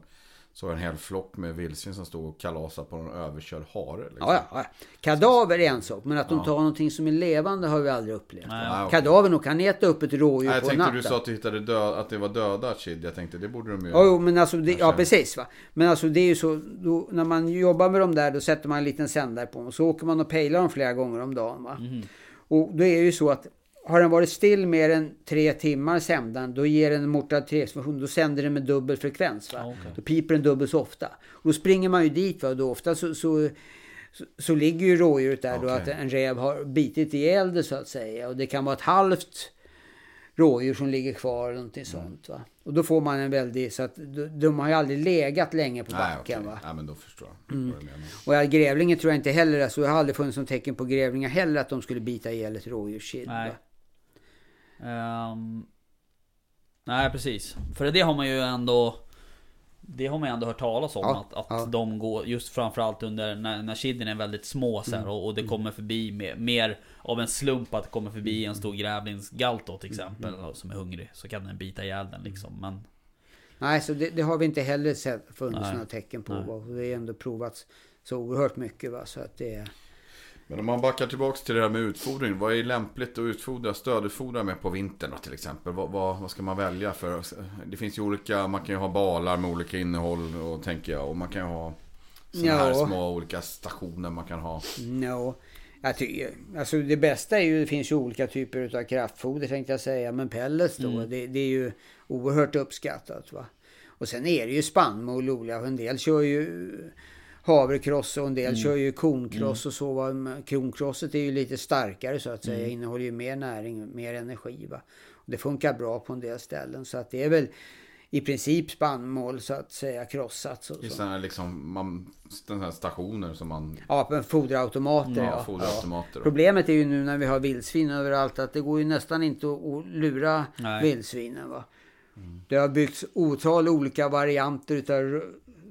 [SPEAKER 4] Så var det en hel flock med vildsvin som stod och kalasade på en överkörd hare. Liksom.
[SPEAKER 3] Ja, ja, ja. Kadaver är en sak, men att de tar någonting som är levande har vi aldrig upplevt.
[SPEAKER 1] Nej,
[SPEAKER 4] okej.
[SPEAKER 3] Kadaver nog kan äta upp ett rådjur
[SPEAKER 4] Nej, jag
[SPEAKER 3] på
[SPEAKER 4] tänkte
[SPEAKER 3] natten.
[SPEAKER 4] du sa att du hittade död, att det var döda kid. Jag tänkte det borde de ju
[SPEAKER 3] Ja, jo, men alltså, det, ja precis va. Men alltså det är ju så, då, när man jobbar med dem där då sätter man en liten sändare på dem. Och så åker man och pejlar dem flera gånger om dagen va. Och då är det ju så att har den varit still mer än tre timmar sändaren, då ger den en. Då sänder den med dubbel frekvens. Va?
[SPEAKER 1] Okej.
[SPEAKER 3] Då piper den dubbelt så ofta. Och då springer man ju dit va. Och då ofta så, så, så, så ligger ju rådjuret där då
[SPEAKER 4] Okej.
[SPEAKER 3] att en räv har bitit ihjäl det så att säga. Och det kan vara ett halvt rådjur som ligger kvar eller någonting
[SPEAKER 4] Mm.
[SPEAKER 3] sånt. Va? Och då får man en väldig, så att de, de har ju aldrig legat länge på
[SPEAKER 4] Nej,
[SPEAKER 3] backen.
[SPEAKER 4] okej.
[SPEAKER 3] Va? Mm.
[SPEAKER 4] Nej, men då förstår jag menar.
[SPEAKER 3] Och ja, grävlingen tror jag inte heller, alltså, jag har aldrig funnit som tecken på grävlingar heller att de skulle bita ihjäl ett rådjurskid.
[SPEAKER 1] Nej.
[SPEAKER 3] va?
[SPEAKER 1] Ehm, nej precis. För det har man ju ändå Det har man ju ändå hört talas om
[SPEAKER 3] Ja,
[SPEAKER 1] att, att
[SPEAKER 3] ja.
[SPEAKER 1] de går just framförallt under när, när kidden är väldigt små så här,
[SPEAKER 3] Mm.
[SPEAKER 1] och, och det kommer förbi med, mer av en slump att det kommer förbi
[SPEAKER 3] Mm.
[SPEAKER 1] en stor grävlingsgalt då till exempel och som är hungrig så kan den bita ihjäl den liksom men
[SPEAKER 3] Nej, så det, det har vi inte heller sett funnits några tecken på.
[SPEAKER 1] Nej.
[SPEAKER 3] Och det är ändå provats så oerhört mycket. Va? Så att det är...
[SPEAKER 4] Men om man backar tillbaks till det här med utfodring. Vad är lämpligt att utfodra, stödutfodra med på vintern till exempel? Vad, vad, vad ska man välja för? Det finns ju olika, man kan ju ha balar med olika innehåll och tänker jag. Och man kan ju ha sådana här
[SPEAKER 3] Ja.
[SPEAKER 4] små olika stationer man kan ha.
[SPEAKER 3] No. Jag tycker, alltså det bästa är ju, det finns ju olika typer av kraftfoder tänkte jag säga. Men pellets då,
[SPEAKER 1] Mm.
[SPEAKER 3] det, det är ju oerhört uppskattat. Va? Och sen är det ju spannmål olika. En del kör ju havrekross och en del
[SPEAKER 1] Mm.
[SPEAKER 3] kör ju konkross och så. Va? Är ju lite starkare så att säga.
[SPEAKER 1] Mm.
[SPEAKER 3] Innehåller ju mer näring, mer energi. Va? Och det funkar bra på en del ställen. Så att det är väl i princip spannmål så att säga krossat. Så,
[SPEAKER 4] Det är
[SPEAKER 3] så.
[SPEAKER 4] sådana liksom, man, sådana här stationer som man...
[SPEAKER 3] Ja, foderautomater.
[SPEAKER 4] Ja,
[SPEAKER 3] ja.
[SPEAKER 4] foderautomater. då.
[SPEAKER 3] Problemet är ju nu när vi har vildsvin överallt att det går ju nästan inte att, lura
[SPEAKER 1] Nej.
[SPEAKER 3] vildsvinen. Va? Det har byggts otal olika varianter utav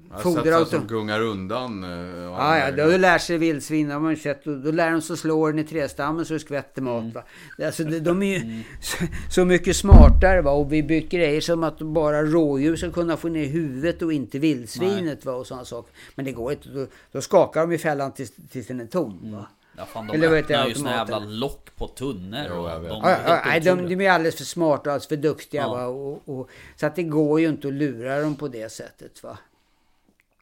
[SPEAKER 4] Sådana
[SPEAKER 3] foderauto.
[SPEAKER 4] som gungar undan. eh,
[SPEAKER 3] Ja, ja, då lär sig vildsvin, har man sett. Och Då lär de sig slå den i trästammen så det skvätter mat.
[SPEAKER 1] Mm.
[SPEAKER 3] Va? Alltså, de, de är ju så, så mycket smartare. Va? Och vi byggt grejer som att bara rådjur ska kunna få ner huvudet och inte vildsvinet. Va? Och sådana saker. Men det går inte. Då, då skakar de i fällan tills, tills den är tom. Va?
[SPEAKER 1] Ja fan de
[SPEAKER 3] Eller
[SPEAKER 1] öppnar ju såna jävla lock på tunnor och de
[SPEAKER 3] Ja, de,
[SPEAKER 1] otroliga.
[SPEAKER 3] de är alldeles för smarta och alldeles för duktiga.
[SPEAKER 1] Ja.
[SPEAKER 3] Va? Och, och, så att det går ju inte att lura dem på det sättet. Va?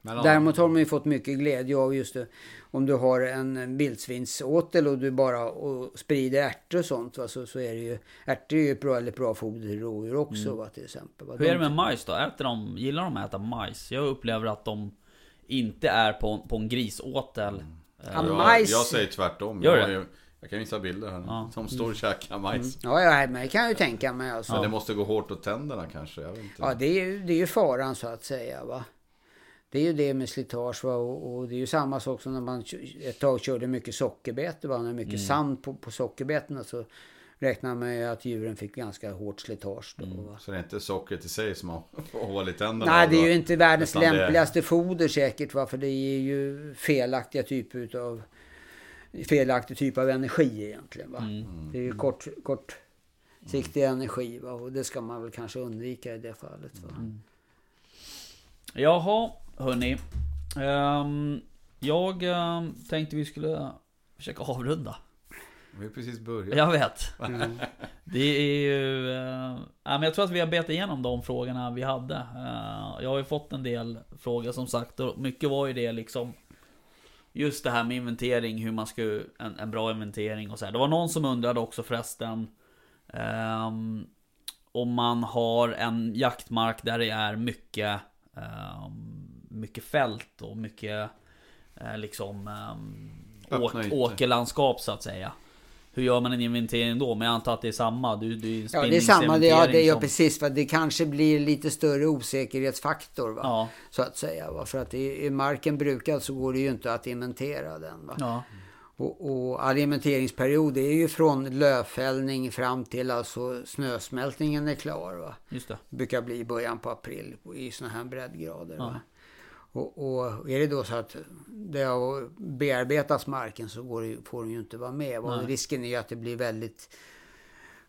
[SPEAKER 4] Men, ja,
[SPEAKER 3] Däremot har man ju fått mycket glädje av just det. Om du har en vildsvinsåtel och du bara och sprider ärtor och sånt. Va? Så, så är det ju. Ärtor är ju ett bra, väldigt bra foder till rådjur också. Va? Till exempel. Va?
[SPEAKER 1] Mm. Hur är det
[SPEAKER 3] De-
[SPEAKER 1] med majs då? Äter de, gillar de att äta majs? Jag upplever att de inte är på, på en grisåtel.
[SPEAKER 3] Ja,
[SPEAKER 1] Eh,
[SPEAKER 4] jag,
[SPEAKER 3] majs-
[SPEAKER 4] jag säger tvärtom.
[SPEAKER 1] Gör
[SPEAKER 4] jag,
[SPEAKER 1] det?
[SPEAKER 4] jag kan visa bilder här.
[SPEAKER 1] Ja.
[SPEAKER 4] Som står och käkar majs.
[SPEAKER 3] Ja, ja, men det kan jag ju tänka mig. Alltså.
[SPEAKER 4] Men det måste gå hårt åt tänderna kanske. Jag vet inte.
[SPEAKER 3] Ja, det är, ju, det är ju faran så att säga. Va? Det är ju det med slitage. Va? Och, och det är ju samma sak som när man ett tag körde mycket sockerbete. Va? När mycket
[SPEAKER 1] Mm.
[SPEAKER 3] sand på, på sockerbeten så räknar man med att djuren fick ganska hårt slitage. Då,
[SPEAKER 1] Mm.
[SPEAKER 4] Så det är inte sockret i sig som har hål i tänderna?
[SPEAKER 3] Nej, det är ju inte världens
[SPEAKER 4] Utan det-
[SPEAKER 3] lämpligaste foder säkert. Va? För det är ju felaktiga typer utav felaktig typ av energi egentligen. Va?
[SPEAKER 1] Mm.
[SPEAKER 3] Det är ju kort, kortsiktig energi. Va? Och det ska man väl kanske undvika i det fallet. Va?
[SPEAKER 1] Mm. Jaha, hörni. Ehm, jag ehm, tänkte vi skulle försöka avrunda.
[SPEAKER 4] Vi har precis börjat.
[SPEAKER 1] Jag vet.
[SPEAKER 3] Mm.
[SPEAKER 1] Det är ju... ja, men jag tror att vi har betat igenom de frågorna vi hade. Eh, jag har ju fått en del frågor som sagt. Och mycket var ju det liksom... Just det här med inventering, hur man ska... En, en bra inventering och så här. Det var någon som undrade också förresten. ehm, om man har en jaktmark där det är mycket... ehm, mycket fält och mycket... eh, liksom...
[SPEAKER 4] Öppna
[SPEAKER 1] åk, åkerlandskap så att säga. Hur gör man en inventering då? Men jag antar att det är samma. Du, du
[SPEAKER 3] Ja, det är samma. Det, ja, det, ja,
[SPEAKER 1] spinningsinventering
[SPEAKER 3] precis. För det kanske blir lite större osäkerhetsfaktor. Va?
[SPEAKER 1] Ja,
[SPEAKER 3] Så att säga. Va? För att i, i marken brukad så går det ju inte att inventera den. Va?
[SPEAKER 1] ja.
[SPEAKER 3] Och, och all inventeringsperiod är ju från lövfällning fram till alltså snösmältningen är klar. Va?
[SPEAKER 1] Just det.
[SPEAKER 3] Det brukar bli i början på april i sådana här breddgrader.
[SPEAKER 1] Ja.
[SPEAKER 3] Va? Och, och är det då så att det har bearbetats marken så går det, får den ju inte vara med. Och risken är ju att det blir väldigt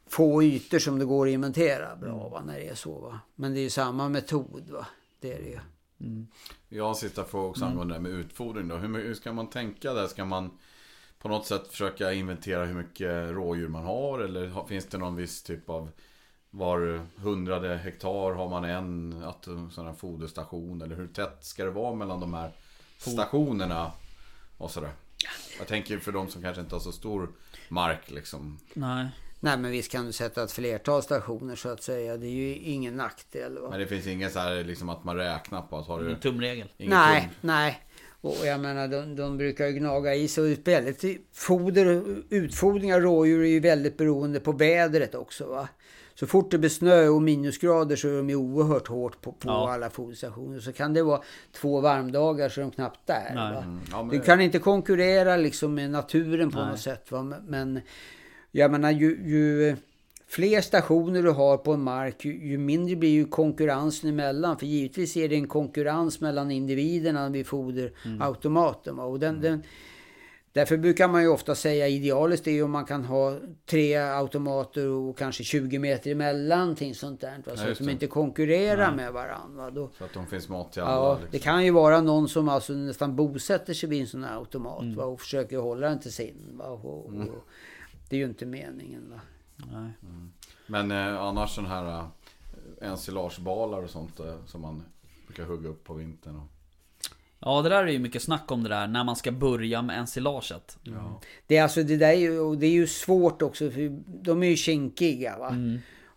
[SPEAKER 3] få ytor som det går att inventera bra
[SPEAKER 1] Mm.
[SPEAKER 3] va? när det är så. Va? Men det är ju samma metod. Va? Det är det ju.
[SPEAKER 4] Jag har sista fråga också angående det här med utfodring då. Hur, hur ska man tänka där? Ska man på något sätt försöka inventera hur mycket rådjur man har? Eller finns det någon viss typ av var hundrade hektar har man en att, sån här foderstation? Eller hur tätt ska det vara mellan de här stationerna? Och sådär. Jag tänker för de som kanske inte har så stor mark liksom.
[SPEAKER 1] Nej.
[SPEAKER 3] Nej men visst kan du sätta ett flertal stationer så att säga. Det är ju ingen nackdel. Va?
[SPEAKER 4] Men det finns inget så här liksom att man räknar på att har du
[SPEAKER 1] En tumregel.
[SPEAKER 4] ingen
[SPEAKER 3] Nej,
[SPEAKER 4] tum-
[SPEAKER 3] nej. Och jag menar de, de brukar ju gnaga i sig. Och väldigt, foder, utfodring av rådjur är ju väldigt beroende på vädret också. Va? Så fort det blir snö och minusgrader så är de ju oerhört hårt på, på
[SPEAKER 1] Ja.
[SPEAKER 3] alla foderstationer. Så kan det vara två varmdagar så är de knappt där.
[SPEAKER 4] Mm, ja, men
[SPEAKER 3] Du
[SPEAKER 4] det-
[SPEAKER 3] kan inte konkurrera liksom med naturen på
[SPEAKER 1] Nej.
[SPEAKER 3] något sätt. Va? Men- Men jag menar ju, ju fler stationer du har på en mark ju, ju mindre blir ju konkurrensen emellan. För givetvis är det en konkurrens mellan individerna vid foderautomaten. va? Och den, den, därför brukar man ju ofta säga idealiskt är ju om man kan ha tre automater och kanske 20 meter emellan. Någonting sånt där, va?
[SPEAKER 4] Ja,
[SPEAKER 3] Så att de inte konkurrerar med varandra. Va? Då,
[SPEAKER 4] Så att de finns mat till alla.
[SPEAKER 3] Ja,
[SPEAKER 4] liksom.
[SPEAKER 3] det kan ju vara någon som alltså nästan bosätter sig vid en sån här automat va, och försöker hålla den till sin. Va, och, och, det är ju inte meningen. Va.
[SPEAKER 1] Nej.
[SPEAKER 4] Men eh, annars sån här eh, ensilagebalar och sånt eh, som man brukar hugga upp på vintern. Och...
[SPEAKER 1] Ja det där är ju mycket snack om det där när man ska börja med ensilaget.
[SPEAKER 3] Det är alltså det där är ju, och det är ju svårt också för de är ju kinkiga. Va?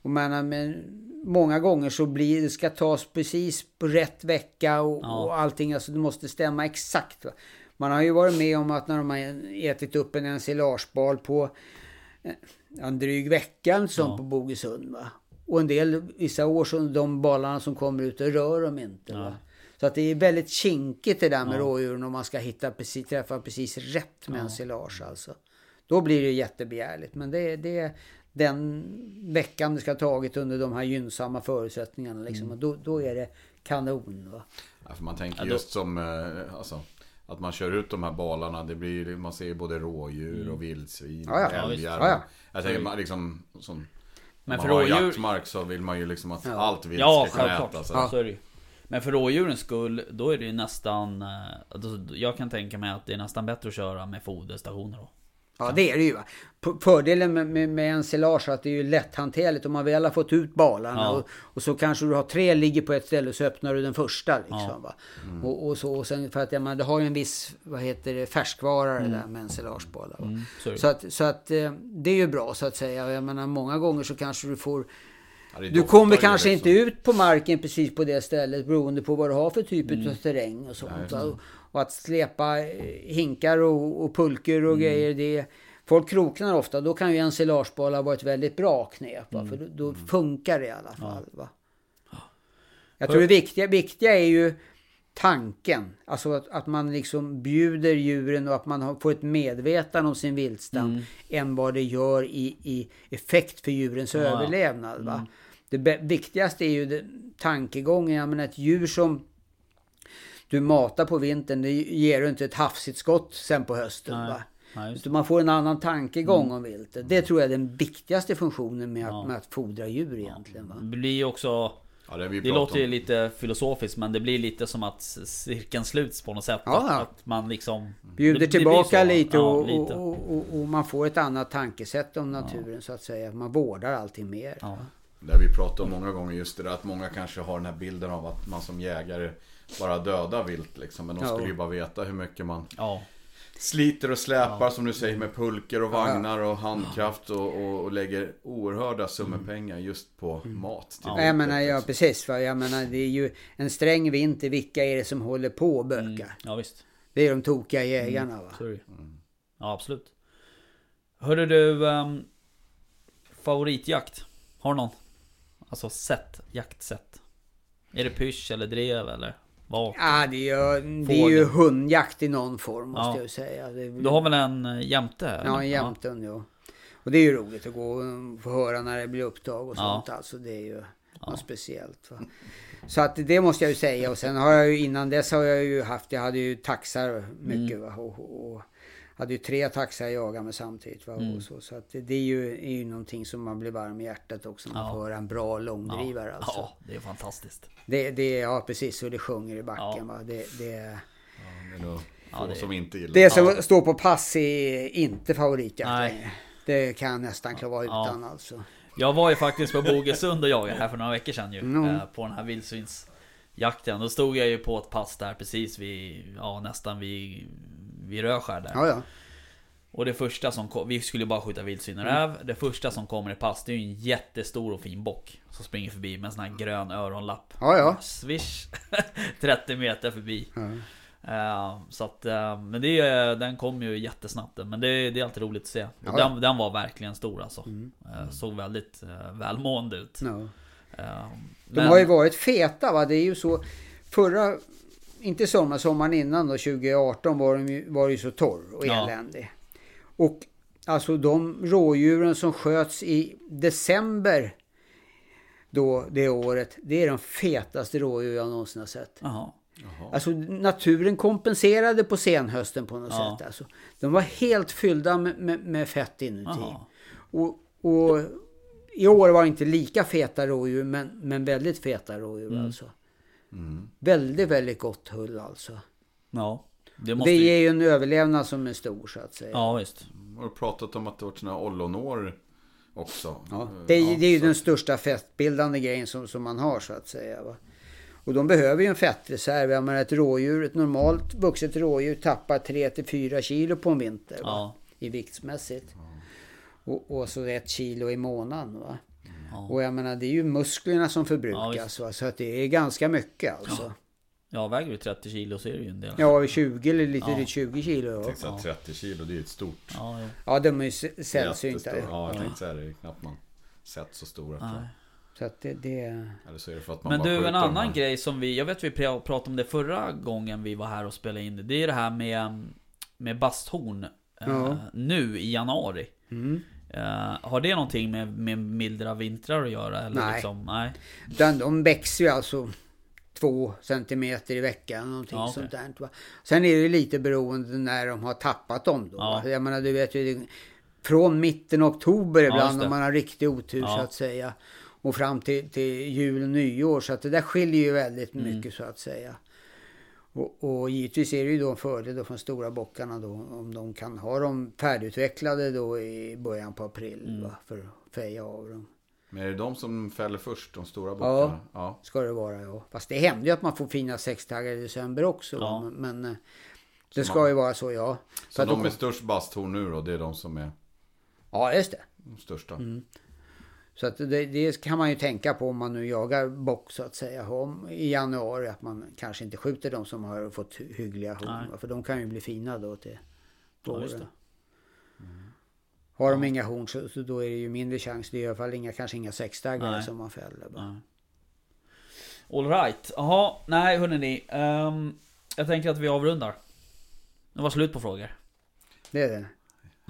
[SPEAKER 3] Och man, men många gånger så blir det ska tas precis på rätt vecka och,
[SPEAKER 1] Ja.
[SPEAKER 3] och allting. Alltså det måste stämma exakt. Va? Man har ju varit med om att när de har ätit upp en ensilagebal på eh, en dryg vecka som
[SPEAKER 1] Ja.
[SPEAKER 3] på Bogesund. Va? Och en del, vissa år, så de balarna som kommer ut, det rör de inte. Va? Så att det är väldigt kinkigt det där med
[SPEAKER 1] Ja.
[SPEAKER 3] rådjuren om man ska hitta precis, träffa precis rätt med ensilage alltså. Då blir det jättebegärligt. Men det, det är den veckan det ska ha tagit under de här gynnsamma förutsättningarna. Liksom.
[SPEAKER 1] Mm.
[SPEAKER 3] Och då, då är det kanon. Va?
[SPEAKER 4] Ja, för man tänker
[SPEAKER 1] Ja, då-
[SPEAKER 4] just som eh, alltså, att man kör ut de här balarna. Det blir, man ser både rådjur och vildsvin
[SPEAKER 3] Ja, ja.
[SPEAKER 4] och
[SPEAKER 1] Ja,
[SPEAKER 4] älgar.
[SPEAKER 3] Ja, ja.
[SPEAKER 4] Jag tänker man liksom som,
[SPEAKER 1] Men för
[SPEAKER 4] man har
[SPEAKER 1] rådjur-
[SPEAKER 4] jaktmark så vill man ju liksom att
[SPEAKER 3] Ja.
[SPEAKER 4] allt vilt
[SPEAKER 1] Ja,
[SPEAKER 4] ska kunna
[SPEAKER 1] självklart.
[SPEAKER 4] ätas.
[SPEAKER 1] Så är det ju. Men för rådjurens skull, då är det ju nästan... eh, då- Jag kan tänka mig att det är nästan bättre att köra med foderstationer då.
[SPEAKER 3] Ja det är det ju. Va? Fördelen med, med, med ensilage är att det är ju lätthanterligt. Om man väl har fått ut balarna
[SPEAKER 1] Ja.
[SPEAKER 3] och, och så kanske du har tre ligger på ett ställe så öppnar du den första. Liksom,
[SPEAKER 1] Ja.
[SPEAKER 3] va? Och, och, så, och sen för att jag menar, det har ju en viss vad heter det, färskvara det där med ensilagebalar.
[SPEAKER 1] Mm, så
[SPEAKER 3] att, så att eh, det är ju bra så att säga. Jag menar många gånger så kanske du får
[SPEAKER 4] Ja,
[SPEAKER 3] Du kommer kanske
[SPEAKER 4] liksom.
[SPEAKER 3] inte ut på marken precis på det stället beroende på vad du har för typ
[SPEAKER 1] Mm.
[SPEAKER 3] av terräng och sånt.
[SPEAKER 4] Ja,
[SPEAKER 3] och, och att släpa eh, hinkar och, och pulker
[SPEAKER 1] Mm.
[SPEAKER 3] och grejer. Det, folk kroknar ofta. Då kan ju ensilagebala vara ett väldigt bra knep. Va? För då, då funkar det i alla fall. Va? Jag tror det viktiga, viktiga är ju tanken. Alltså att, att man liksom bjuder djuren och att man får ett medvetande om sin viltstam. Än vad det gör i, i effekt för djurens
[SPEAKER 1] Ja,
[SPEAKER 3] överlevnad. Va? Det be- viktigaste är ju det, tankegången. Jag menar ett djur som du matar på vintern, det ger du inte ett hafsigt skott sen på hösten.
[SPEAKER 1] Nej.
[SPEAKER 3] Va?
[SPEAKER 1] Nej, det.
[SPEAKER 3] Man får en annan tankegång om viltet. Det tror jag är den viktigaste funktionen med att,
[SPEAKER 1] Ja.
[SPEAKER 3] med att fodra djur egentligen. Va?
[SPEAKER 1] Det blir också...
[SPEAKER 4] Ja, det,
[SPEAKER 1] Det låter ju lite filosofiskt men det blir lite som att cirkeln sluts på något sätt.
[SPEAKER 3] Ja,
[SPEAKER 1] att,
[SPEAKER 3] ja.
[SPEAKER 1] att man liksom...
[SPEAKER 3] Bjuder
[SPEAKER 1] det- det
[SPEAKER 3] tillbaka
[SPEAKER 1] så.
[SPEAKER 3] lite,
[SPEAKER 1] Ja,
[SPEAKER 3] och,
[SPEAKER 1] lite.
[SPEAKER 3] Och, och, och man får ett annat tankesätt om naturen så att säga. Man vårdar allting mer.
[SPEAKER 1] Ja.
[SPEAKER 4] Det har vi pratat om många gånger just det där att många kanske har den här bilden av att man som jägare bara dödar vilt liksom. Men de
[SPEAKER 3] Ja.
[SPEAKER 4] skulle ju bara veta hur mycket man
[SPEAKER 1] ja.
[SPEAKER 4] Sliter och släpar som du säger med pulker och vagnar och handkraft och, och, och lägger oerhörda summor pengar just på mat. Till
[SPEAKER 1] Ja,
[SPEAKER 3] Ja, jag menar, ja precis. Va? Jag menar, det är ju en sträng vinter. Vilka är det som håller på och bökar?
[SPEAKER 1] Ja visst.
[SPEAKER 3] Det är de tokiga jägarna. Va?
[SPEAKER 1] Så är det ju. Ja absolut. Hörru du... Um, favoritjakt? Har du någon? Alltså sätt, jaktsätt. Är det pysch eller drev eller? Vad?
[SPEAKER 3] Ja, det är, ju, det är ju hundjakt i någon form måste
[SPEAKER 1] Ja.
[SPEAKER 3] jag säga. Det är,
[SPEAKER 1] Du har väl en eh, jämte? eller?
[SPEAKER 3] Ja, en jämthund ja. Och det är ju roligt att gå och få höra när det blir upptag och
[SPEAKER 1] Ja.
[SPEAKER 3] sånt. Alltså det är ju något speciellt. Va? Så att det måste jag ju säga. Och sen har jag ju innan dess har jag ju haft, jag hade ju taxar mycket.
[SPEAKER 1] Mm.
[SPEAKER 3] Och, och hade ju tre taxar jag jagade med samtidigt. Va?
[SPEAKER 1] Mm.
[SPEAKER 3] Och så så att det, det är, ju, är ju någonting som man blir varm i hjärtat också. När man
[SPEAKER 1] Ja.
[SPEAKER 3] får höra en bra långdrivare.
[SPEAKER 1] ja,
[SPEAKER 3] Alltså.
[SPEAKER 1] ja, det är fantastiskt.
[SPEAKER 3] Det, det, ja, precis. Så det sjunger i backen.
[SPEAKER 1] Ja.
[SPEAKER 3] Va? Det, det,
[SPEAKER 4] Det är nog få
[SPEAKER 1] Ja, det-
[SPEAKER 4] som inte gillar
[SPEAKER 3] det som står på pass är inte favoritjakt. Det kan jag nästan klara
[SPEAKER 1] Ja.
[SPEAKER 3] utan alltså.
[SPEAKER 1] Jag var ju faktiskt på Bogesund och jagade här för några veckor sedan ju.
[SPEAKER 3] Mm.
[SPEAKER 1] eh, På den här vildsvinsjakten. Då stod jag ju på ett pass där precis vid, ja nästan vid, vid Röskär där.
[SPEAKER 3] Ja, ja.
[SPEAKER 1] Och det första som kom, vi skulle bara skjuta vildsvin och räv. Det första som kommer i pass, det är ju en jättestor och fin bock. Som springer förbi med en sån här grön öronlapp.
[SPEAKER 3] Ja, ja.
[SPEAKER 1] Swish! 30 meter förbi.
[SPEAKER 3] ja.
[SPEAKER 1] Eh, så att, eh, men det, den kom ju jättesnabbt. Men det, det är alltid roligt att se.
[SPEAKER 3] Ja.
[SPEAKER 1] den, den var verkligen stor alltså.
[SPEAKER 3] Mm.
[SPEAKER 1] Eh, såg väldigt uh, välmående ut.
[SPEAKER 3] Ja. De
[SPEAKER 1] men-
[SPEAKER 3] har ju varit feta va. Det är ju så. Förra, inte sommar, sommaren innan då 2018 var, de var det ju så torr och
[SPEAKER 1] Ja.
[SPEAKER 3] eländig. Och alltså de rådjuren som sköts i december då det året. Det är de fetaste rådjur jag någonsin har sett.
[SPEAKER 1] Jaha.
[SPEAKER 3] Alltså naturen kompenserade på senhösten på något
[SPEAKER 1] Ja.
[SPEAKER 3] sätt. Alltså, de var helt fyllda med, med, med fett inuti. Och, och i år var det inte lika feta rådjur men, men väldigt feta rådjur
[SPEAKER 1] Mm.
[SPEAKER 3] alltså. Väldigt, väldigt gott hull alltså.
[SPEAKER 1] Ja. Det
[SPEAKER 3] Det
[SPEAKER 1] måste ju...
[SPEAKER 3] ger ju en överlevnad som är stor så att säga.
[SPEAKER 1] Ja visst.
[SPEAKER 4] Har du pratat om att det varit sådana ollonår också?
[SPEAKER 3] Ja,
[SPEAKER 4] Eh,
[SPEAKER 3] det, är, det är ju
[SPEAKER 4] så-
[SPEAKER 3] den största fettbildande grejen som, som man har så att säga. Va? Och de behöver ju en fettreserv. Jag menar ett rådjur, ett normalt vuxet rådjur tappar 3-4 kilo på en vinter. Va?
[SPEAKER 1] Ja.
[SPEAKER 3] I viktsmässigt. Och, och så ett kilo i månaden. Va?
[SPEAKER 1] Ja.
[SPEAKER 3] Och jag menar det är ju musklerna som
[SPEAKER 1] Ja,
[SPEAKER 3] förbrukas. va? Så att det är ganska mycket alltså.
[SPEAKER 1] Ja, väger du 30 kilo så är det ju en del.
[SPEAKER 3] Ja, 20 eller lite
[SPEAKER 1] Ja.
[SPEAKER 3] drygt 20 kilo.
[SPEAKER 4] Jag
[SPEAKER 3] Ja,
[SPEAKER 4] tänkte säga 30 kilo, det är ju ett stort.
[SPEAKER 1] Ja, jo.
[SPEAKER 3] ja de är ju sällsynta.
[SPEAKER 4] Ja, jag
[SPEAKER 3] Ja.
[SPEAKER 4] tänkte säga det. Är knappt man sett så stora.
[SPEAKER 3] Så att det, det...
[SPEAKER 4] Eller så är det för att man
[SPEAKER 1] Men du, en annan
[SPEAKER 4] här.
[SPEAKER 1] grej som vi, jag vet vi pra- pratade om det förra gången vi var här och spelade in det. Det är det här med, med basthorn. eh,
[SPEAKER 3] Ja.
[SPEAKER 1] nu i januari.
[SPEAKER 3] Mm.
[SPEAKER 1] Eh, har det någonting med, med mildra vintrar att göra? Eller
[SPEAKER 3] Nej.
[SPEAKER 1] Liksom, nej.
[SPEAKER 3] Utan de växer ju alltså två centimeter i veckan. Någonting
[SPEAKER 1] Ja, okej.
[SPEAKER 3] sånt där. Sen är det ju lite beroende när de har tappat dem då.
[SPEAKER 1] Ja.
[SPEAKER 3] Va? Jag menar du vet ju. Från mitten av oktober ibland
[SPEAKER 1] det.
[SPEAKER 3] om man har riktig otur
[SPEAKER 1] Ja.
[SPEAKER 3] så att säga. Och fram till, till jul och nyår. Så att det där skiljer ju väldigt
[SPEAKER 1] Mm.
[SPEAKER 3] mycket så att säga. Och, och givetvis är det ju då en fördel då från stora bockarna då om de kan ha dem färdigutvecklade då i början på april
[SPEAKER 1] Mm.
[SPEAKER 3] va, för att feja av dem.
[SPEAKER 4] Men är det de som fäller först, de stora bockarna? Ja.
[SPEAKER 3] Ska det vara ja. Fast det händer ju att man får fina sextaggar i december också.
[SPEAKER 1] Ja.
[SPEAKER 3] Men, men eh, det ska ju vara så ja.
[SPEAKER 4] Så
[SPEAKER 3] att
[SPEAKER 4] de med störst basthorn nu då, det är de som är
[SPEAKER 3] Ja just det.
[SPEAKER 4] de största?
[SPEAKER 3] Mm. Så att det, det kan man ju tänka på om man nu jagar bock så att säga. Om, I januari att man kanske inte skjuter de som har fått hy- hyggliga va, För de kan ju bli fina då till
[SPEAKER 1] Ja,
[SPEAKER 3] våren.
[SPEAKER 1] det.
[SPEAKER 3] Har de inga horn så, så då är det ju mindre chans. Det är i alla fall inga, kanske inga sexdaggare som man fäller. va.
[SPEAKER 1] Nej. All right. Jaha, nej hörni. Um, jag tänker att vi avrundar. Det var slut på frågor.
[SPEAKER 3] Det är det.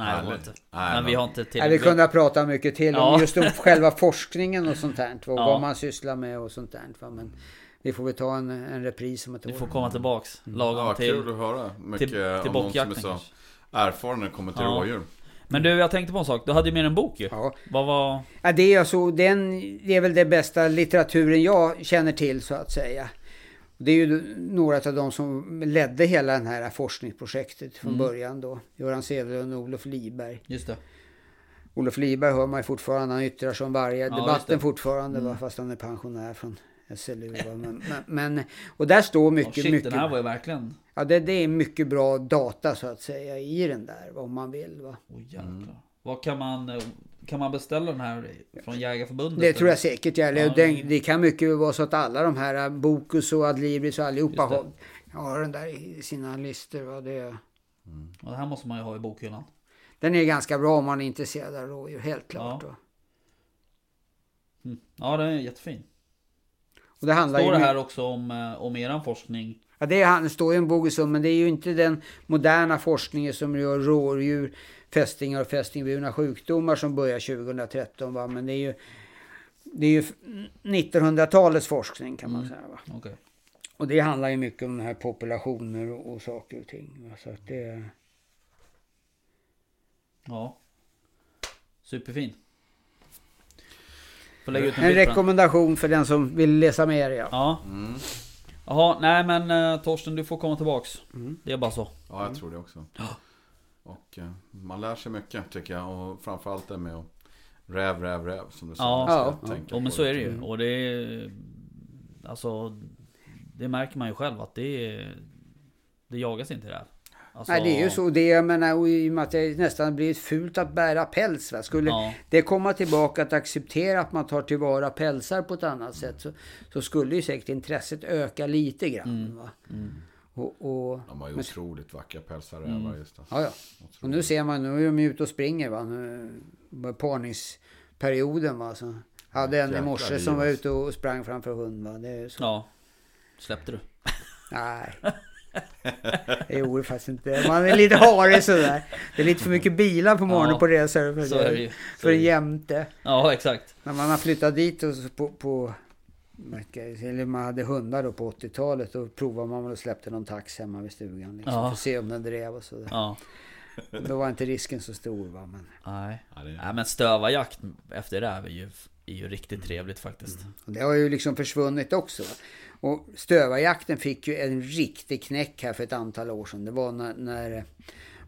[SPEAKER 1] Nej, det var inte.
[SPEAKER 4] Nej,
[SPEAKER 1] Men vi har inte till...
[SPEAKER 3] Ja, vi kunde ha pratat mycket till
[SPEAKER 1] Ja.
[SPEAKER 3] om just om själva forskningen och sånt där. Och
[SPEAKER 1] Ja.
[SPEAKER 3] vad man sysslar med och sånt där. Men vi får väl ta en, en repris om ett
[SPEAKER 1] Vi
[SPEAKER 3] år.
[SPEAKER 1] får komma tillbaks. Lagom
[SPEAKER 4] Ja,
[SPEAKER 1] till...
[SPEAKER 4] kul att höra. Mycket
[SPEAKER 1] till, till
[SPEAKER 4] om någon som är så erfaren när det kommer till
[SPEAKER 1] Ja.
[SPEAKER 4] rådjur.
[SPEAKER 1] Men du, jag tänkte på en sak. Du hade ju med en bok ju.
[SPEAKER 3] Ja.
[SPEAKER 1] Vad var...
[SPEAKER 3] Ja, det är alltså, den, det är väl den bästa litteraturen jag känner till så att säga. Det är ju några av de som ledde hela det här forskningsprojektet från
[SPEAKER 1] Mm.
[SPEAKER 3] början då. Göran Cederlund och Olof Liberg.
[SPEAKER 1] Just det.
[SPEAKER 3] Olof Liberg hör man ju fortfarande, han yttrar sig om varje
[SPEAKER 1] just
[SPEAKER 3] debatten fortfarande
[SPEAKER 1] Mm.
[SPEAKER 3] va, fast han är pensionär från SLU. Men, men, och där står
[SPEAKER 1] Oh,
[SPEAKER 3] mycket,
[SPEAKER 1] shit,
[SPEAKER 3] mycket,
[SPEAKER 1] den här var ju verkligen...
[SPEAKER 3] ja, det, det är mycket bra data så att säga i den där, vad man vill. Va?
[SPEAKER 1] Åh jävlar. Vad kan man... Kan man beställa den här från Jägarförbundet?
[SPEAKER 3] Det tror jag säkert. Ja.
[SPEAKER 1] Ja,
[SPEAKER 3] det, det kan mycket vara så att alla de här äh, Bokus och Adlibris och allihopa har, har den där i sina listor. Va? Det,
[SPEAKER 1] Ja, det här måste man ju ha i bokhyllan.
[SPEAKER 3] den är ganska bra om man är intresserad av rådjur, helt klart.
[SPEAKER 1] Ja. Mm. Ja, den är jättefin.
[SPEAKER 3] Och det handlar
[SPEAKER 1] Står det här också om, eh, om eran forskning?
[SPEAKER 3] Ja, det, är, det står ju en Bogus men det är ju inte den moderna forskningen som rör rådjur, fästingar och fästingburna sjukdomar som börjar 2013. Va? Men det är ju, det är ju 1900-talets forskning kan man
[SPEAKER 1] Mm.
[SPEAKER 3] säga. Va?
[SPEAKER 1] Okej.
[SPEAKER 3] Och det handlar ju mycket om den här populationer och, och saker och ting. Va? Så att det,
[SPEAKER 1] Ja. Superfin. Får lägga ut en
[SPEAKER 3] En rekommendation för den som vill läsa mer ja.
[SPEAKER 1] Ja.
[SPEAKER 4] Mm.
[SPEAKER 1] Jaha, nej men uh, Torsten du får komma tillbaks.
[SPEAKER 3] Mm.
[SPEAKER 1] Det är bara så.
[SPEAKER 4] Ja, jag tror det också. Och eh, man lär sig mycket tycker jag. Och framförallt det med att räv, räv, räv. Som du sa.
[SPEAKER 1] Ja.
[SPEAKER 3] Ja.
[SPEAKER 1] Jo men så är det ju. Och det är... Alltså... Det märker man ju själv att det är... Det jagas inte där. Alltså,
[SPEAKER 3] Nej det är ju så. Det, jag menar, och i och med att det nästan blivit fult att bära päls. Va? Skulle
[SPEAKER 1] Ja.
[SPEAKER 3] det komma tillbaka att acceptera att man tar tillvara pälsar på ett annat sätt. Så, så skulle ju säkert intresset öka lite grann.
[SPEAKER 1] Mm.
[SPEAKER 3] Va? Och, och,
[SPEAKER 4] De har ju
[SPEAKER 3] men-
[SPEAKER 4] otroligt vackra pälsar
[SPEAKER 1] Mm.
[SPEAKER 4] just det.
[SPEAKER 3] ja, ja. Och nu ser man, nu är de ute och springer va. Nu, parningsperioden va. Så hade en i morse som var
[SPEAKER 4] alltså.
[SPEAKER 3] ute och sprang framför hund va. Det är så.
[SPEAKER 1] Ja. Släppte du?
[SPEAKER 3] Nej. Det gjorde faktiskt inte. Man är lite harig sådär. Det är lite för mycket bilar på morgonen
[SPEAKER 1] Ja,
[SPEAKER 3] på resor. För,
[SPEAKER 1] Så är det ju.
[SPEAKER 3] För
[SPEAKER 1] ju.
[SPEAKER 3] jämte.
[SPEAKER 1] Ja exakt.
[SPEAKER 3] När man har flyttat dit och så på, på eller man hade hundar då på 80-talet. Då provade man väl och släppte någon tax hemma vid stugan. Liksom,
[SPEAKER 1] Ja.
[SPEAKER 3] För att se om den drev och sådär.
[SPEAKER 1] Ja.
[SPEAKER 3] Då var inte risken så stor va. Men,
[SPEAKER 1] Nej.
[SPEAKER 4] Ja, det är...
[SPEAKER 1] Nej men stövarjakt efter räv är ju, är ju riktigt trevligt faktiskt.
[SPEAKER 3] och det har ju liksom försvunnit också. Va? Och stövarjakten fick ju en riktig knäck här för ett antal år sedan. Det var när, när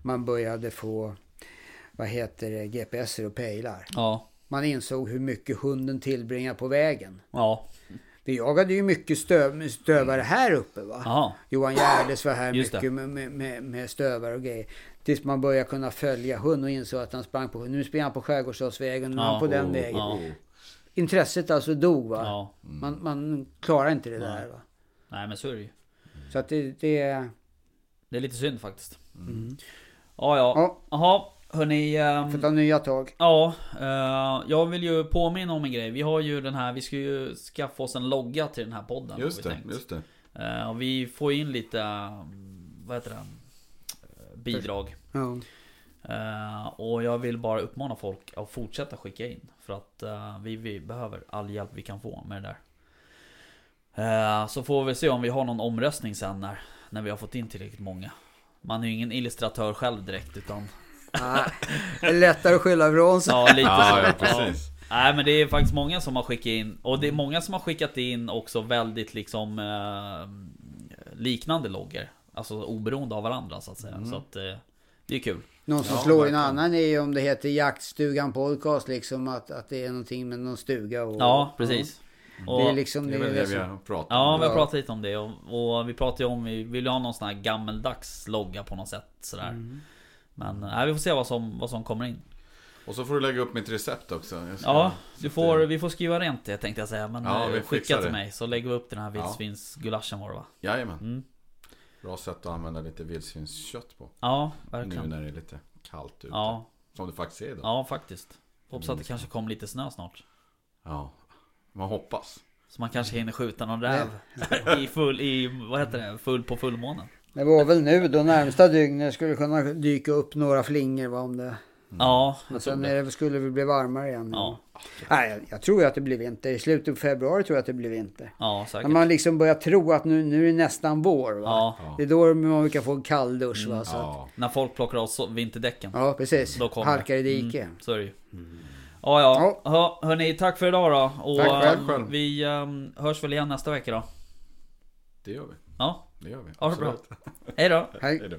[SPEAKER 3] man började få, vad heter det, GPSer och pejlar.
[SPEAKER 1] Ja.
[SPEAKER 3] Man insåg hur mycket hunden tillbringar på vägen.
[SPEAKER 1] Ja.
[SPEAKER 3] Vi jagade ju mycket stöv, stövare här uppe va.
[SPEAKER 1] Jaha.
[SPEAKER 3] Johan Gärdes var här
[SPEAKER 1] Just
[SPEAKER 3] mycket med, med, med, stövare och grejer. Tills man började kunna följa hund och insåg att han sprang på, nu springer han på Skärgårdsstadsvägen, nu är han
[SPEAKER 1] Ja.
[SPEAKER 3] på den
[SPEAKER 4] Oh,
[SPEAKER 3] vägen.
[SPEAKER 1] Ja.
[SPEAKER 3] Intresset alltså dog va.
[SPEAKER 1] Ja.
[SPEAKER 3] Man, man klarar inte det där va.
[SPEAKER 1] Nej men så är det ju.
[SPEAKER 3] Så att det, det är...
[SPEAKER 1] Det är lite synd faktiskt.
[SPEAKER 3] Mm.
[SPEAKER 1] Ja ja.
[SPEAKER 3] Ja,
[SPEAKER 1] Jaha. Hörni. Ehm,
[SPEAKER 3] får ta nya tag.
[SPEAKER 1] Ja, eh, jag vill ju påminna om en grej. Vi har ju den här, vi ska ju skaffa oss en logga till den här podden.
[SPEAKER 4] Just det,
[SPEAKER 1] tänkt.
[SPEAKER 4] just det.
[SPEAKER 1] Eh, och vi får in lite, eh, vad heter det? Eh, Bidrag.
[SPEAKER 3] Ja.
[SPEAKER 1] Och jag vill bara uppmana folk att fortsätta skicka in. För att vi, vi behöver all hjälp vi kan få med det där. Så får vi se om vi har någon omröstning sen när, när vi har fått in tillräckligt många. Man är ju ingen illustratör själv direkt utan...
[SPEAKER 3] Nej, det är lättare att skylla ifrån sig.
[SPEAKER 1] Ja, lite
[SPEAKER 4] Ja,
[SPEAKER 1] så.
[SPEAKER 4] ja, precis.
[SPEAKER 1] Nej men det är faktiskt många som har skickat in Och det är många som har skickat in också väldigt liksom eh, Liknande loggor Alltså oberoende av varandra så att säga Så att eh, Det är kul
[SPEAKER 3] Någon som
[SPEAKER 4] Ja,
[SPEAKER 3] slår in
[SPEAKER 4] verkligen.
[SPEAKER 3] annan är ju om det heter Jaktstugan podcast liksom att, att det är någonting med någon stuga och...
[SPEAKER 1] Ja precis
[SPEAKER 3] Det
[SPEAKER 1] och,
[SPEAKER 3] är liksom...
[SPEAKER 4] Det är
[SPEAKER 3] Det
[SPEAKER 4] det vi har pratat
[SPEAKER 1] Ja
[SPEAKER 4] om.
[SPEAKER 1] vi har
[SPEAKER 3] Ja.
[SPEAKER 1] pratat lite om det och, och vi pratade ju om Vi vill ha någon sån här gammeldags logga på något sätt sådär
[SPEAKER 3] Mm.
[SPEAKER 1] Men nej, vi får se vad som, vad som kommer in
[SPEAKER 4] Och så får du lägga upp mitt recept också.
[SPEAKER 1] Ja, du får, vi får skriva rent det tänkte jag säga Men
[SPEAKER 4] Ja, vi
[SPEAKER 1] eh, skicka
[SPEAKER 4] fixar
[SPEAKER 1] till
[SPEAKER 4] det.
[SPEAKER 1] mig så lägger vi upp den här
[SPEAKER 4] Ja.
[SPEAKER 1] vildsvinsgulaschen var det va?
[SPEAKER 4] Jajamän.
[SPEAKER 1] Mm.
[SPEAKER 4] Bra sätt att använda lite vildsvinskött på.
[SPEAKER 1] Ja,
[SPEAKER 4] Nu
[SPEAKER 1] verkligen
[SPEAKER 4] när det är lite kallt ute.
[SPEAKER 1] Ja,
[SPEAKER 4] Som det faktiskt är idag.
[SPEAKER 1] Ja, faktiskt. Hoppas att det kanske kommer lite snö snart.
[SPEAKER 4] Ja. Man hoppas.
[SPEAKER 1] Så man kanske hinner skjuta någon räv i full, i, vad heter det, full på fullmånen.
[SPEAKER 3] Det var väl nu då närmsta dygnet skulle kunna dyka upp några flingor va, om det...
[SPEAKER 1] Ja,
[SPEAKER 3] Men
[SPEAKER 1] jag tror
[SPEAKER 3] sen
[SPEAKER 1] det.
[SPEAKER 3] skulle det bli varmare igen.
[SPEAKER 1] Ja,
[SPEAKER 3] Nej, jag, jag tror att det blir vinter. I slutet på februari tror jag att det blir vinter.
[SPEAKER 1] ja
[SPEAKER 3] När
[SPEAKER 1] säkert.
[SPEAKER 3] man liksom börjar tro att nu, nu är det nästan vår. Va?
[SPEAKER 1] Ja,
[SPEAKER 4] Ja.
[SPEAKER 3] Det är då man brukar få en kall dusch. Va? Så att,
[SPEAKER 4] Ja.
[SPEAKER 1] när folk plockar av så- vinterdäcken.
[SPEAKER 3] ja, precis.
[SPEAKER 1] Då kommer
[SPEAKER 3] Halkar i
[SPEAKER 1] det.
[SPEAKER 3] dike.
[SPEAKER 1] Mm, så är det ju. Ja, ja. ja. Hörni, tack för idag då. Och
[SPEAKER 3] Tack själv.
[SPEAKER 1] ehm, vi ehm, hörs väl igen nästa vecka då.
[SPEAKER 4] Det gör vi.
[SPEAKER 1] Ja,
[SPEAKER 4] Det gör vi.
[SPEAKER 1] Ha det bra. Hej då.
[SPEAKER 3] Hej.
[SPEAKER 4] Hej då.